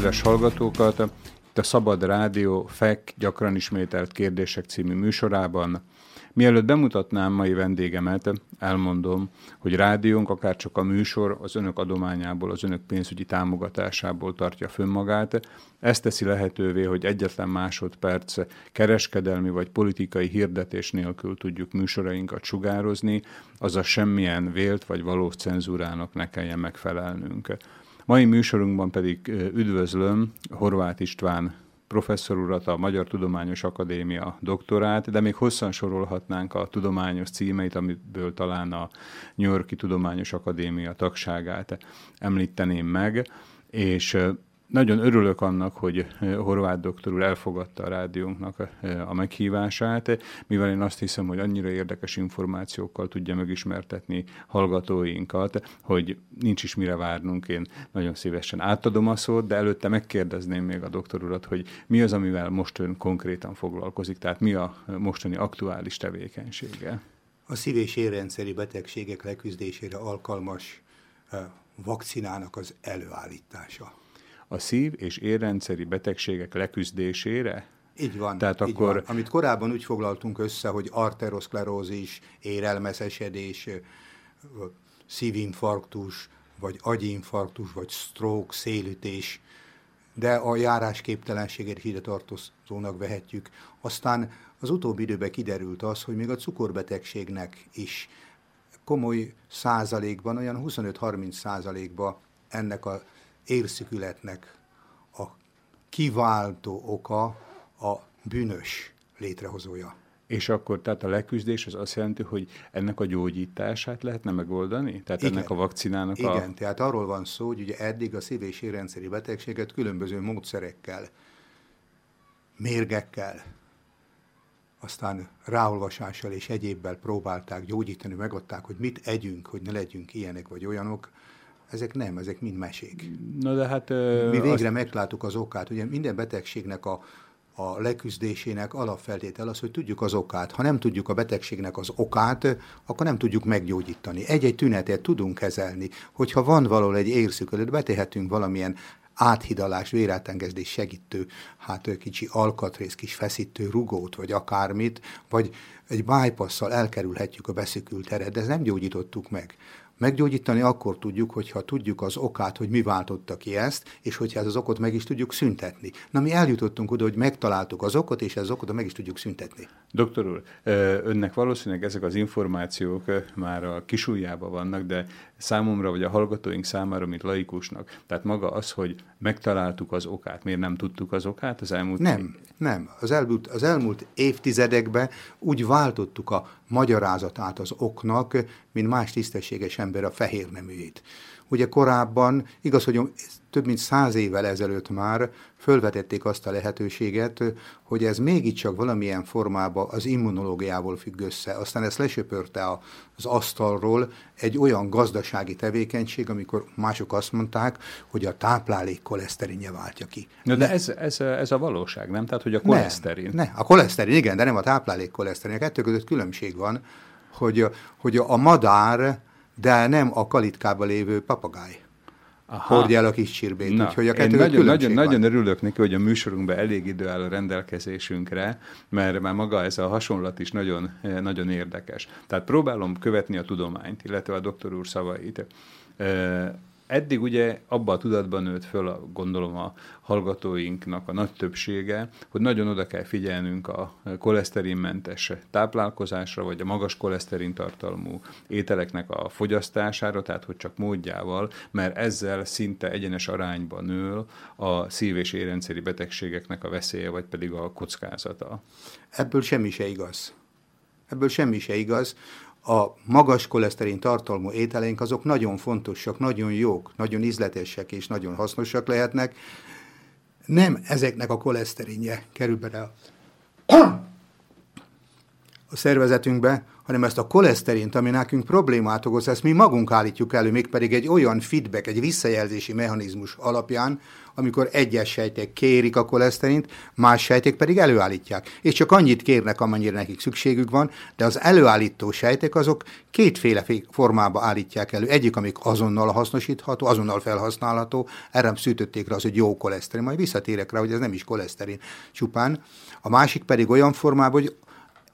Kedves hallgatókat! Itt a Szabad Rádió FEK gyakran ismételt kérdések című műsorában. Mielőtt bemutatnám mai vendégemet, elmondom, hogy rádiónk akár csak a műsor az önök adományából, az önök pénzügyi támogatásából tartja fönn magát. Ez teszi lehetővé, hogy egyetlen másodperc kereskedelmi vagy politikai hirdetés nélkül tudjuk műsorainkat sugározni, azaz semmilyen vélt vagy valós cenzúrának ne kelljen megfelelnünk. Mai műsorunkban pedig üdvözlöm Horváth István professzor urat, a Magyar Tudományos Akadémia doktorát, de még hosszan sorolhatnánk a tudományos címeit, amiből talán a New Yorki Tudományos Akadémia tagságát említeném meg, és nagyon örülök annak, hogy Horváth doktor úr elfogadta a rádiónknak a meghívását, mivel én azt hiszem, hogy annyira érdekes információkkal tudja megismertetni hallgatóinkat, hogy nincs is mire várnunk. Én nagyon szívesen átadom a szót, de előtte megkérdezném még a doktor urat, hogy mi az, amivel most ön konkrétan foglalkozik, tehát mi a mostani aktuális tevékenysége? A szív- és érrendszeri betegségek leküzdésére alkalmas vakcinának az előállítása a szív- és érrendszeri betegségek leküzdésére? Így van, Tehát így akkor... van. Amit korábban úgy foglaltunk össze, hogy arteroszklerózis, érelmeszesedés, szívinfarktus, vagy agyinfarktus, vagy stroke, szélütés, de a járásképtelenséget ide tartozónak vehetjük. Aztán az utóbbi időben kiderült az, hogy még a cukorbetegségnek is komoly százalékban, olyan 25-30 százalékban ennek a érszükületnek a kiváltó oka a bűnös létrehozója. És akkor tehát a leküzdés az azt jelenti, hogy ennek a gyógyítását lehetne megoldani? Tehát Igen. ennek a vakcinának Igen, a... Igen, tehát arról van szó, hogy ugye eddig a szív- és érrendszeri betegséget különböző módszerekkel, mérgekkel, aztán ráolvasással és egyébbel próbálták gyógyítani, megadták, hogy mit együnk, hogy ne legyünk ilyenek vagy olyanok, ezek nem, ezek mind mesék. Na de hát... Mi végre azt... megláttuk az okát. Ugye minden betegségnek a, a leküzdésének alapfeltétel az, hogy tudjuk az okát. Ha nem tudjuk a betegségnek az okát, akkor nem tudjuk meggyógyítani. Egy-egy tünetet tudunk kezelni. Hogyha van valahol egy érszükölőt, betehetünk valamilyen áthidalás, vérátengedés segítő, hát kicsi alkatrész, kis feszítő rugót, vagy akármit, vagy egy bypasszal elkerülhetjük a beszükült teret, de ezt nem gyógyítottuk meg. Meggyógyítani akkor tudjuk, hogyha tudjuk az okát, hogy mi váltotta ki ezt, és hogyha ez az okot meg is tudjuk szüntetni. Na mi eljutottunk oda, hogy megtaláltuk az okot, és ez az okot meg is tudjuk szüntetni. Doktor úr, önnek valószínűleg ezek az információk már a kisújjában vannak, de számomra, vagy a hallgatóink számára, mint laikusnak, tehát maga az, hogy megtaláltuk az okát, miért nem tudtuk az okát az elmúlt... Nem, nem. Az elmúlt, az elmúlt évtizedekben úgy váltottuk a magyarázatát az oknak, mint más tisztességes ember a fehér neműjét. Ugye korábban, igaz, hogy több mint száz évvel ezelőtt már fölvetették azt a lehetőséget, hogy ez mégiscsak valamilyen formában az immunológiával függ össze. Aztán ezt lesöpörte az asztalról egy olyan gazdasági tevékenység, amikor mások azt mondták, hogy a táplálék koleszterinje váltja ki. Na, de ez, ez, ez a valóság, nem? Tehát, hogy a koleszterin. Ne, ne, a koleszterin, igen, de nem a táplálék koleszterin. A kettő között különbség van, hogy, hogy a madár de nem a kalitkába lévő papagáj. Aha. hordja el a kis csirbét. Na, Úgyhogy a kettő nagyon, nagyon, nagyon örülök neki, hogy a műsorunkban elég idő áll a rendelkezésünkre, mert már maga ez a hasonlat is nagyon, nagyon érdekes. Tehát próbálom követni a tudományt, illetve a doktor úr szavait eddig ugye abban a tudatban nőtt föl, gondolom a hallgatóinknak a nagy többsége, hogy nagyon oda kell figyelnünk a koleszterinmentes táplálkozásra, vagy a magas koleszterin tartalmú ételeknek a fogyasztására, tehát hogy csak módjával, mert ezzel szinte egyenes arányban nő a szív- és érrendszeri betegségeknek a veszélye, vagy pedig a kockázata. Ebből semmi se igaz. Ebből semmi se igaz a magas koleszterin tartalmú ételeink azok nagyon fontosak, nagyon jók, nagyon ízletesek és nagyon hasznosak lehetnek. Nem ezeknek a koleszterinje kerül bele a, szervezetünkbe, hanem ezt a koleszterint, ami nekünk problémát okoz, ezt mi magunk állítjuk elő, mégpedig egy olyan feedback, egy visszajelzési mechanizmus alapján, amikor egyes sejtek kérik a koleszterint, más sejtek pedig előállítják. És csak annyit kérnek, amennyire nekik szükségük van, de az előállító sejtek azok kétféle formába állítják elő. Egyik, amik azonnal hasznosítható, azonnal felhasználható, erre szűtötték rá az, hogy jó koleszterin, majd visszatérek rá, hogy ez nem is koleszterin csupán. A másik pedig olyan formában, hogy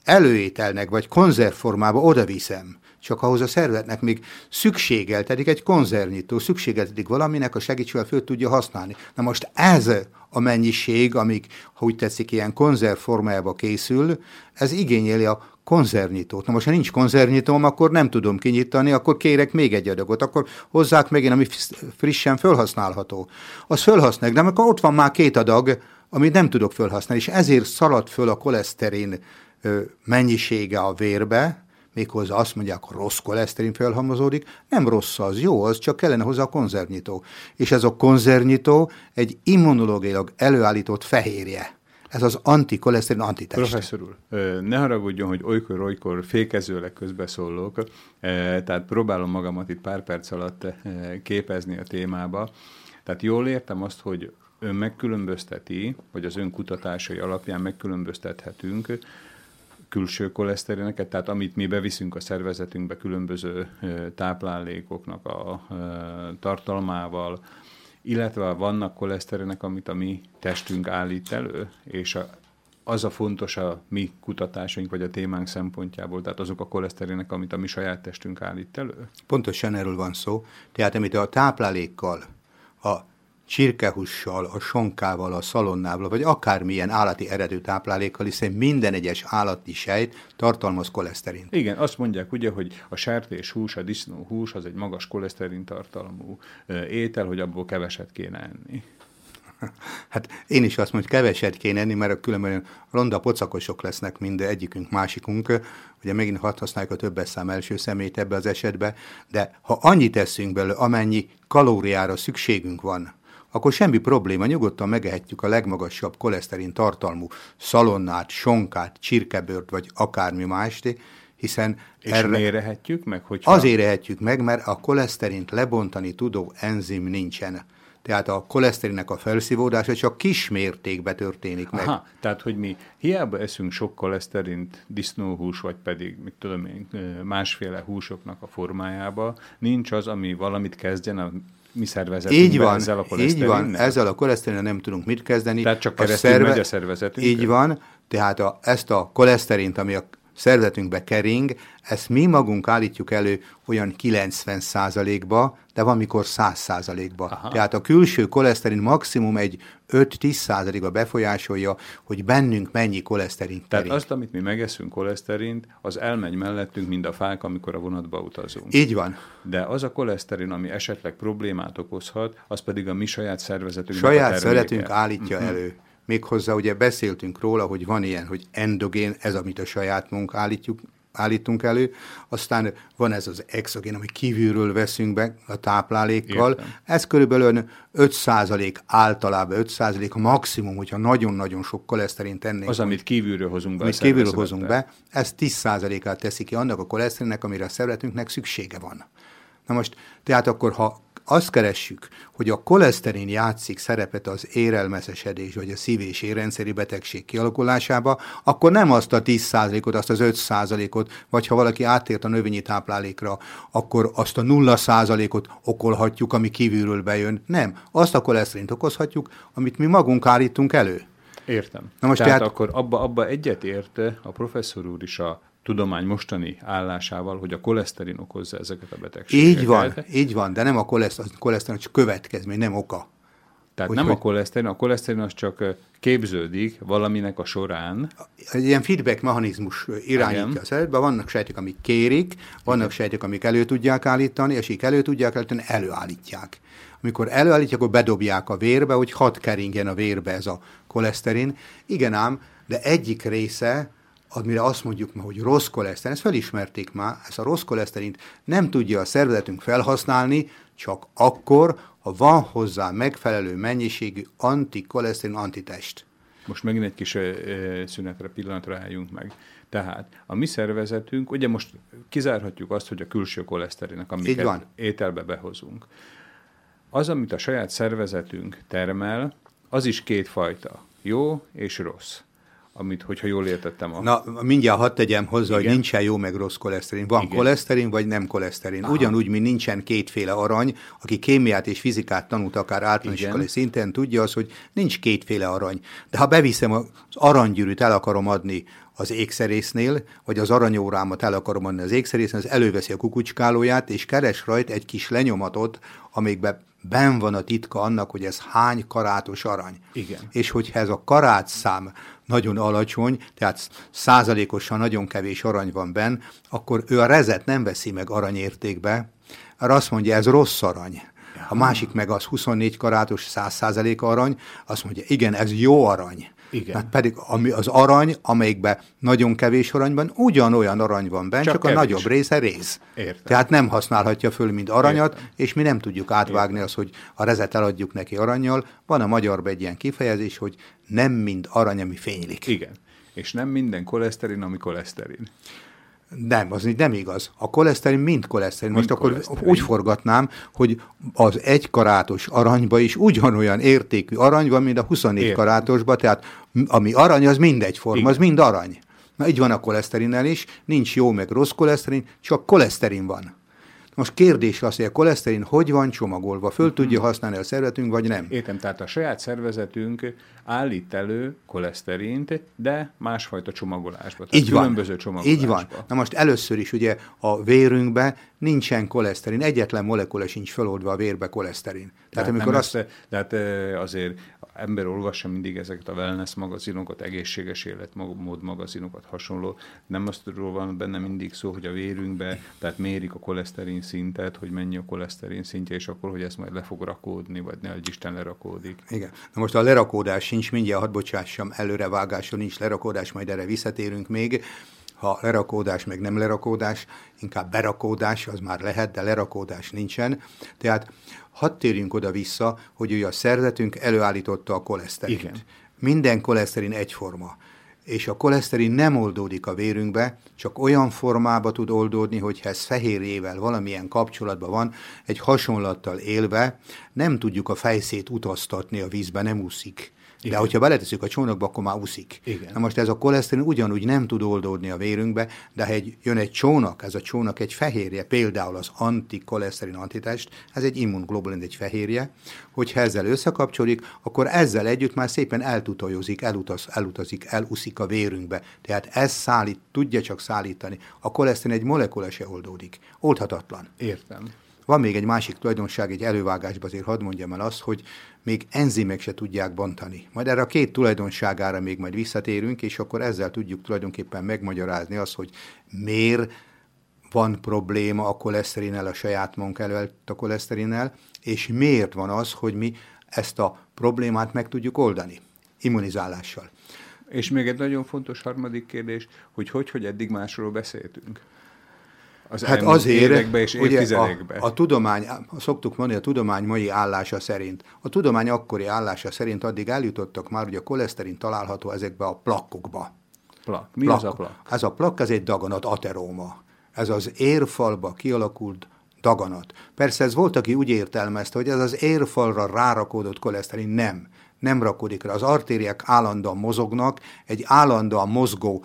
előételnek vagy konzervformába oda viszem csak ahhoz a szervezetnek még szükségeltedik egy konzervnyitó, szükségeltedik valaminek a segítségével föl tudja használni. Na most ez a mennyiség, amik, ha úgy tetszik, ilyen konzerv formájába készül, ez igényeli a konzervnyitót. Na most, ha nincs konzervnyitóm, akkor nem tudom kinyitani, akkor kérek még egy adagot, akkor hozzák megint, ami frissen felhasználható. Az felhasználják, de amikor ott van már két adag, amit nem tudok felhasználni, és ezért szalad föl a koleszterin mennyisége a vérbe, méghozzá azt mondják, rossz koleszterin felhalmozódik, nem rossz az, jó az, csak kellene hozzá a konzervnyitó. És ez a konzervnyitó egy immunológiailag előállított fehérje. Ez az antikoleszterin antitest. Professzor úr, ne haragudjon, hogy olykor-olykor fékezőleg közbeszólok, tehát próbálom magamat itt pár perc alatt képezni a témába. Tehát jól értem azt, hogy ön megkülönbözteti, vagy az ön kutatásai alapján megkülönböztethetünk külső koleszterineket, tehát amit mi beviszünk a szervezetünkbe különböző táplálékoknak a tartalmával, illetve vannak koleszterinek, amit a mi testünk állít elő, és a, az a fontos a mi kutatásaink, vagy a témánk szempontjából, tehát azok a koleszterinek, amit a mi saját testünk állít elő? Pontosan erről van szó. Tehát amit a táplálékkal, a csirkehussal, a sonkával, a szalonnával, vagy akármilyen állati eredő táplálékkal, hiszen minden egyes állati sejt tartalmaz koleszterint. Igen, azt mondják ugye, hogy a sertés hús, a disznó hús az egy magas koleszterin tartalmú étel, hogy abból keveset kéne enni. Hát én is azt mondom, hogy keveset kéne enni, mert különben ronda pocakosok lesznek mind egyikünk, másikunk. Ugye megint hat használjuk a többes szám első szemét ebbe az esetbe, de ha annyit teszünk belőle, amennyi kalóriára szükségünk van, akkor semmi probléma, nyugodtan megehetjük a legmagasabb koleszterin tartalmú szalonnát, sonkát, csirkebört, vagy akármi mást, hiszen és erre mérehetjük meg? Hogyha... Azért ehetjük meg, mert a koleszterint lebontani tudó enzim nincsen. Tehát a koleszterinnek a felszívódása csak kis mértékben történik meg. Aha, tehát, hogy mi hiába eszünk sok koleszterint, disznóhús, vagy pedig, mit tudom én, másféle húsoknak a formájába, nincs az, ami valamit kezdjen a mi szervezetünkben így van, ezzel a? Így van, ezzel a koleszterinnel nem tudunk mit kezdeni. Tehát csak keresztül szerve... megy a szervezetünk? Így van, tehát a, ezt a koleszterint, ami a szervezetünkbe kering, ezt mi magunk állítjuk elő olyan 90 ba de van mikor 100 ba Tehát a külső koleszterin maximum egy 5-10 ba befolyásolja, hogy bennünk mennyi koleszterin Tehát kering. azt, amit mi megeszünk koleszterint, az elmegy mellettünk, mint a fák, amikor a vonatba utazunk. Így van. De az a koleszterin, ami esetleg problémát okozhat, az pedig a mi saját szervezetünk. Saját szervezetünk állítja uh-huh. elő. Méghozzá ugye beszéltünk róla, hogy van ilyen, hogy endogén, ez amit a saját munk állítjuk, állítunk elő, aztán van ez az exogén, ami kívülről veszünk be a táplálékkal. Értem. Ez körülbelül 5% általában 5% a maximum, hogyha nagyon-nagyon sok koleszterin tennénk. Az, amit kívülről hozunk be. Amit kívülről hozunk be, ez 10%-át teszi ki annak a koleszterinnek, amire a szervezetünknek szüksége van. Na most, tehát akkor, ha azt keressük, hogy a koleszterin játszik szerepet az érelmeszesedés vagy a szív- és érrendszeri betegség kialakulásába, akkor nem azt a 10%-ot, azt az 5%-ot, vagy ha valaki átért a növényi táplálékra, akkor azt a 0%-ot okolhatjuk, ami kívülről bejön. Nem, azt a koleszterint okozhatjuk, amit mi magunk állítunk elő. Értem. Na most tehát, tehát akkor abba, abba egyet érte a professzor úr is a tudomány mostani állásával, hogy a koleszterin okozza ezeket a betegségeket. Így van, így van, de nem a koleszterin, a koleszterin csak következmény, nem oka. Tehát hogy, nem hogy... a koleszterin, a koleszterin az csak képződik valaminek a során. Egy ilyen feedback mechanizmus irányítja Igen. a szervezetbe, vannak sejtek, amik kérik, vannak sejtek, amik elő tudják állítani, és így elő tudják állítani, előállítják. Amikor előállítják, akkor bedobják a vérbe, hogy hat keringjen a vérbe ez a koleszterin. Igen ám, de egyik része amire azt mondjuk ma, hogy rossz koleszterin, ezt felismerték már, ezt a rossz koleszterint nem tudja a szervezetünk felhasználni, csak akkor, ha van hozzá megfelelő mennyiségű antikoleszterin antitest. Most megint egy kis szünetre, pillanatra álljunk meg. Tehát a mi szervezetünk, ugye most kizárhatjuk azt, hogy a külső koleszterinek, amiket ételbe behozunk. Az, amit a saját szervezetünk termel, az is kétfajta, jó és rossz amit, hogyha jól értettem. A... Na, mindjárt hadd tegyem hozzá, Igen. hogy nincsen jó meg rossz koleszterin. Van Igen. koleszterin, vagy nem koleszterin. Aha. Ugyanúgy, mint nincsen kétféle arany, aki kémiát és fizikát tanult akár általános szinten, tudja az, hogy nincs kétféle arany. De ha beviszem az aranygyűrűt, el akarom adni az ékszerésznél, vagy az aranyórámat el akarom adni az ékszerésznél, az előveszi a kukucskálóját, és keres rajta egy kis lenyomatot, amikbe ben van a titka annak, hogy ez hány karátos arany. Igen. És hogyha ez a karát szám nagyon alacsony, tehát százalékosan nagyon kevés arany van benn, akkor ő a rezet nem veszi meg aranyértékbe, mert azt mondja, ez rossz arany. A másik meg az 24 karátos 100 százalék arany, azt mondja, igen, ez jó arany. Igen. Hát pedig ami az arany, amelyikben nagyon kevés aranyban, ugyanolyan arany van benne, csak, csak a nagyobb része rész. Értem. Tehát nem használhatja föl, mint aranyat, Értem. és mi nem tudjuk átvágni Értem. az, hogy a rezet eladjuk neki aranyjal. Van a magyarban egy ilyen kifejezés, hogy nem mind arany, ami fénylik. Igen. És nem minden koleszterin, ami koleszterin. Nem, az nem igaz. A koleszterin mind koleszterin. Most mind akkor koleszterin. úgy forgatnám, hogy az egy karátos aranyba is ugyanolyan értékű arany van, mint a 24 Értem. karátosba, tehát ami arany, az mindegyforma, Igen. az mind arany. Na így van a koleszterinnel is, nincs jó meg rossz koleszterin, csak koleszterin van. Most kérdés az, hogy a koleszterin hogy van csomagolva, föl tudja használni a szervezetünk, vagy nem? Értem, tehát a saját szervezetünk állít elő koleszterint, de másfajta csomagolásba. Tehát Így különböző van. csomagolásba. Így van. Na most először is ugye a vérünkbe nincsen koleszterin, egyetlen molekula sincs feloldva a vérbe koleszterin. Tehát, tehát amikor azt... Ezt, tehát azért ember olvassa mindig ezeket a wellness magazinokat, egészséges életmód magazinokat, hasonló. Nem aztról van benne mindig szó, hogy a vérünkbe, tehát mérik a koleszterin szintet, hogy mennyi a koleszterin szintje, és akkor, hogy ez majd le fog rakódni, vagy ne, hogy Isten lerakódik. Igen. Na most a lerakódás sincs, mindjárt hadd bocsássam, előrevágáson nincs lerakódás, majd erre visszatérünk még ha lerakódás, meg nem lerakódás, inkább berakódás, az már lehet, de lerakódás nincsen. Tehát hadd térjünk oda-vissza, hogy ugye a szervezetünk előállította a koleszterint. Igen. Minden koleszterin egyforma és a koleszterin nem oldódik a vérünkbe, csak olyan formába tud oldódni, hogy ez fehérjével valamilyen kapcsolatban van, egy hasonlattal élve, nem tudjuk a fejszét utaztatni a vízbe, nem úszik. Igen. De hogyha beleteszünk a csónakba, akkor már úszik. Igen. Na most ez a koleszterin ugyanúgy nem tud oldódni a vérünkbe, de ha egy, jön egy csónak, ez a csónak egy fehérje, például az antikoleszterin antitest, ez egy immunglobulin, egy fehérje, hogyha ezzel összekapcsolik, akkor ezzel együtt már szépen eltutajozik, elutaz, elutazik, elúszik a vérünkbe. Tehát ez szállít, tudja csak szállítani. A koleszterin egy molekula se oldódik. Oldhatatlan. Értem. Van még egy másik tulajdonság, egy elővágásban azért hadd mondjam el azt, hogy még enzimek se tudják bontani. Majd erre a két tulajdonságára még majd visszatérünk, és akkor ezzel tudjuk tulajdonképpen megmagyarázni azt, hogy miért van probléma a koleszterinnel, a saját munk előtt a koleszterinnel, és miért van az, hogy mi ezt a problémát meg tudjuk oldani immunizálással. És még egy nagyon fontos harmadik kérdés, hogy hogy, hogy eddig másról beszéltünk az hát azért, évekbe és ugye a, a tudomány, szoktuk mondani, a tudomány mai állása szerint. A tudomány akkori állása szerint addig eljutottak már, hogy a koleszterin található ezekbe a plakkokba. Plak. Mi plak. az a plak? Ez a plak, ez egy daganat, ateróma. Ez az érfalba kialakult daganat. Persze ez volt, aki úgy értelmezte, hogy ez az érfalra rárakódott koleszterin. Nem. Nem rakódik rá. Az artériák állandóan mozognak, egy állandóan mozgó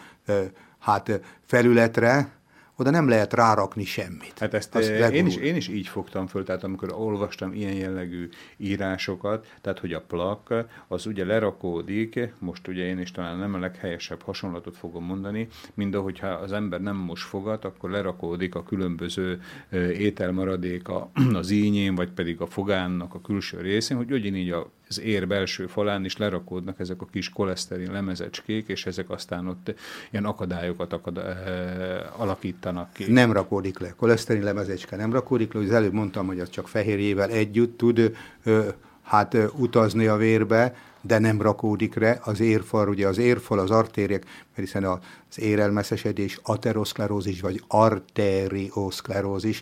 hát, felületre, oda nem lehet rárakni semmit. Hát ezt eh, én is, én is így fogtam föl, tehát amikor olvastam ilyen jellegű írásokat, tehát hogy a plak az ugye lerakódik, most ugye én is talán nem a leghelyesebb hasonlatot fogom mondani, mind ahogyha az ember nem most fogat, akkor lerakódik a különböző eh, ételmaradéka az ínyén, vagy pedig a fogánnak a külső részén, hogy ugyanígy az ér belső falán is lerakódnak ezek a kis koleszterin lemezecskék, és ezek aztán ott ilyen akadályokat akad, e, alakítanak raktanak ki. Nem rakódik le. Koleszterin lemezecske nem rakódik le. Az előbb mondtam, hogy az csak fehérjével együtt tud ö, hát ö, utazni a vérbe, de nem rakódik le az érfal, ugye az érfal, az artériek, mert hiszen az érelmeszesedés, ateroszklerózis vagy arterioszklerózis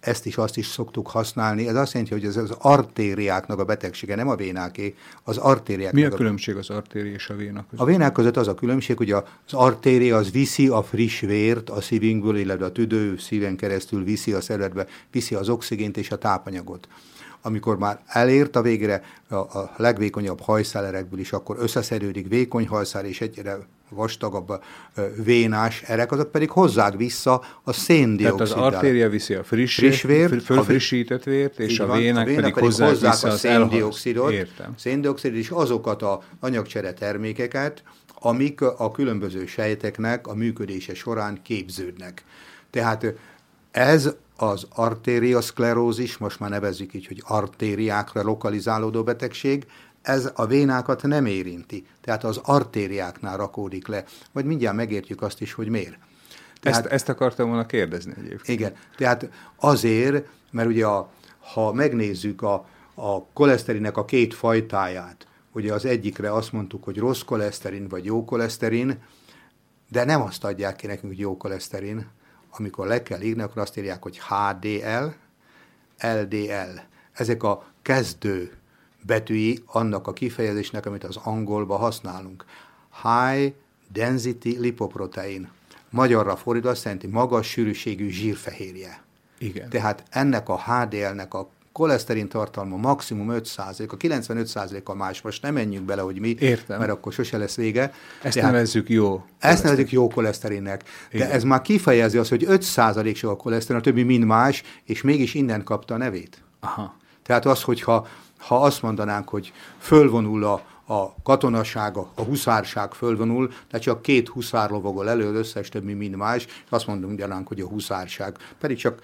ezt is, azt is szoktuk használni. Ez azt jelenti, hogy ez az artériáknak a betegsége, nem a vénáké, az artériák. Mi a különbség az artéria és a véna között? A vénák között az a különbség, hogy az artéria az viszi a friss vért a szívünkből, illetve a tüdő szíven keresztül viszi a szervetbe, viszi az oxigént és a tápanyagot amikor már elért a végre a, a legvékonyabb hajszálerekből is, akkor összeszerődik vékony hajszál és egyre vastagabb vénás erek, azok pedig hozzák vissza a széndiokszidát. Tehát az artéria viszi a friss, friss vért, fölfrissített vért, és a vének, a pedig, pedig hozzák, hozzák vissza a széndiokszidot, széndiokszid és azokat a anyagcsere termékeket, amik a különböző sejteknek a működése során képződnek. Tehát ez az artériaszklerózis, most már nevezzük így, hogy artériákra lokalizálódó betegség, ez a vénákat nem érinti, tehát az artériáknál rakódik le. Vagy mindjárt megértjük azt is, hogy miért. Tehát, ezt, ezt akartam volna kérdezni egyébként. Igen, tehát azért, mert ugye a, ha megnézzük a, a koleszterinek a két fajtáját, ugye az egyikre azt mondtuk, hogy rossz koleszterin vagy jó koleszterin, de nem azt adják ki nekünk, hogy jó koleszterin, amikor le kell írni, akkor azt írják, hogy HDL, LDL. Ezek a kezdő betűi annak a kifejezésnek, amit az angolba használunk. High density lipoprotein. Magyarra fordítva azt jelenti magas sűrűségű zsírfehérje. Igen. Tehát ennek a HDL-nek a koleszterin tartalma maximum 5%, a 95%-a más, most nem menjünk bele, hogy mi, Értem. mert akkor sose lesz vége. Ezt Tehát, nevezzük jó. Ezt nevezzük jó koleszterinnek. De Igen. ez már kifejezi azt, hogy 5% se a koleszterin, a többi mind más, és mégis innen kapta a nevét. Aha. Tehát az, hogyha ha azt mondanánk, hogy fölvonul a, a katonasága, a huszárság fölvonul, de csak két huszár lovagol elő, összes többi mind más, és azt mondunk gyanánk, hogy a huszárság. Pedig csak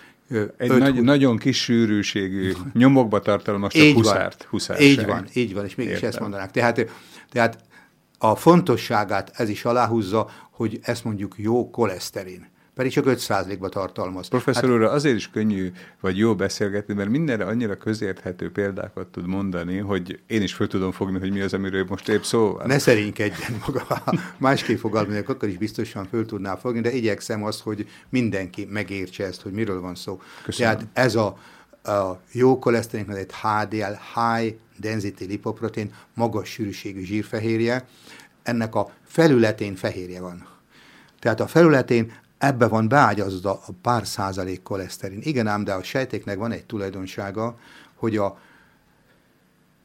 egy nagy, nagyon kis sűrűségű, nyomokba tartalmas csak így huszárt, van, huszárság. Így van, így van, és mégis Értem. ezt mondanák. Tehát, tehát a fontosságát ez is aláhúzza, hogy ezt mondjuk jó koleszterin pedig csak 5%-ba tartalmaz. Professzor hát, úr, azért is könnyű vagy jó beszélgetni, mert mindenre annyira közérthető példákat tud mondani, hogy én is föl tudom fogni, hogy mi az, amiről most épp szó van. Ne szerénykedjen maga. Másképp fogalmazok, akkor is biztosan föl tudná fogni, de igyekszem azt, hogy mindenki megértse ezt, hogy miről van szó. Köszönöm. Tehát ez a, a jó koleszterinnek egy HDL, High Density Lipoprotein, magas sűrűségű zsírfehérje, ennek a felületén fehérje van. Tehát a felületén ebbe van beágyazva a pár százalék koleszterin. Igen ám, de a sejtéknek van egy tulajdonsága, hogy a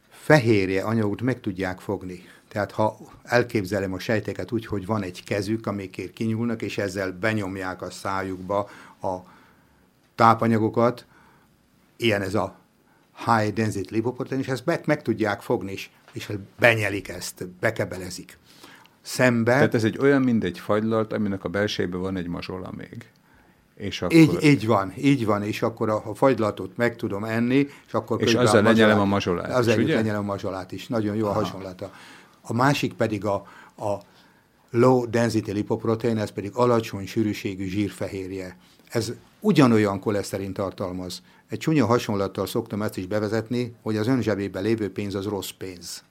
fehérje anyagot meg tudják fogni. Tehát ha elképzelem a sejteket úgy, hogy van egy kezük, amikért kinyúlnak, és ezzel benyomják a szájukba a tápanyagokat, ilyen ez a high density lipoprotein, és ezt meg, meg tudják fogni, és, és benyelik ezt, bekebelezik szembe. Tehát ez egy olyan, mint egy fagylalt, aminek a belsejében van egy mazsola még. És akkor... így, így van, így van, és akkor a, a fagylatot meg tudom enni, és akkor... És azzal lenyelem a mazsolát Az együtt lenyelem a mazsolát is, nagyon jó Aha. a hasonlata. A másik pedig a, a low density lipoprotein, ez pedig alacsony sűrűségű zsírfehérje. Ez ugyanolyan koleszterin tartalmaz. Egy csúnya hasonlattal szoktam ezt is bevezetni, hogy az ön zsebében lévő pénz az rossz pénz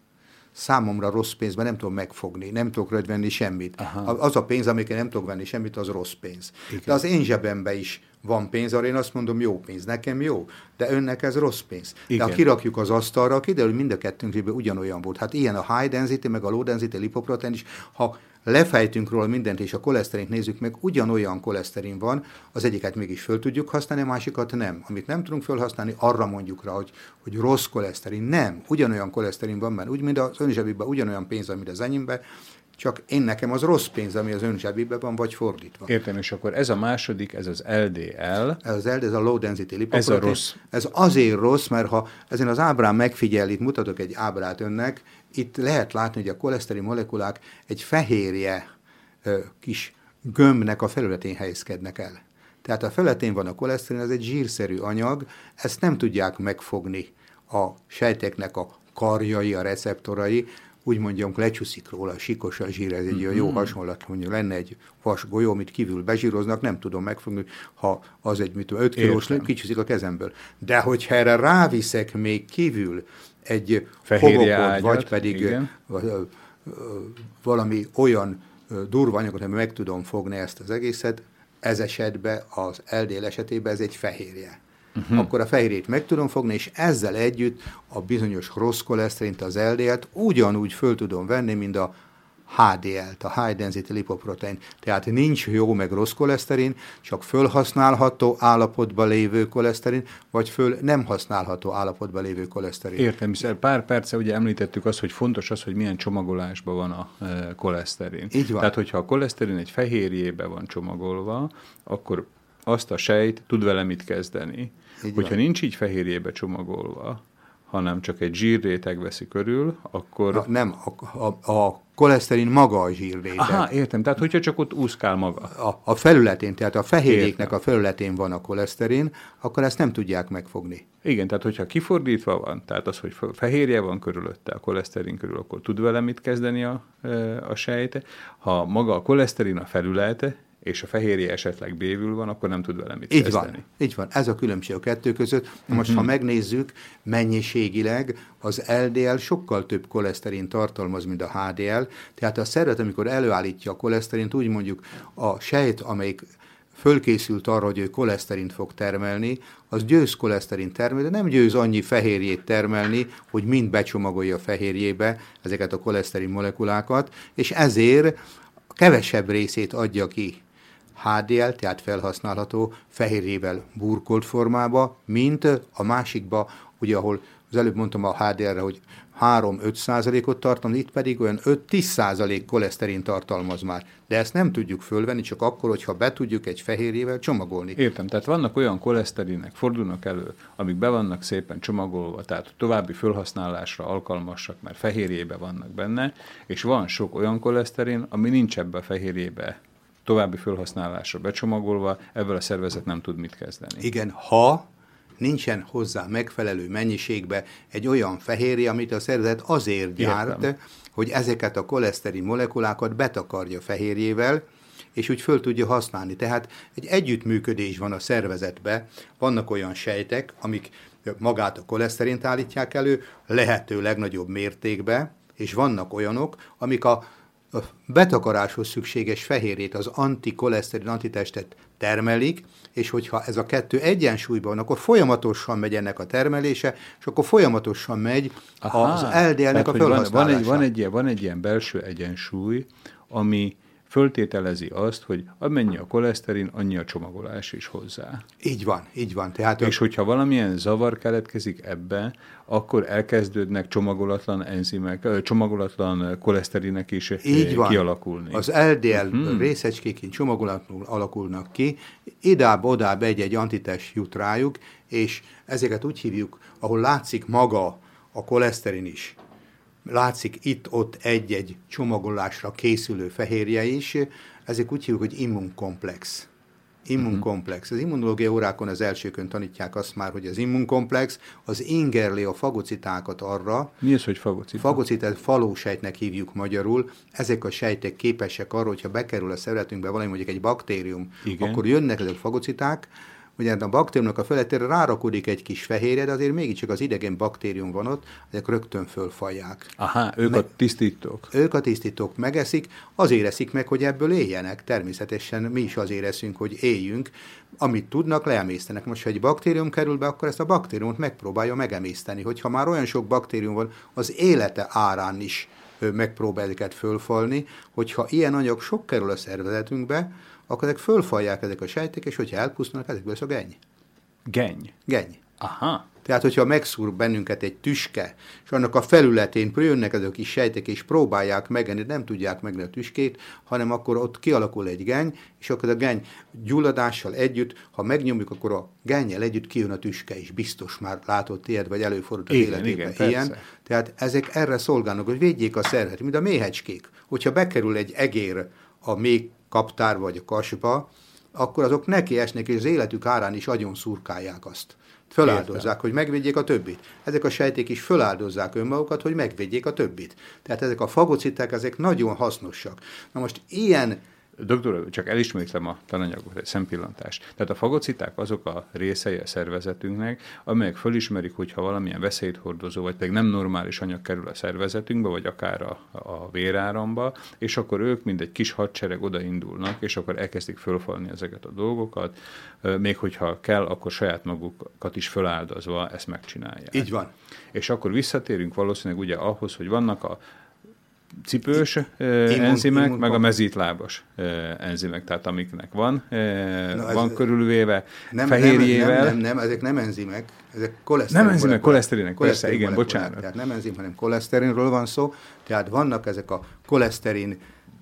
számomra rossz pénzben nem tudom megfogni, nem tudok rövid venni semmit. Aha. Az a pénz, amiket nem tudok venni semmit, az rossz pénz. Igen. De az én zsebemben is van pénz, arra én azt mondom, jó pénz, nekem jó, de önnek ez rossz pénz. Igen. De ha kirakjuk az asztalra, kiderül, hogy mind a kettőnk ugyanolyan volt. Hát ilyen a high density, meg a low density lipoprotein is, ha lefejtünk róla mindent, és a koleszterint nézzük meg, ugyanolyan koleszterin van, az egyiket mégis föl tudjuk használni, a másikat nem. Amit nem tudunk felhasználni, arra mondjuk rá, hogy, hogy rossz koleszterin. Nem, ugyanolyan koleszterin van benne, úgy, mint az önzsebében ugyanolyan pénz, mint az enyémben, csak én nekem az rossz pénz, ami az ön zsebében van, vagy fordítva. Értem, és akkor ez a második, ez az LDL. Ez az LDL, ez a low density lipoprotein. Ez a rossz. Ez azért rossz, mert ha ezen az ábrán megfigyel, itt mutatok egy ábrát önnek, itt lehet látni, hogy a koleszterin molekulák egy fehérje kis gömbnek a felületén helyezkednek el. Tehát a felületén van a koleszterin, ez egy zsírszerű anyag, ezt nem tudják megfogni a sejteknek a karjai, a receptorai, úgy mondjam, lecsúszik róla a sikos a zsír, ez egy mm-hmm. jó hasonlat, mondjuk lenne egy vas golyó, amit kívül bezsíroznak, nem tudom megfogni, ha az egy, mit 5 kilós, kicsúszik a kezemből. De hogyha erre ráviszek még kívül egy fogokot, vagy pedig igen. valami olyan durva anyagot, hogy meg tudom fogni ezt az egészet, ez esetben, az LDL esetében ez egy fehérje. Uh-huh. Akkor a fehérjét meg tudom fogni, és ezzel együtt a bizonyos rossz koleszterint, az LDL-t ugyanúgy föl tudom venni, mint a HDL-t, a High Density Lipoprotein. Tehát nincs jó meg rossz koleszterin, csak fölhasználható állapotban lévő koleszterin, vagy föl nem használható állapotban lévő koleszterin. Értem, hiszen pár perce ugye említettük azt, hogy fontos az, hogy milyen csomagolásban van a e, koleszterin. Így van. Tehát, hogyha a koleszterin egy fehérjébe van csomagolva, akkor azt a sejt tud vele mit kezdeni. Így hogyha van. nincs így fehérjébe csomagolva, hanem csak egy zsírréteg veszi körül, akkor... Na, nem, a, a, a koleszterin maga a zsírréteg. Aha, értem. Tehát, hogyha csak ott úszkál maga. A, a felületén, tehát a fehérjéknek a felületén van a koleszterin, akkor ezt nem tudják megfogni. Igen, tehát hogyha kifordítva van, tehát az, hogy fehérje van körülötte, a koleszterin körül, akkor tud vele mit kezdeni a, a sejte. Ha maga a koleszterin a felülete, és a fehérje esetleg bévül van, akkor nem tud vele mit így kezdeni. Van, így van, ez a különbség a kettő között. Most, uh-huh. ha megnézzük, mennyiségileg az LDL sokkal több koleszterin tartalmaz, mint a HDL, tehát a szervezet, amikor előállítja a koleszterint, úgy mondjuk a sejt, amelyik fölkészült arra, hogy ő koleszterint fog termelni, az győz koleszterin termelni, de nem győz annyi fehérjét termelni, hogy mind becsomagolja a fehérjébe ezeket a koleszterin molekulákat, és ezért kevesebb részét adja ki HDL, tehát felhasználható fehérjével burkolt formába, mint a másikba, ugye ahol az előbb mondtam a HDL-re, hogy 3-5 százalékot tartalmaz, itt pedig olyan 5-10 százalék koleszterin tartalmaz már. De ezt nem tudjuk fölvenni, csak akkor, hogyha be tudjuk egy fehérjével csomagolni. Értem, tehát vannak olyan koleszterinek, fordulnak elő, amik be vannak szépen csomagolva, tehát további felhasználásra alkalmasak, mert fehérjébe vannak benne, és van sok olyan koleszterin, ami nincs ebbe a fehérjébe további felhasználásra becsomagolva, ebből a szervezet nem tud mit kezdeni. Igen, ha nincsen hozzá megfelelő mennyiségbe egy olyan fehérje, amit a szervezet azért gyárt, Értem. hogy ezeket a koleszterin molekulákat betakarja fehérjével, és úgy föl tudja használni. Tehát egy együttműködés van a szervezetbe, vannak olyan sejtek, amik magát a koleszterint állítják elő, lehető legnagyobb mértékben, és vannak olyanok, amik a a betakaráshoz szükséges fehérjét, az antikoleszterin antitestet termelik, és hogyha ez a kettő egyensúlyban van, akkor folyamatosan megy ennek a termelése, és akkor folyamatosan megy Aha, az LDL-nek a felhasználása. Van, van, egy, van, egy van egy ilyen belső egyensúly, ami föltételezi azt, hogy amennyi a koleszterin, annyi a csomagolás is hozzá. Így van, így van. Tehát és hogyha valamilyen zavar keletkezik ebbe, akkor elkezdődnek csomagolatlan enzimek, csomagolatlan koleszterinek is így van. kialakulni. Az LDL hmm. részecskéként csomagolatlanul alakulnak ki, idább-odább egy-egy antitest jut rájuk, és ezeket úgy hívjuk, ahol látszik maga a koleszterin is, látszik itt-ott egy-egy csomagolásra készülő fehérje is, ezek úgy hívjuk, hogy immunkomplex. Immunkomplex. Az immunológia órákon az elsőkön tanítják azt már, hogy az immunkomplex az ingerli a fagocitákat arra. Mi az, hogy fagocitá? Fagocitát falósejtnek hívjuk magyarul. Ezek a sejtek képesek arra, hogyha bekerül a szervezetünkbe valami mondjuk egy baktérium, Igen. akkor jönnek ezek a fagociták, ugye a baktériumnak a feletére rárakodik egy kis fehérje, de azért mégiscsak az idegen baktérium van ott, ezek rögtön fölfalják. Aha, ők Me- a tisztítók. Ők a tisztítók megeszik, azért eszik meg, hogy ebből éljenek. Természetesen mi is azért eszünk, hogy éljünk. Amit tudnak, leemésztenek. Most, ha egy baktérium kerül be, akkor ezt a baktériumot megpróbálja megemészteni. Hogyha már olyan sok baktérium van, az élete árán is megpróbál ezeket fölfalni, hogyha ilyen anyag sok kerül a szervezetünkbe, akkor ezek fölfalják ezek a sejtek, és hogyha elpusztulnak, ezekből lesz a genny. Genny? Genny. Aha. Tehát, hogyha megszúr bennünket egy tüske, és annak a felületén jönnek ezek a kis sejtek, és próbálják megenni, nem tudják megenni a tüskét, hanem akkor ott kialakul egy geny, és akkor a geny gyulladással együtt, ha megnyomjuk, akkor a gennyel együtt kijön a tüske is. Biztos már látott ilyet, vagy előfordult az életében igen, ilyen. Persze. Tehát ezek erre szolgálnak, hogy védjék a szervet, mint a méhecskék. Hogyha bekerül egy egér a méh kaptár vagy a akkor azok neki esnek, és az életük árán is agyon szurkálják azt. Föláldozzák, Értem. hogy megvédjék a többit. Ezek a sejték is föláldozzák önmagukat, hogy megvédjék a többit. Tehát ezek a fagociták, ezek nagyon hasznosak. Na most ilyen Doktor, csak elismétlem a tananyagot, egy szempillantás. Tehát a fagociták azok a részei a szervezetünknek, amelyek fölismerik, hogyha valamilyen veszélyt hordozó, vagy pedig nem normális anyag kerül a szervezetünkbe, vagy akár a, a véráramba, és akkor ők, mint egy kis hadsereg odaindulnak, és akkor elkezdik fölfalni ezeket a dolgokat, még hogyha kell, akkor saját magukat is föláldozva ezt megcsinálják. Így van. És akkor visszatérünk valószínűleg ugye ahhoz, hogy vannak a cipős immun, enzimek, immun, meg a mezítlábas enzimek, tehát amiknek van, Na, van körülvéve nem, fehérjével. Nem, nem, nem, ezek nem enzimek, ezek koleszterin. Nem enzimek, koleszterinek, persze, igen, bocsánat. Tehát nem enzim, hanem koleszterinről van szó, tehát vannak ezek a koleszterin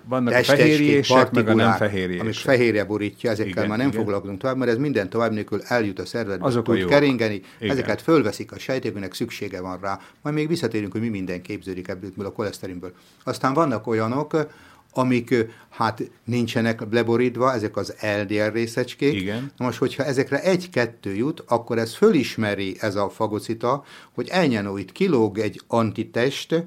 vannak a fehérjések, meg a nem fehérjések. Amit fehérje borítja, ezekkel igen, már nem igen. foglalkozunk tovább, mert ez minden tovább nélkül eljut a szervezetbe, Azok tud keringeni, igen. ezeket fölveszik a sejtéknek szüksége van rá. Majd még visszatérünk, hogy mi minden képződik ebből a koleszterinből. Aztán vannak olyanok, amik hát nincsenek leborítva, ezek az LDL részecskék. Igen. Na most, hogyha ezekre egy-kettő jut, akkor ez fölismeri ez a fagocita, hogy elnyenó itt kilóg egy antitest,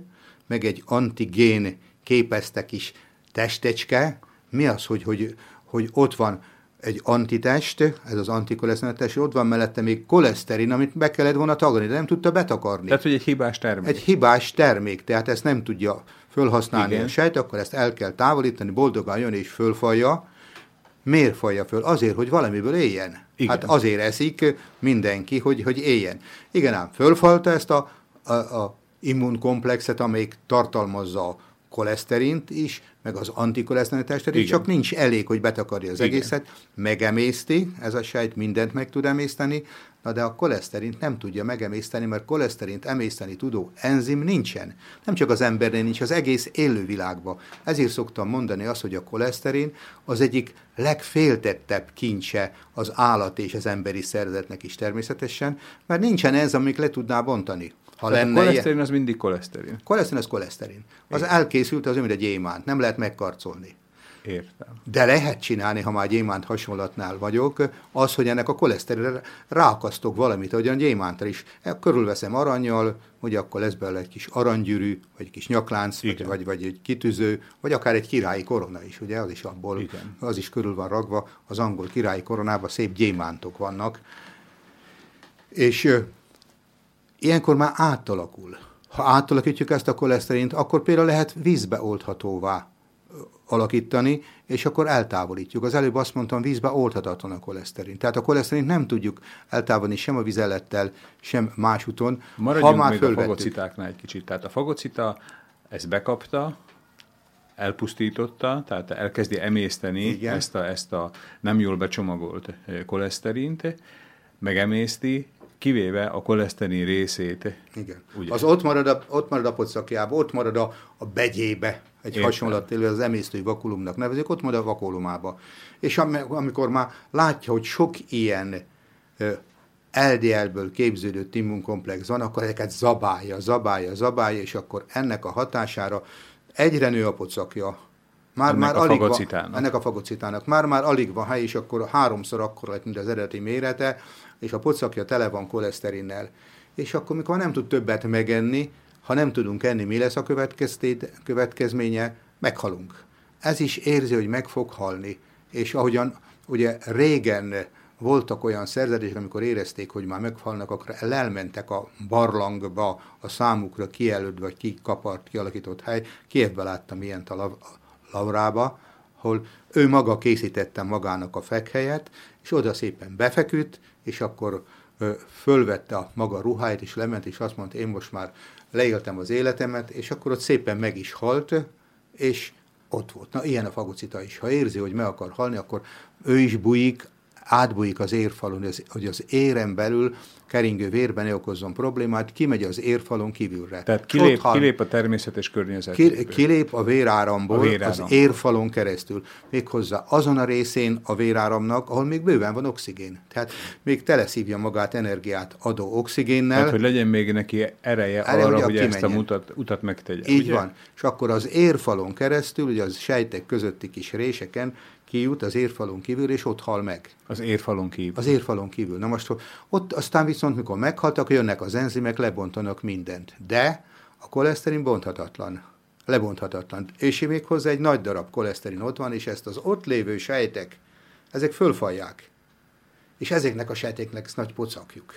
meg egy antigén képeztek is testecske, mi az, hogy, hogy, hogy ott van egy antitest, ez az antikoleszterin ott van mellette még koleszterin, amit be kellett volna tagadni, de nem tudta betakarni. Tehát, hogy egy hibás termék. Egy hibás termék, tehát ezt nem tudja fölhasználni Igen. a sejt, akkor ezt el kell távolítani, boldogan jön és fölfalja. Miért falja föl? Azért, hogy valamiből éljen. Igen. Hát azért eszik mindenki, hogy, hogy éljen. Igen ám, fölfalta ezt a, a, a immunkomplexet, amelyik tartalmazza a koleszterint is, meg az antikoleszterin testet, csak nincs elég, hogy betakarja az Igen. egészet, megemészti, ez a sejt mindent meg tud emészteni, na de a koleszterint nem tudja megemészteni, mert koleszterint emészteni tudó enzim nincsen. Nem csak az embernél nincs, az egész élővilágban. Ezért szoktam mondani azt, hogy a koleszterin az egyik legféltettebb kincse az állat és az emberi szervezetnek is természetesen, mert nincsen ez, amik le tudná bontani. Ha Tehát lenne a koleszterin ilyen... az mindig koleszterin. Koleszterin az koleszterin. Az Értem. elkészült, az mint egy gyémánt, nem lehet megkarcolni. Értem. De lehet csinálni, ha már gyémánt hasonlatnál vagyok, az, hogy ennek a koleszterinre rákasztok valamit, ahogyan gyémántra is. E, körülveszem aranyjal, hogy akkor lesz belőle egy kis aranygyűrű, vagy egy kis nyaklánc, vagy, vagy, vagy egy kitűző, vagy akár egy királyi korona is, ugye, az is abból, Igen. az is körül van ragva, az angol királyi koronában szép gyémántok vannak. És ilyenkor már átalakul. Ha átalakítjuk ezt a koleszterint, akkor például lehet vízbe oldhatóvá alakítani, és akkor eltávolítjuk. Az előbb azt mondtam, vízbe oldhatatlan a koleszterin. Tehát a koleszterint nem tudjuk eltávolni sem a vizelettel, sem más úton. Maradjunk ha már még fölvettük. a fagocitáknál egy kicsit. Tehát a fagocita ezt bekapta, elpusztította, tehát elkezdi emészteni ezt a, ezt a nem jól becsomagolt koleszterint, megemészti, kivéve a koleszterin részét. Igen. Ugye? Az ott marad a, ott marad a pocakjába, ott marad a, a begyébe, egy Értem. hasonlat, az emésztői vakulumnak nevezik, ott marad a vakulumába. És am, amikor már látja, hogy sok ilyen LDL-ből képződött immunkomplex van, akkor ezeket zabálja, zabálja, zabálja, és akkor ennek a hatására egyre nő a pocakja, már, ennek már a alig. Van, ennek a fagocitának. Már, már alig van hely, és akkor háromszor akkor lett, mint az eredeti mérete, és a pocakja tele van koleszterinnel. És akkor, mikor nem tud többet megenni, ha nem tudunk enni, mi lesz a következménye? Meghalunk. Ez is érzi, hogy meg fog halni. És ahogyan ugye régen voltak olyan szerződések, amikor érezték, hogy már meghalnak, akkor elmentek a barlangba, a számukra kijelölt vagy kikapart, kialakított hely. Kievben láttam ilyent a Laurába, ahol ő maga készítette magának a fekhelyet, és oda szépen befeküdt, és akkor fölvette a maga ruháit, és lement, és azt mondta, én most már leéltem az életemet, és akkor ott szépen meg is halt, és ott volt. Na, ilyen a fagocita is. Ha érzi, hogy meg akar halni, akkor ő is bujik, átbújik az érfalon, hogy az éren belül keringő vérben ne okozzon problémát, kimegy az érfalon kívülre. Tehát kilép, hal, kilép a természetes környezetből. Kilép a véráramból a véráram. az érfalon keresztül. Méghozzá azon a részén a véráramnak, ahol még bőven van oxigén. Tehát még teleszívja magát energiát adó oxigénnel. Tehát, hogy legyen még neki ereje Erre, arra, hogy ezt a mutat, utat megtegye. Így ugye? van. És akkor az érfalon keresztül, ugye az sejtek közötti kis réseken kijut az érfalon kívül, és ott hal meg. Az érfalon kívül. Az érfalon kívül. Na most ott aztán viszont, mikor meghaltak, jönnek az enzimek, lebontanak mindent. De a koleszterin bonthatatlan. lebonthatatlan. És még hozzá egy nagy darab koleszterin ott van, és ezt az ott lévő sejtek, ezek fölfalják. És ezeknek a sejteknek ezt nagy pocakjuk.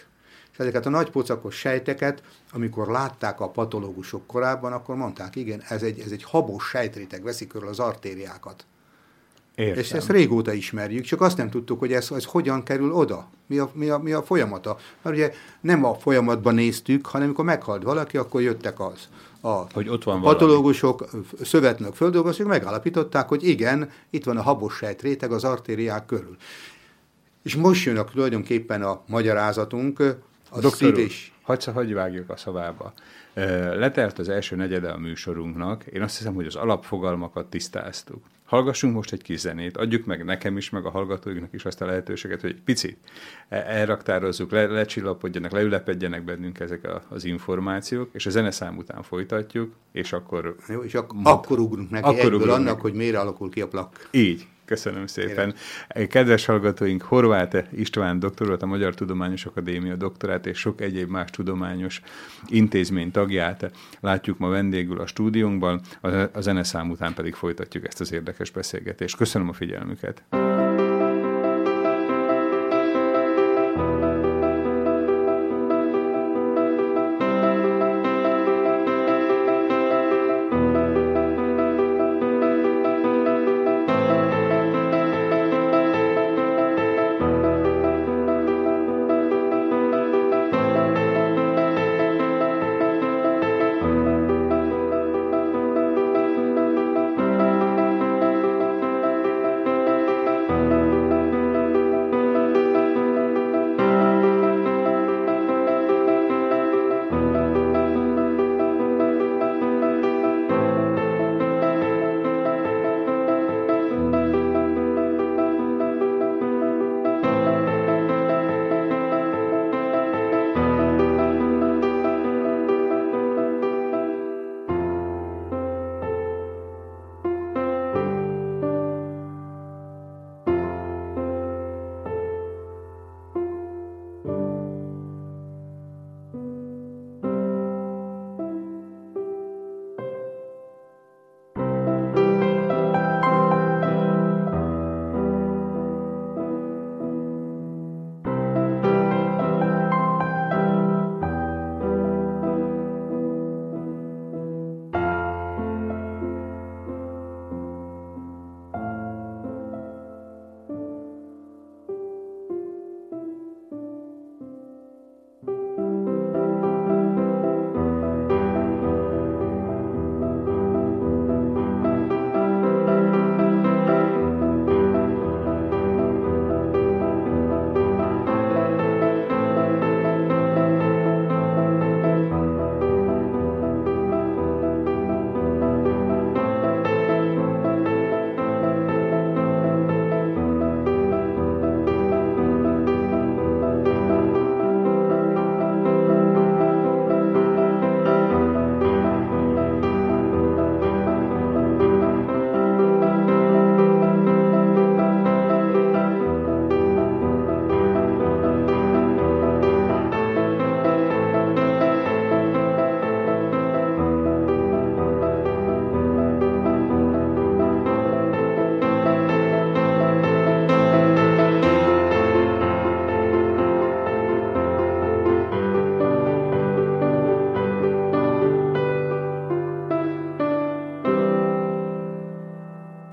És ezeket a nagy pocakos sejteket, amikor látták a patológusok korábban, akkor mondták, igen, ez egy, ez egy habos sejtréteg, veszik körül az artériákat. Értem. És ezt régóta ismerjük, csak azt nem tudtuk, hogy ez, ez hogyan kerül oda, mi a, mi, a, mi a folyamata. Mert ugye nem a folyamatban néztük, hanem amikor meghalt valaki, akkor jöttek az. A hogy ott van patológusok, szövetnök, földolgozók megállapították, hogy igen, itt van a habos sejtréteg az artériák körül. És most jön a, tulajdonképpen a magyarázatunk, a Doktor szítés. Hagysz, hagyj vágjuk a szavába. Letelt az első negyede a műsorunknak, én azt hiszem, hogy az alapfogalmakat tisztáztuk. Hallgassunk most egy kis zenét, adjuk meg nekem is, meg a hallgatóinknak is azt a lehetőséget, hogy egy picit e- elraktározzuk, le, lecsillapodjanak, leülepedjenek bennünk ezek a, az információk, és a zeneszám után folytatjuk, és akkor... Jó, és ak- akkor ugrunk neki akkor egyből ugrunk annak, meg. hogy miért alakul ki a plak. Így, Köszönöm szépen. Kérem. Kedves hallgatóink, Horváth István doktor volt a Magyar Tudományos Akadémia doktorát és sok egyéb más tudományos intézmény tagját látjuk ma vendégül a stúdiónkban, a zeneszám után pedig folytatjuk ezt az érdekes beszélgetést. Köszönöm a figyelmüket.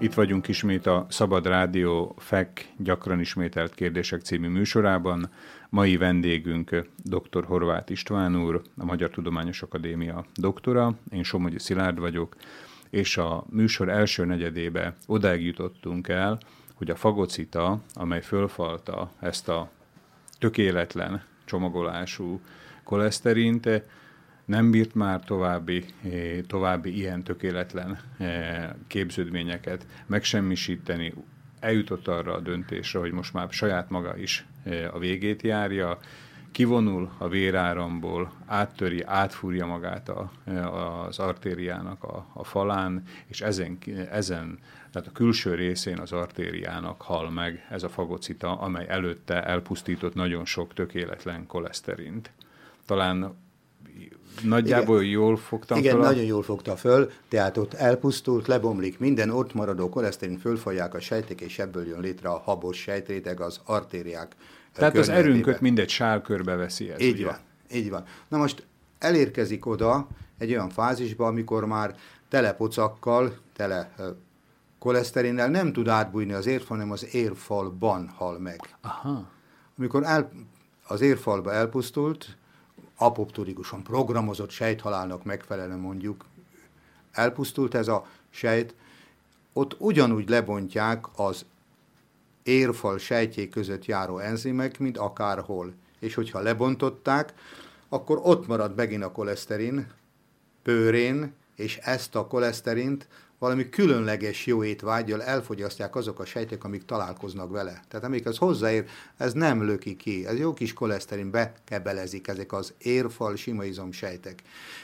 Itt vagyunk ismét a Szabad Rádió FEK gyakran ismételt kérdések című műsorában. Mai vendégünk dr. Horváth István úr, a Magyar Tudományos Akadémia doktora, én Somogyi Szilárd vagyok, és a műsor első negyedébe odáig jutottunk el, hogy a fagocita, amely fölfalta ezt a tökéletlen csomagolású koleszterint, nem bírt már további, eh, további ilyen tökéletlen eh, képződményeket megsemmisíteni, eljutott arra a döntésre, hogy most már saját maga is eh, a végét járja, kivonul a véráramból, áttöri, átfúrja magát a, az artériának a, a falán, és ezen, ezen, tehát a külső részén az artériának hal meg ez a fagocita, amely előtte elpusztított nagyon sok tökéletlen koleszterint. Talán nagyjából Igen. jól fogtam Igen, föl? nagyon jól fogta föl, tehát ott elpusztult, lebomlik minden, ott maradó koleszterin fölfalják a sejtek, és ebből jön létre a habos sejtréteg, az artériák Tehát az erőnköt mindegy sálkörbe veszi ez. Így ugye? van, így van. Na most elérkezik oda egy olyan fázisba, amikor már tele pocakkal, tele koleszterinnel nem tud átbújni az érfal, hanem az érfalban hal meg. Aha. Amikor el, az érfalba elpusztult, apoptolikusan programozott sejthalálnak megfelelően mondjuk elpusztult ez a sejt, ott ugyanúgy lebontják az érfal sejtjék között járó enzimek, mint akárhol. És hogyha lebontották, akkor ott marad megint a koleszterin pőrén, és ezt a koleszterint valami különleges jó étvágyjal elfogyasztják azok a sejtek, amik találkoznak vele. Tehát amik az hozzáér, ez nem löki ki. Ez jó kis koleszterin bekebelezik ezek az érfal simaizom sejtek.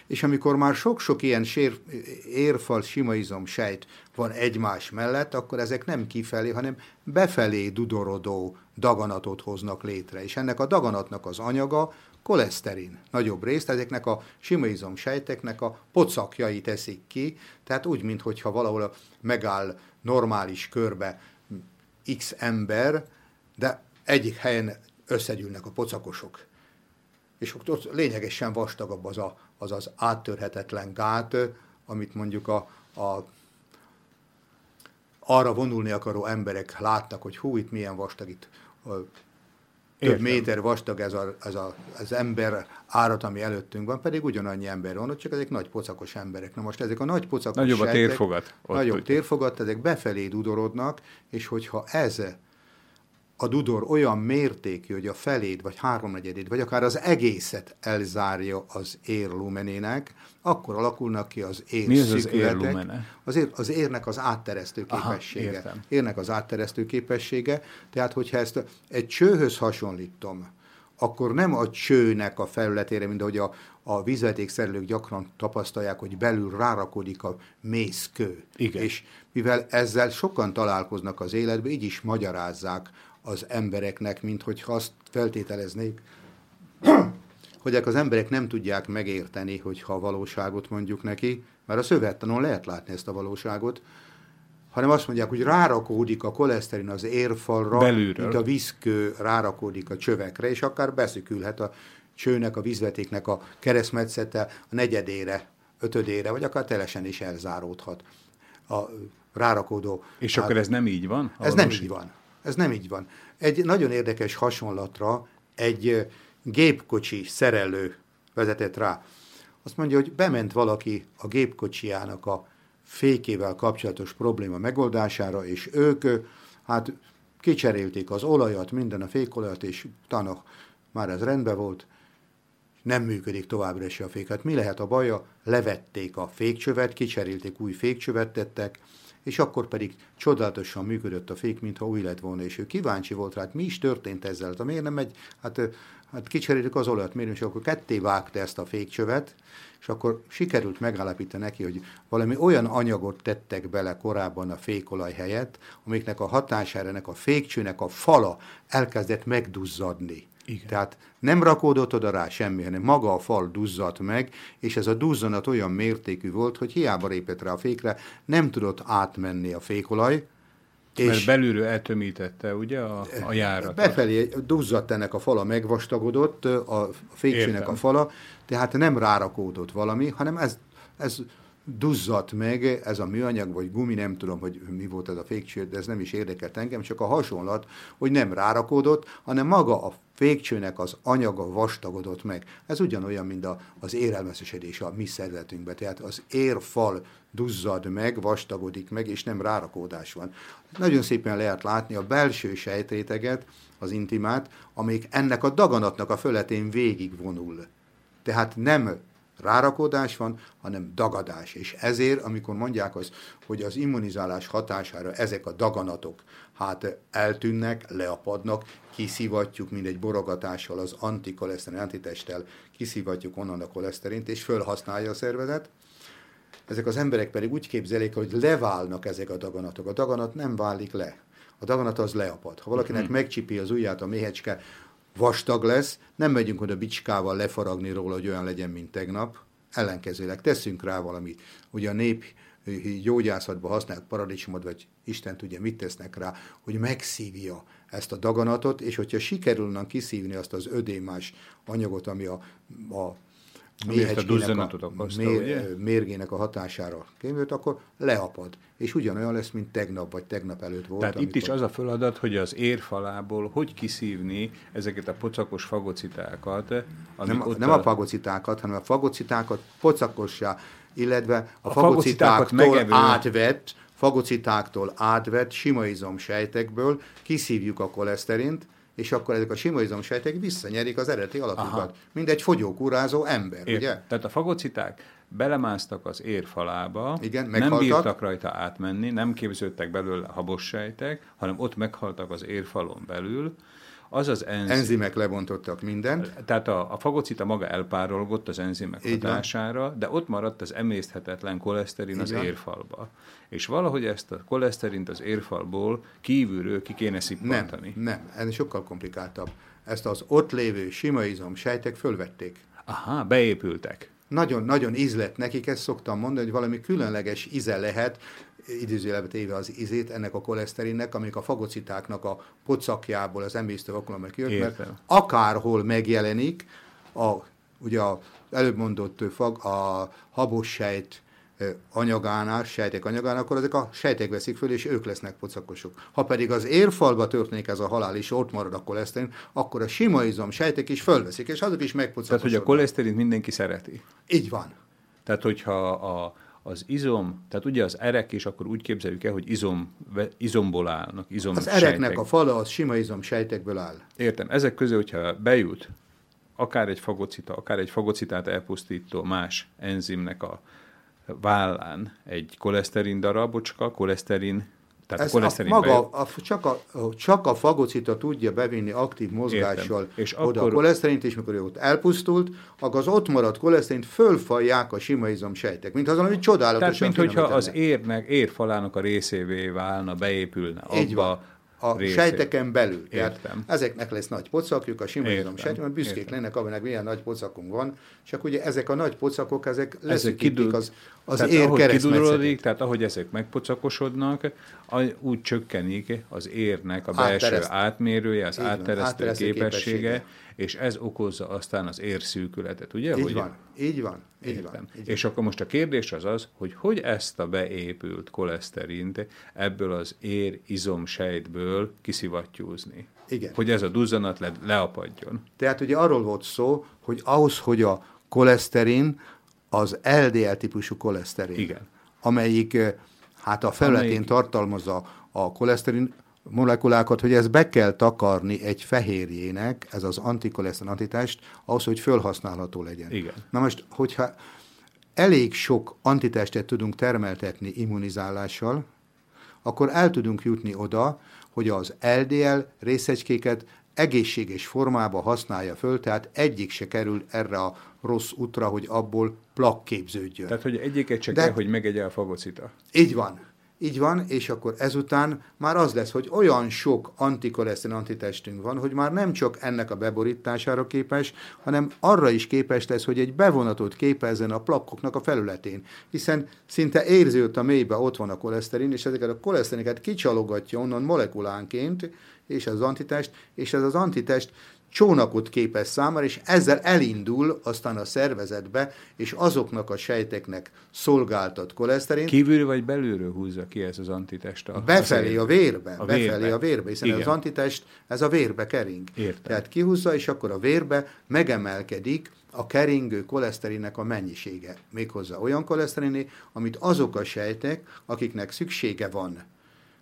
És amikor már sok-sok ilyen sér, érfal simaizom sejt van egymás mellett, akkor ezek nem kifelé, hanem befelé dudorodó daganatot hoznak létre. És ennek a daganatnak az anyaga koleszterin nagyobb részt, ezeknek a sima sejteknek a pocakjai teszik ki, tehát úgy, mintha valahol megáll normális körbe x ember, de egyik helyen összegyűlnek a pocakosok. És ott lényegesen vastagabb az a, az, az áttörhetetlen gát, amit mondjuk a, a arra vonulni akaró emberek látnak, hogy hú, itt milyen vastag, itt több méter vastag ez, a, ez a, az ember árat, ami előttünk van, pedig ugyanannyi ember van, ott csak ezek nagy pocakos emberek. Na most ezek a nagy pocakos Nagyobb a térfogat. Nagyobb térfogat, ezek befelé dudorodnak, és hogyha ez a dudor olyan mértékű, hogy a felét, vagy háromnegyedét, vagy akár az egészet elzárja az ér lumenének, akkor alakulnak ki az ér Mi az az ér lumene? Az, ér, az érnek az átteresztő képessége. Aha, érnek az átteresztő képessége, tehát hogyha ezt egy csőhöz hasonlítom, akkor nem a csőnek a felületére, mint ahogy a, a vízvetékszerelők gyakran tapasztalják, hogy belül rárakodik a mészkő. Igen. És mivel ezzel sokan találkoznak az életben, így is magyarázzák az embereknek, mint hogyha azt feltételeznék, hogy az emberek nem tudják megérteni, hogyha a valóságot mondjuk neki, mert a szövettanon lehet látni ezt a valóságot, hanem azt mondják, hogy rárakódik a koleszterin az érfalra, Belülről. mint a vízkő rárakódik a csövekre, és akár beszükülhet a csőnek, a vízvetéknek a keresztmetszete a negyedére, ötödére, vagy akár telesen is elzáródhat a rárakódó. És akkor ez nem így van? Ez nem így van. Ez nem így van. Egy nagyon érdekes hasonlatra egy gépkocsi szerelő vezetett rá. Azt mondja, hogy bement valaki a gépkocsijának a fékével kapcsolatos probléma megoldására, és ők hát kicserélték az olajat, minden a fékolajat, és utána már ez rendben volt, nem működik továbbra is a fék. Hát mi lehet a baja? Levették a fékcsövet, kicserélték, új fékcsövet tettek, és akkor pedig csodálatosan működött a fék, mintha új lett volna, és ő kíváncsi volt rá, hát mi is történt ezzel, hát miért nem megy, hát, hát kicserélik az olajat, miért és akkor ketté vágta ezt a fékcsövet, és akkor sikerült megállapítani neki, hogy valami olyan anyagot tettek bele korábban a fékolaj helyett, amiknek a hatására ennek a fékcsőnek a fala elkezdett megduzzadni. Igen. Tehát nem rakódott oda rá semmi, hanem maga a fal duzzadt meg, és ez a duzzanat olyan mértékű volt, hogy hiába répett rá a fékre, nem tudott átmenni a fékolaj, és Mert belülről eltömítette, ugye, a, a járat. Befelé duzzadt ennek a fala, megvastagodott, a féksének a fala, tehát nem rárakódott valami, hanem ez, ez duzzadt meg ez a műanyag, vagy gumi, nem tudom, hogy mi volt ez a fékcső, de ez nem is érdekelt engem, csak a hasonlat, hogy nem rárakódott, hanem maga a fékcsőnek az anyaga vastagodott meg. Ez ugyanolyan, mint a, az érelmeszesedés a mi szervezetünkben. Tehát az érfal duzzad meg, vastagodik meg, és nem rárakódás van. Nagyon szépen lehet látni a belső sejtréteget, az intimát, amelyik ennek a daganatnak a föletén végigvonul. Tehát nem rárakódás van, hanem dagadás. És ezért, amikor mondják azt, hogy az immunizálás hatására ezek a daganatok hát eltűnnek, leapadnak, kiszivatjuk, mint egy borogatással az antikoleszterin, antitesttel kiszivatjuk onnan a koleszterint, és fölhasználja a szervezet. Ezek az emberek pedig úgy képzelik, hogy leválnak ezek a daganatok. A daganat nem válik le. A daganat az leapad. Ha valakinek mm-hmm. megcsipi az ujját a méhecske, vastag lesz, nem megyünk oda bicskával lefaragni róla, hogy olyan legyen, mint tegnap, ellenkezőleg teszünk rá valamit. Ugye a nép gyógyászatban használt paradicsomot, vagy Isten tudja, mit tesznek rá, hogy megszívja ezt a daganatot, és hogyha sikerülne kiszívni azt az ödémás anyagot, ami a, a méhecskének a, okozta, mér, ugye? mérgének a hatására kémült, akkor leapad. És ugyanolyan lesz, mint tegnap, vagy tegnap előtt volt. Tehát amikor... itt is az a feladat, hogy az érfalából hogy kiszívni ezeket a pocakos fagocitákat. Nem, nem a... a fagocitákat, hanem a fagocitákat pocakossá, illetve a, a fagocitáktól átvett, fagocitáktól átvett sima izomsejtekből kiszívjuk a koleszterint, és akkor ezek a sima izomsejtek visszanyerik az eredeti alapjukat. Mint egy fogyókúrázó ember, Ért. ugye? Tehát a fagociták belemásztak az érfalába, Igen, nem bírtak rajta átmenni, nem képződtek belőle habossejtek, hanem ott meghaltak az érfalon belül, az az enzim. Enzimek lebontottak mindent. Tehát a, a fagocita maga elpárolgott az enzimek Így hatására, van. de ott maradt az emészthetetlen koleszterin Így az van. érfalba. És valahogy ezt a koleszterint az érfalból kívülről ki kéne szippantani. Nem, nem, ez sokkal komplikáltabb. Ezt az ott lévő sima izom sejtek fölvették. Aha, beépültek. Nagyon-nagyon ízlet nekik, ezt szoktam mondani, hogy valami különleges íze lehet, idézőjelbe téve az izét ennek a koleszterinnek, amik a fagocitáknak a pocakjából, az emésztő vakulomban kijött, mert akárhol megjelenik, a, ugye az előbb mondott fag, a habos sejt anyagánál, sejtek anyagánál, akkor ezek a sejtek veszik föl, és ők lesznek pocakosok. Ha pedig az érfalba történik ez a halál, és ott marad a koleszterin, akkor a sima izom sejtek is fölveszik, és azok is megpocakosodnak. Tehát, hogy a koleszterint mindenki szereti. Így van. Tehát, hogyha a, az izom, tehát ugye az erek is akkor úgy képzeljük el, hogy izom, izomból állnak. Izom az ereknek sejtek. a fala az sima izom sejtekből áll. Értem. Ezek közül, hogyha bejut akár egy fagocita, akár egy fagocitát elpusztító más enzimnek a vállán egy koleszterin darabocska, koleszterin tehát Ez a a, maga, a, csak, a, csak a fagocita tudja bevinni aktív mozgással Értem. és oda akkor... a koleszterint, és mikor ott elpusztult, akkor az ott maradt koleszterint fölfalják a sima sejtek, mint az, ami csodálatosan Tehát, mint hogyha az érnek, érfalának a részévé válna, beépülne Így abba, van a részét. sejteken belül. Tehát Értem. ezeknek lesz nagy pocakjuk, a sejtek, mert büszkék Értem. lennek, aminek milyen nagy pocakunk van, csak ugye ezek a nagy pocakok, ezek leszűkítik az, az tehát ér ahogy tehát ahogy ezek megpocakosodnak, úgy csökkenik az érnek a belső Áttereszt. átmérője, az átteresztő képessége, képessége, és ez okozza aztán az érszűkületet, ugye? Így hogy van, így van, így van. Így és van. akkor most a kérdés az az, hogy hogy ezt a beépült koleszterint ebből az ér izomsejtből kiszivattyúzni. Igen. Hogy ez a duzzanat le, leapadjon. Tehát ugye arról volt szó, hogy ahhoz, hogy a koleszterin az LDL típusú koleszterin, Igen. amelyik eh, hát a felületén amelyik... tartalmazza a koleszterin, molekulákat, hogy ezt be kell takarni egy fehérjének, ez az antikoleszterin antitest, ahhoz, hogy fölhasználható legyen. Igen. Na most, hogyha elég sok antitestet tudunk termeltetni immunizálással, akkor el tudunk jutni oda, hogy az LDL részecskéket egészséges formába használja föl, tehát egyik se kerül erre a rossz útra, hogy abból plak képződjön. Tehát, hogy egyiket se De, kell, hogy megegye a fagocita. Így van. Így van, és akkor ezután már az lesz, hogy olyan sok antikoleszterin antitestünk van, hogy már nem csak ennek a beborítására képes, hanem arra is képes lesz, hogy egy bevonatot képezzen a plakkoknak a felületén. Hiszen szinte érzőt a mélybe ott van a koleszterin, és ezeket a koleszterineket kicsalogatja onnan molekulánként, és az antitest, és ez az antitest csónakot képez számára, és ezzel elindul aztán a szervezetbe, és azoknak a sejteknek szolgáltat koleszterin. Kívülről vagy belülről húzza ki ez az antitest? A, befelé a vérbe, a befelé vérbe. a vérbe, hiszen Igen. az antitest, ez a vérbe kering. Értem. Tehát kihúzza, és akkor a vérbe megemelkedik a keringő koleszterinnek a mennyisége. Méghozzá olyan koleszteriné, amit azok a sejtek, akiknek szüksége van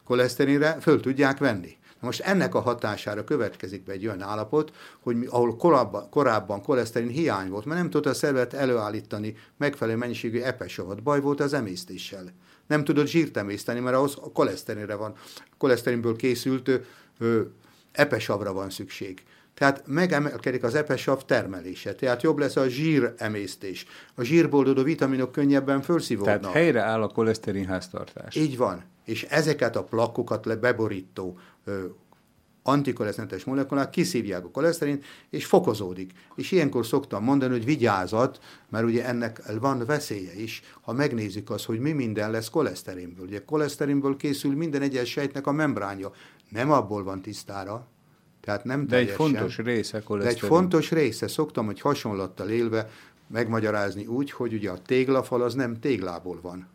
koleszterinre, föl tudják venni. Most ennek a hatására következik be egy olyan állapot, hogy ahol korábban, korábban koleszterin hiány volt, mert nem tudta a szervezet előállítani megfelelő mennyiségű epesavat. Baj volt az emésztéssel. Nem tudott zsírt emészteni, mert ahhoz a koleszterinre van. Koleszterinből készült ö, epesavra van szükség. Tehát megemelkedik az epesav termelése, tehát jobb lesz a zsír emésztés. A zsírból vitaminok könnyebben felszívódnak. Tehát helyre áll a koleszterin háztartás. Így van. És ezeket a plakkokat le beborító ö, antikoleszterintes molekulák kiszívják a koleszterint, és fokozódik. És ilyenkor szoktam mondani, hogy vigyázat, mert ugye ennek van veszélye is, ha megnézzük azt, hogy mi minden lesz koleszterinből. Ugye koleszterinből készül minden egyes sejtnek a membránja. Nem abból van tisztára, tehát nem De egy fontos része. De egy fontos része. Szoktam, hogy hasonlattal élve megmagyarázni úgy, hogy ugye a téglafal az nem téglából van.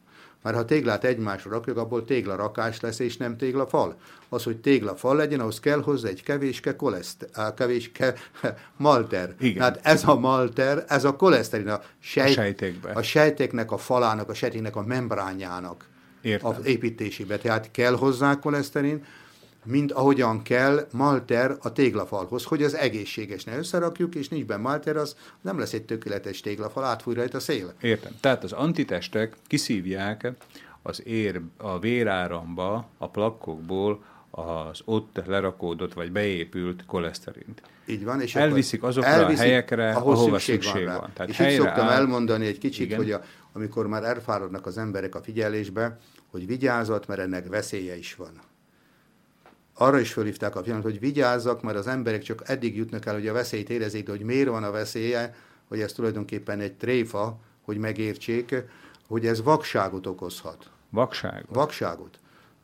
Mert ha téglát egymásra rakjuk, abból téglarakás lesz, és nem téglafal. Az, hogy téglafal legyen, ahhoz kell hozzá egy kevéske koleszt, kevéske malter. Igen. Hát ez a malter, ez a koleszterin, a, sejt, a, a sejteknek, a falának, a sejteknek a membránjának Értem. az építésébe. Tehát kell hozzá koleszterin, mint ahogyan kell malter a téglafalhoz, hogy az egészséges ne összerakjuk, és nincs benne malter, az nem lesz egy tökéletes téglafal, átfúj rajta a szél. Értem. Tehát az antitestek kiszívják az ér, a véráramba, a plakkokból az ott lerakódott vagy beépült koleszterint. Így van. És Elviszik azokra elviszik, a helyekre, ahol ahova szükség, szükség van. van. Tehát és így szoktam áll... elmondani egy kicsit, Igen. hogy a, amikor már elfáradnak az emberek a figyelésbe, hogy vigyázat, mert ennek veszélye is van arra is fölhívták a figyelmet, hogy vigyázzak, mert az emberek csak eddig jutnak el, hogy a veszélyt érezik, de hogy miért van a veszélye, hogy ez tulajdonképpen egy tréfa, hogy megértsék, hogy ez vakságot okozhat. Vakságot? Vakságot.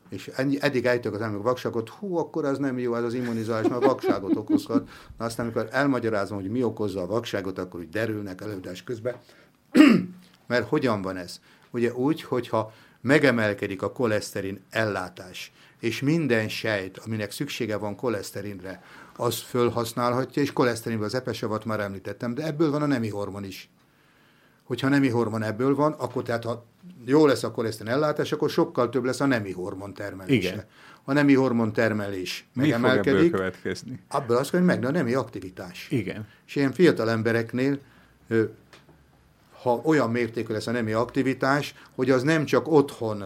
És eddig ejtök az emberek vakságot, hú, akkor az nem jó, ez az immunizálás, mert vakságot okozhat. Na aztán, amikor elmagyarázom, hogy mi okozza a vakságot, akkor úgy derülnek előadás közben. mert hogyan van ez? Ugye úgy, hogyha megemelkedik a koleszterin ellátás, és minden sejt, aminek szüksége van koleszterinre, az fölhasználhatja, és koleszterinből az epesavat már említettem, de ebből van a nemi hormon is. Hogyha nemi hormon ebből van, akkor tehát ha jó lesz a koleszterin ellátás, akkor sokkal több lesz a nemi hormon termelése. Igen. A nemi hormon termelés Mi megemelkedik. Fog ebből következni? Abból az, hogy megnő a nemi aktivitás. Igen. És ilyen fiatal embereknél ha olyan mértékű lesz a nemi aktivitás, hogy az nem csak otthon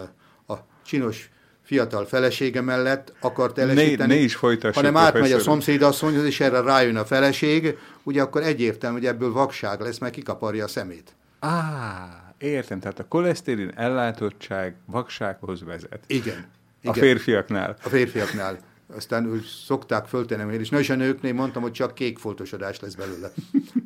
a csinos fiatal felesége mellett akart elesíteni, ne, ne hanem átmegy a szomszédasszonyhoz, és erre rájön a feleség, ugye akkor egyértelmű, hogy ebből vakság lesz, mert kikaparja a szemét. Á, értem, tehát a koleszterin ellátottság vaksághoz vezet. Igen. igen. A férfiaknál. A férfiaknál aztán úgy szokták föltenni én is. Na és a nőknél mondtam, hogy csak kék foltosodás lesz belőle.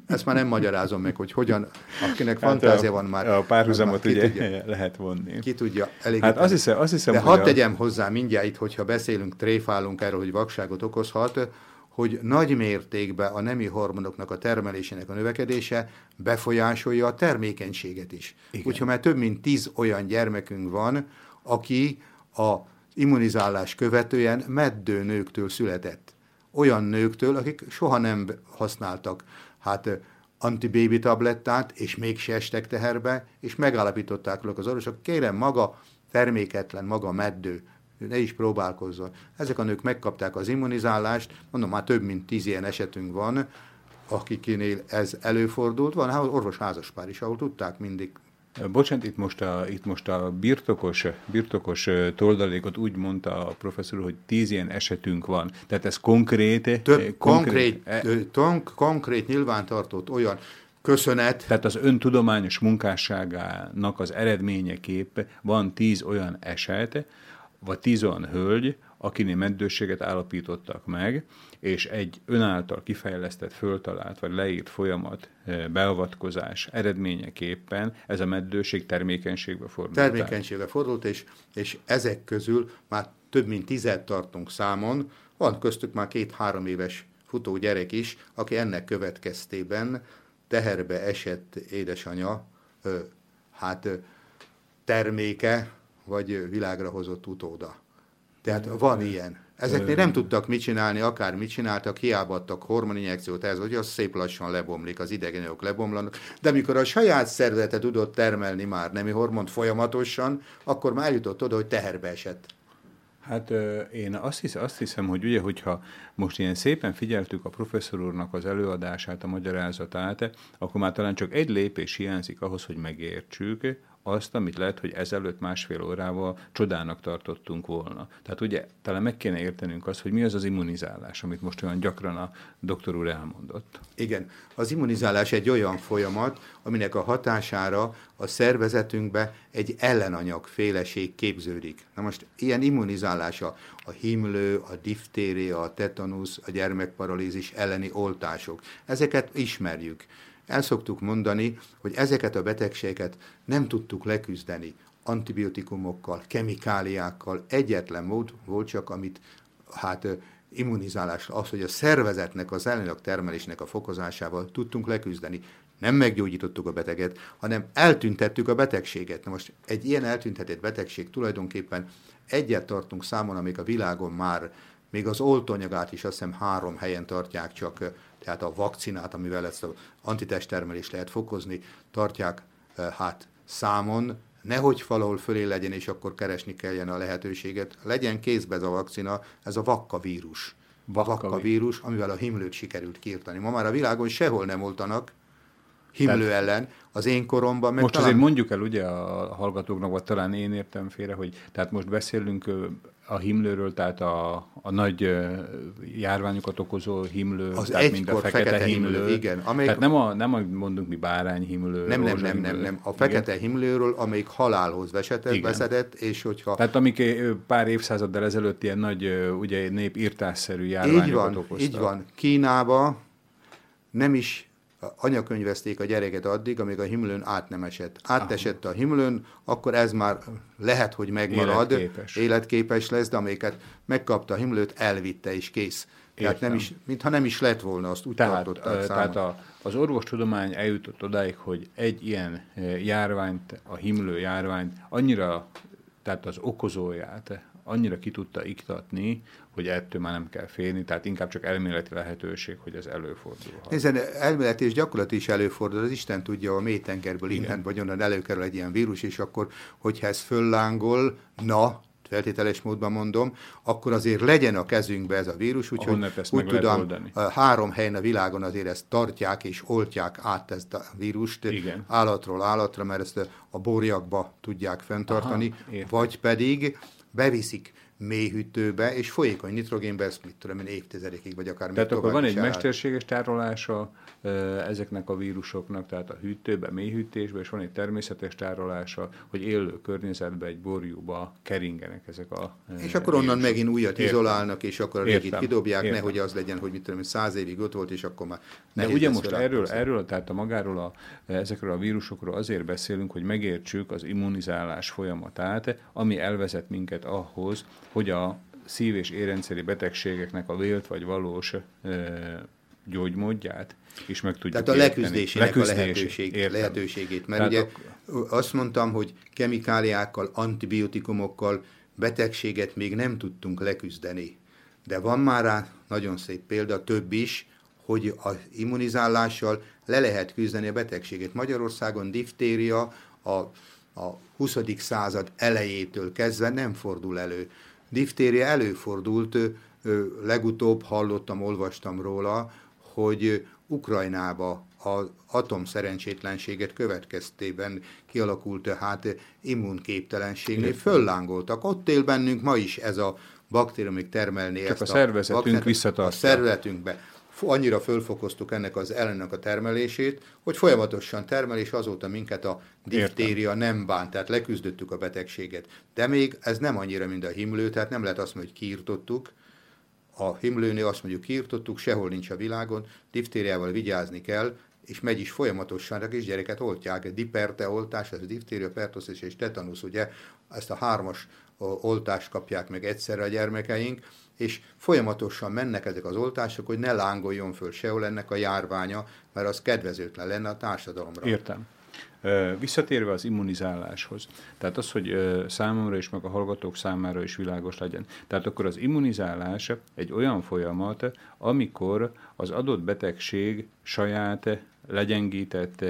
Ezt már nem magyarázom meg, hogy hogyan, akinek hát fantázia van már. A párhuzamot ugye tudja, lehet vonni. Ki tudja. Elég hát azt hiszem, azt hiszem, De hadd a... tegyem hozzá mindjárt itt, hogyha beszélünk, tréfálunk erről, hogy vakságot okozhat, hogy nagy mértékben a nemi hormonoknak a termelésének a növekedése befolyásolja a termékenységet is. Úgyhogy már több mint tíz olyan gyermekünk van, aki a immunizálás követően meddő nőktől született. Olyan nőktől, akik soha nem használtak hát antibébi tablettát, és mégse estek teherbe, és megállapították az orvosok, kérem, maga terméketlen, maga meddő, ne is próbálkozzon. Ezek a nők megkapták az immunizálást, mondom, már több mint tíz ilyen esetünk van, akikinél ez előfordult. Van orvos házaspár is, ahol tudták mindig Bocsánat, itt most a, itt most a birtokos, birtokos toldalékot úgy mondta a professzor, hogy tíz ilyen esetünk van. Tehát ez konkrét... Több konkrét, konkrét, e, konkrét nyilvántartott olyan köszönet. Tehát az öntudományos munkásságának az eredményeképp van tíz olyan eset, vagy tíz olyan hölgy, akinél meddőséget állapítottak meg, és egy önáltal kifejlesztett, föltalált vagy leírt folyamat, eh, beavatkozás eredményeképpen ez a meddőség termékenységbe fordult. Termékenységbe fordult, és, és ezek közül már több mint tizet tartunk számon, van köztük már két-három éves futó gyerek is, aki ennek következtében teherbe esett édesanyja, hát terméke, vagy világra hozott utóda. Tehát van ilyen. Ezeknél nem tudtak mit csinálni, akár mit csináltak, hiába adtak hormoninjekciót ez, hogy az szép lassan lebomlik, az idegenyok lebomlanak. De amikor a saját szervezete tudott termelni már nemi hormont folyamatosan, akkor már eljutott oda, hogy teherbe esett. Hát én azt hiszem, azt hiszem, hogy ugye, hogyha most ilyen szépen figyeltük a professzor úrnak az előadását, a magyarázatát, akkor már talán csak egy lépés hiányzik ahhoz, hogy megértsük azt, amit lehet, hogy ezelőtt másfél órával csodának tartottunk volna. Tehát ugye talán meg kéne értenünk azt, hogy mi az az immunizálás, amit most olyan gyakran a doktor úr elmondott. Igen, az immunizálás egy olyan folyamat, aminek a hatására a szervezetünkbe egy ellenanyag féleség képződik. Na most ilyen immunizálása a himlő, a diftéria, a tetanusz, a gyermekparalízis elleni oltások. Ezeket ismerjük. El szoktuk mondani, hogy ezeket a betegségeket nem tudtuk leküzdeni antibiotikumokkal, kemikáliákkal. Egyetlen mód volt csak, amit hát immunizálásra, az, hogy a szervezetnek, az ellenak termelésnek a fokozásával tudtunk leküzdeni. Nem meggyógyítottuk a beteget, hanem eltüntettük a betegséget. Na most egy ilyen eltüntetett betegség tulajdonképpen egyet tartunk számon, amik a világon már, még az oltóanyagát is azt hiszem három helyen tartják csak tehát a vakcinát, amivel ezt az antitesttermelést lehet fokozni, tartják eh, hát számon, nehogy valahol fölé legyen, és akkor keresni kelljen a lehetőséget. Legyen kézbe ez a vakcina, ez a vakka vírus. Vakka, vírus, amivel a himlőt sikerült kiirtani. Ma már a világon sehol nem oltanak himlő Tehát, ellen. Az én koromban meg Most talán... azért mondjuk el ugye a hallgatóknak, vagy talán én értem félre, hogy tehát most beszélünk a himlőről, tehát a, a nagy járványokat okozó himlő, az tehát mind a fekete, fekete himlő, himlő, igen. Amelyik, tehát nem, a, nem a, mondunk mi bárány himlő. Nem, nem, nem, nem, nem. A fekete igen. himlőről, amelyik halálhoz vesetett, veszedett, és hogyha... Tehát amik pár évszázaddal ezelőtt ilyen nagy, ugye népírtásszerű járványokat így van, okoztak. Így van. Kínába nem is anyakönyvezték a gyereket addig, amíg a himlőn át nem esett. Átesett a himlőn, akkor ez már lehet, hogy megmarad, életképes, életképes lesz, de amiket megkapta a himlőt, elvitte és kész. Tehát nem is, mintha nem is lett volna, azt úgy tehát, tartották Tehát a, az orvostudomány eljutott odáig, hogy egy ilyen járványt, a himlő járványt annyira, tehát az okozóját annyira ki tudta iktatni, hogy ettől már nem kell félni, tehát inkább csak elméleti lehetőség, hogy ez előfordulhat. Ezen elméleti és gyakorlati is előfordul, az Isten tudja, a mélytengerből innen vagy onnan előkerül egy ilyen vírus, és akkor, hogyha ez föllángol, na, feltételes módban mondom, akkor azért legyen a kezünkbe ez a vírus, úgyhogy úgy tudom, három helyen a világon azért ezt tartják és oltják át ezt a vírust Igen. állatról állatra, mert ezt a borjakba tudják fenntartani, Aha, vagy pedig beviszik mélyhűtőbe, és folyékony nitrogénbe, ezt mit tudom én, évtizedekig, vagy akár Tehát akkor van egy áll. mesterséges tárolása ezeknek a vírusoknak, tehát a hűtőbe, mélyhűtésbe, és van egy természetes tárolása, hogy élő környezetben, egy borjúba keringenek ezek a És akkor onnan vírusok. megint újat Értem. izolálnak, és akkor a régit kidobják, Értem. nehogy az legyen, hogy mit tudom, száz évig ott volt, és akkor már De ugye most erről, erről, tehát a magáról, a, ezekről a vírusokról azért beszélünk, hogy megértsük az immunizálás folyamatát, ami elvezet minket ahhoz, hogy a szív- és érrendszeri betegségeknek a vélt vagy valós gyógymódját is meg tudjuk Tehát a leküzdésének Leküzdés, a lehetőség, lehetőségét. Mert Tehát ugye a... azt mondtam, hogy kemikáliákkal, antibiotikumokkal betegséget még nem tudtunk leküzdeni. De van már rá nagyon szép példa, több is, hogy az immunizálással le lehet küzdeni a betegséget. Magyarországon diftéria a, a 20. század elejétől kezdve nem fordul elő diftéria előfordult, legutóbb hallottam, olvastam róla, hogy Ukrajnába az atomszerencsétlenséget következtében kialakult hát immunképtelenségnél föllángoltak. Ott él bennünk ma is ez a baktérium, termelni Csak ezt a, szervezetünk visszatartja. A szervezetünkbe annyira fölfokoztuk ennek az ellennek a termelését, hogy folyamatosan termel, és azóta minket a diftéria nem bánt, tehát leküzdöttük a betegséget. De még ez nem annyira, mint a himlő, tehát nem lehet azt mondani, hogy kiirtottuk, a himlőnél azt mondjuk kiirtottuk, sehol nincs a világon, diftériával vigyázni kell, és megy is folyamatosan, a kisgyereket oltják, diperte oltás, ez a diftéria, pertussis és tetanusz, ugye, ezt a hármas oltást kapják meg egyszerre a gyermekeink, és folyamatosan mennek ezek az oltások, hogy ne lángoljon föl sehol ennek a járványa, mert az kedvezőtlen lenne a társadalomra. Értem. Visszatérve az immunizáláshoz, tehát az, hogy számomra és meg a hallgatók számára is világos legyen. Tehát akkor az immunizálás egy olyan folyamat, amikor az adott betegség saját legyengített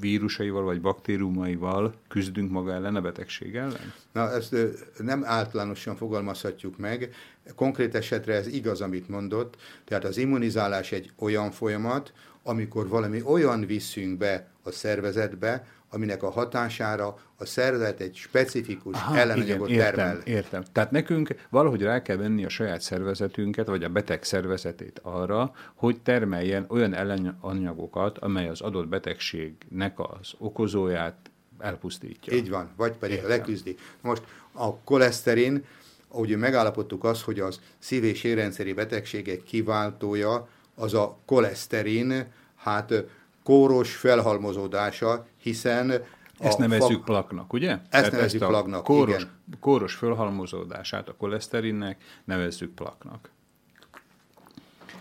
vírusaival vagy baktériumaival küzdünk maga ellen a betegség ellen? Na, ezt nem általánosan fogalmazhatjuk meg. Konkrét esetre ez igaz, amit mondott. Tehát az immunizálás egy olyan folyamat, amikor valami olyan viszünk be a szervezetbe, aminek a hatására a szervezet egy specifikus Aha, ellenanyagot igen, értem, termel. Értem. Tehát nekünk valahogy rá kell venni a saját szervezetünket, vagy a beteg szervezetét arra, hogy termeljen olyan ellenanyagokat, amely az adott betegségnek az okozóját elpusztítja. Így van, vagy pedig értem. leküzdi. Most a koleszterin, ahogy megállapodtuk az, hogy az szív- és érrendszeri betegségek kiváltója az a koleszterin, hát kóros felhalmozódása, hiszen ezt nevezzük fa... plaknak, ugye? Ezt Tehát nevezzük ezt plaknak, kóros, igen. Kóros fölhalmozódását a koleszterinnek nevezzük plaknak.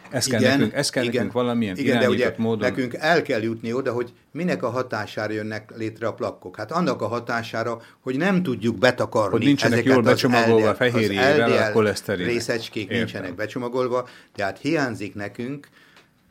Ezt igen, kell, nekünk, ezt kell igen, nekünk valamilyen igen, de ugye módon... nekünk el kell jutni oda, hogy minek a hatására jönnek létre a plakkok. Hát annak a hatására, hogy nem tudjuk betakarni Hogy nincsenek jól becsomagolva fehérjével a koleszterin. részecskék Értem. nincsenek becsomagolva, tehát hiányzik nekünk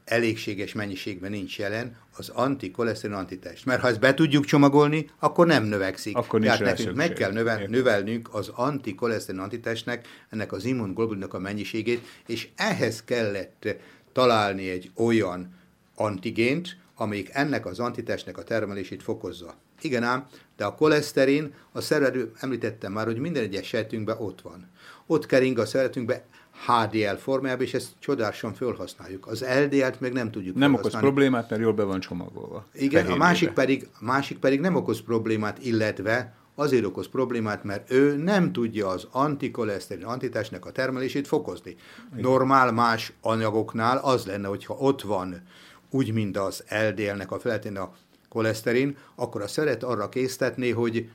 elégséges mennyiségben nincs jelen az antikoleszterin antitest. Mert ha ezt be tudjuk csomagolni, akkor nem növekszik. Akkor Tehát nekünk meg kell növel, növelnünk az antikoleszterin antitestnek, ennek az immunglobulnak a mennyiségét, és ehhez kellett találni egy olyan antigént, amelyik ennek az antitestnek a termelését fokozza. Igen ám, de a koleszterin, a szervező, említettem már, hogy minden egyes sejtünkben ott van. Ott kering a szervezetünkben HDL formájában, és ezt csodásan felhasználjuk. Az LDL-t meg nem tudjuk Nem okoz problémát, mert jól be van csomagolva. Igen, a másik pedig, másik pedig nem okoz problémát, illetve azért okoz problémát, mert ő nem tudja az antikoleszterin antitestnek a termelését fokozni. Normál más anyagoknál az lenne, hogyha ott van úgy, mint az LDL-nek a feletén a koleszterin, akkor a szeret arra késztetni, hogy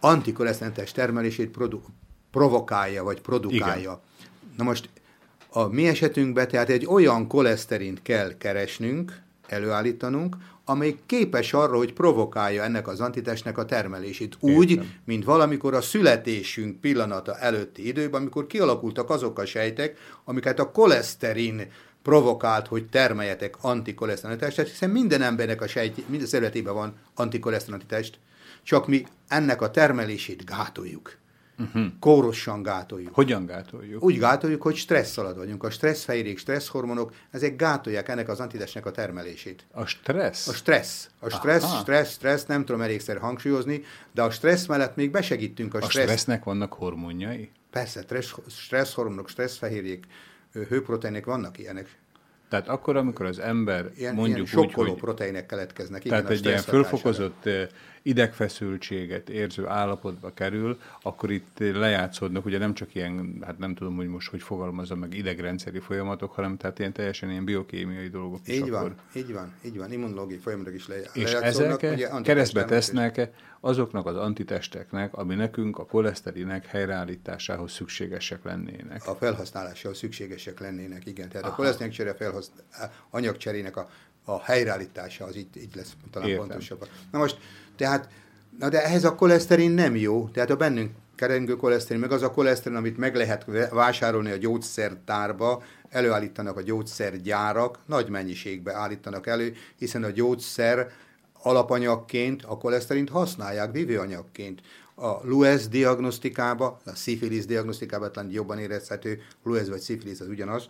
antikoleszterin termelését produ- provokálja, vagy produkálja. Igen. Na most a mi esetünkben tehát egy olyan koleszterint kell keresnünk, előállítanunk, amely képes arra, hogy provokálja ennek az antitestnek a termelését. Úgy, Értem. mint valamikor a születésünk pillanata előtti időben, amikor kialakultak azok a sejtek, amiket a koleszterin provokált, hogy termeljetek antikoleszterin testet, hiszen minden embernek a sejt, minden szervezetében van antikoleszterin test, csak mi ennek a termelését gátoljuk uh-huh. kórosan gátoljuk. Hogyan gátoljuk? Úgy gátoljuk, hogy stressz alatt vagyunk. A stresszfejérék, stresszhormonok, ezek gátolják ennek az antidesnek a termelését. A stressz? A stressz. A stressz, Aha. stressz, stressz, nem tudom elégszer hangsúlyozni, de a stressz mellett még besegítünk a, stressz. A stressznek vannak hormonjai? Persze, stressz, stresszhormonok, stresszfehérjék, hőproteinek vannak ilyenek. Tehát akkor, amikor az ember ilyen, mondjuk ilyen úgy, hogy... proteinek keletkeznek. Igen, tehát egy ilyen fölfokozott idegfeszültséget érző állapotba kerül, akkor itt lejátszódnak, ugye nem csak ilyen, hát nem tudom, hogy most hogy fogalmazom meg idegrendszeri folyamatok, hanem tehát ilyen teljesen ilyen biokémiai dolgok így is van, akkor. így van, így van, immunológiai folyamatok is lejátszódnak. És ezek keresztbe tesznek azoknak az antitesteknek, ami nekünk a koleszterinek helyreállításához szükségesek lennének. A felhasználásához szükségesek lennének, igen. Tehát Aha. a koleszterin csere felhasznál, anyagcserének a, a helyreállítása az így, így lesz talán Értem. pontosabb. Na most tehát, na de ehhez a koleszterin nem jó, tehát a bennünk kerengő koleszterin, meg az a koleszterin, amit meg lehet vásárolni a gyógyszertárba, előállítanak a gyógyszergyárak, nagy mennyiségbe állítanak elő, hiszen a gyógyszer alapanyagként a koleszterint használják vívőanyagként. A Luez diagnosztikába, a szifilis diagnosztikába talán jobban érezhető, Luez vagy szifilis az ugyanaz,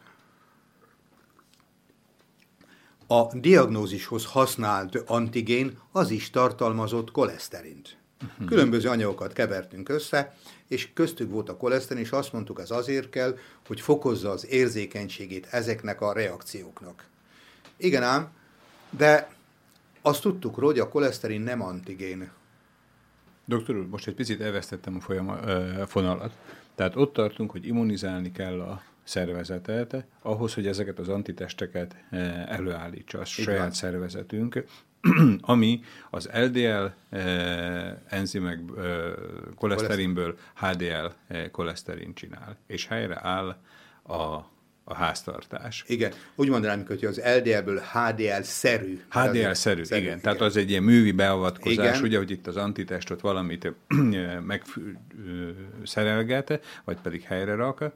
a diagnózishoz használt antigén az is tartalmazott koleszterint. Különböző anyagokat kevertünk össze, és köztük volt a koleszterin, és azt mondtuk, ez azért kell, hogy fokozza az érzékenységét ezeknek a reakcióknak. Igen ám, de azt tudtuk róla, hogy a koleszterin nem antigén. Doktor úr, most egy picit elvesztettem a folyama, fonalat. Tehát ott tartunk, hogy immunizálni kell a szervezetet, ahhoz, hogy ezeket az antitesteket eh, előállítsa a saját van. szervezetünk, ami az LDL eh, enzimek eh, koleszterinből HDL koleszterin csinál, és helyre áll a a háztartás. Igen, úgy mondanám, hogy az LDL-ből HDL-szerű. HDL-szerű, igen. igen. Tehát az egy ilyen művi beavatkozás, igen. ugye, hogy itt az antitestot valamit megszerelget, vagy pedig helyre rak,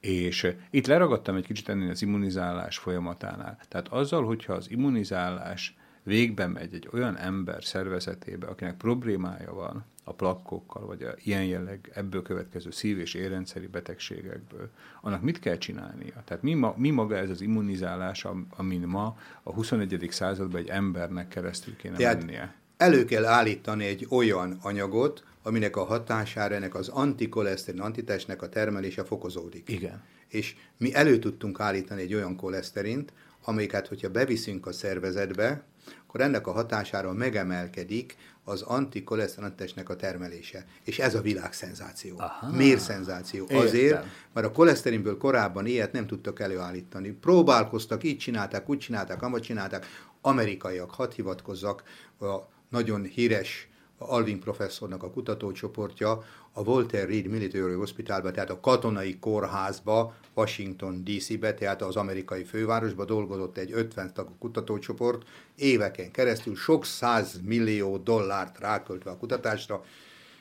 és eh, itt leragadtam egy kicsit ennél az immunizálás folyamatánál. Tehát azzal, hogyha az immunizálás végbe megy egy olyan ember szervezetébe, akinek problémája van a plakkokkal, vagy a ilyen jelleg ebből következő szív- és érrendszeri betegségekből, annak mit kell csinálnia? Tehát mi, ma, mi maga ez az immunizálás, amin ma a 21. században egy embernek keresztül kéne Tehát mennie? elő kell állítani egy olyan anyagot, aminek a hatására ennek az antikoleszterin, antitestnek a termelése fokozódik. Igen. És mi elő tudtunk állítani egy olyan koleszterint, amelyiket, hogyha beviszünk a szervezetbe, akkor ennek a hatására megemelkedik az antikoleszterinantesnek a termelése. És ez a világ szenzáció. Aha. Miért szenzáció? Értem. Azért, mert a koleszterinből korábban ilyet nem tudtak előállítani. Próbálkoztak, így csinálták, úgy csinálták, amúgy csinálták. Amerikaiak, hadd hivatkozzak, a nagyon híres Alvin professzornak a kutatócsoportja a Walter Reed Military Hospitalba, tehát a katonai kórházba, Washington DC-be, tehát az amerikai fővárosba dolgozott egy 50 tagú kutatócsoport, éveken keresztül sok száz millió dollárt ráköltve a kutatásra,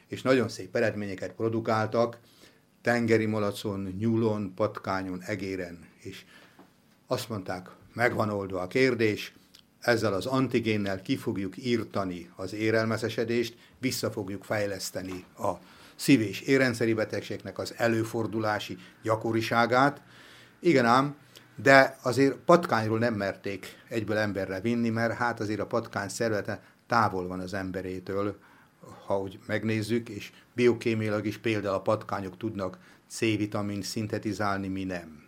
és nagyon szép eredményeket produkáltak, tengeri malacon, nyúlon, patkányon, egéren, és azt mondták, megvan oldva a kérdés, ezzel az antigénnel ki fogjuk írtani az érelmezesedést, vissza fogjuk fejleszteni a szív- és érrendszeri betegségnek az előfordulási gyakoriságát. Igen ám, de azért patkányról nem merték egyből emberre vinni, mert hát azért a patkány szervete távol van az emberétől, ha úgy megnézzük, és biokémiailag is például a patkányok tudnak C-vitamin szintetizálni, mi nem.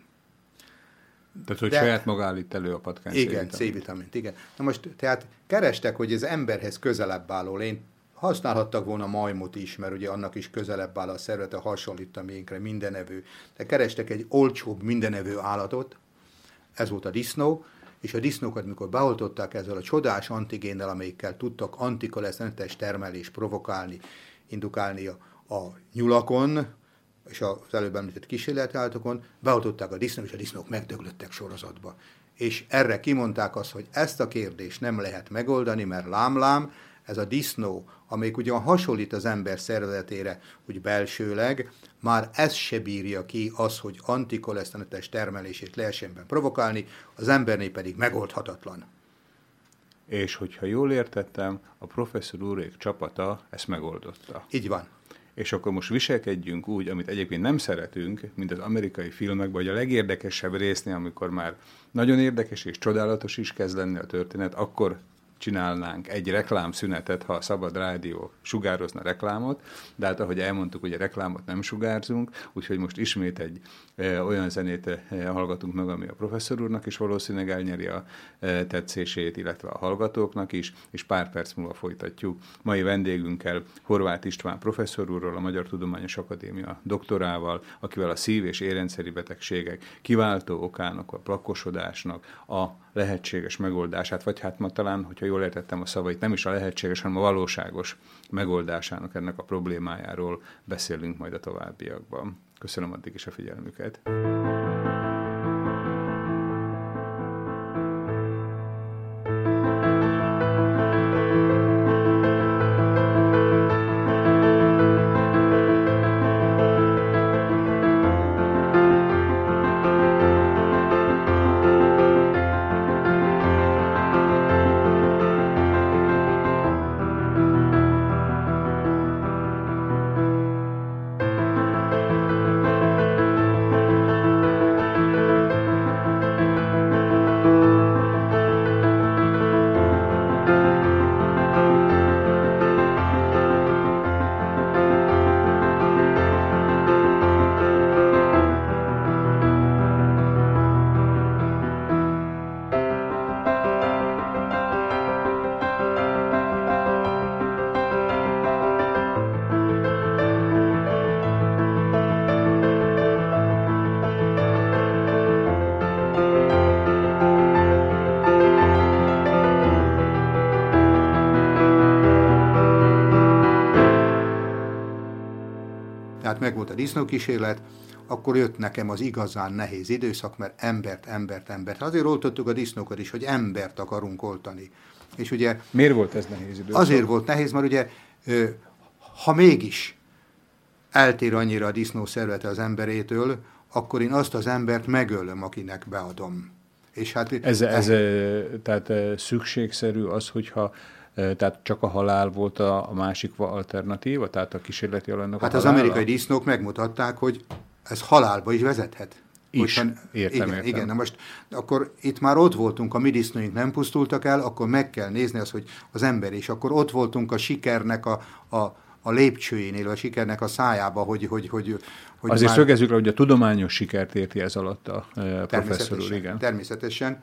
Tehát, hogy De, saját maga állít elő a patkány Igen, C-vitamint, igen. Na most, tehát kerestek, hogy az emberhez közelebb álló lény, használhattak volna majmot is, mert ugye annak is közelebb áll a szervete, hasonlít a miénkre, mindenevő. De kerestek egy olcsóbb mindenevő állatot, ez volt a disznó, és a disznókat, mikor beoltották ezzel a csodás antigénnel, amelyikkel tudtak antikoleszterintes termelés provokálni, indukálni a, a nyulakon, és az előbb említett kísérletállatokon, beoltották a disznót, és a disznók megdöglöttek sorozatba. És erre kimondták azt, hogy ezt a kérdést nem lehet megoldani, mert lámlám, ez a disznó, amelyik ugyan hasonlít az ember szervezetére, úgy belsőleg, már ez se bírja ki az, hogy antikoleszterintes termelését lehessen provokálni, az embernél pedig megoldhatatlan. És hogyha jól értettem, a professzor úrék csapata ezt megoldotta. Így van és akkor most viselkedjünk úgy, amit egyébként nem szeretünk, mint az amerikai filmekben, vagy a legérdekesebb résznél, amikor már nagyon érdekes és csodálatos is kezd lenni a történet, akkor csinálnánk egy reklámszünetet, ha a Szabad Rádió sugározna reklámot, de hát ahogy elmondtuk, hogy a reklámot nem sugárzunk, úgyhogy most ismét egy olyan zenét hallgatunk meg, ami a professzor úrnak is valószínűleg elnyeri a tetszését, illetve a hallgatóknak is, és pár perc múlva folytatjuk. Mai vendégünkkel Horváth István professzor úrról, a Magyar Tudományos Akadémia doktorával, akivel a szív- és érrendszeri betegségek kiváltó okának, a plakosodásnak, a lehetséges megoldását, vagy hát ma talán, hogyha jól értettem a szavait, nem is a lehetséges, hanem a valóságos megoldásának ennek a problémájáról beszélünk majd a továbbiakban. Köszönöm addig is a figyelmüket. A disznókísérlet, akkor jött nekem az igazán nehéz időszak, mert embert, embert, embert. Azért oltottuk a disznókat is, hogy embert akarunk oltani. És ugye... Miért volt ez nehéz időszak? Azért volt nehéz, mert ugye, ha mégis eltér annyira a disznó szervete az emberétől, akkor én azt az embert megölöm, akinek beadom. És hát, ez, ez, ez tehát szükségszerű az, hogyha tehát csak a halál volt a, a másik alternatíva, tehát a kísérleti alanynak Hát az amerikai disznók megmutatták, hogy ez halálba is vezethet. is. Hogyha, értem, igen, értem. igen, na most akkor itt már ott voltunk, a mi disznóink nem pusztultak el, akkor meg kell nézni az, hogy az ember, és akkor ott voltunk a sikernek a, a a lépcsőjénél, a sikernek a szájába, hogy... hogy, hogy, hogy Azért már... szögezzük le, hogy a tudományos sikert érti ez alatt a professzor úr, igen. Természetesen.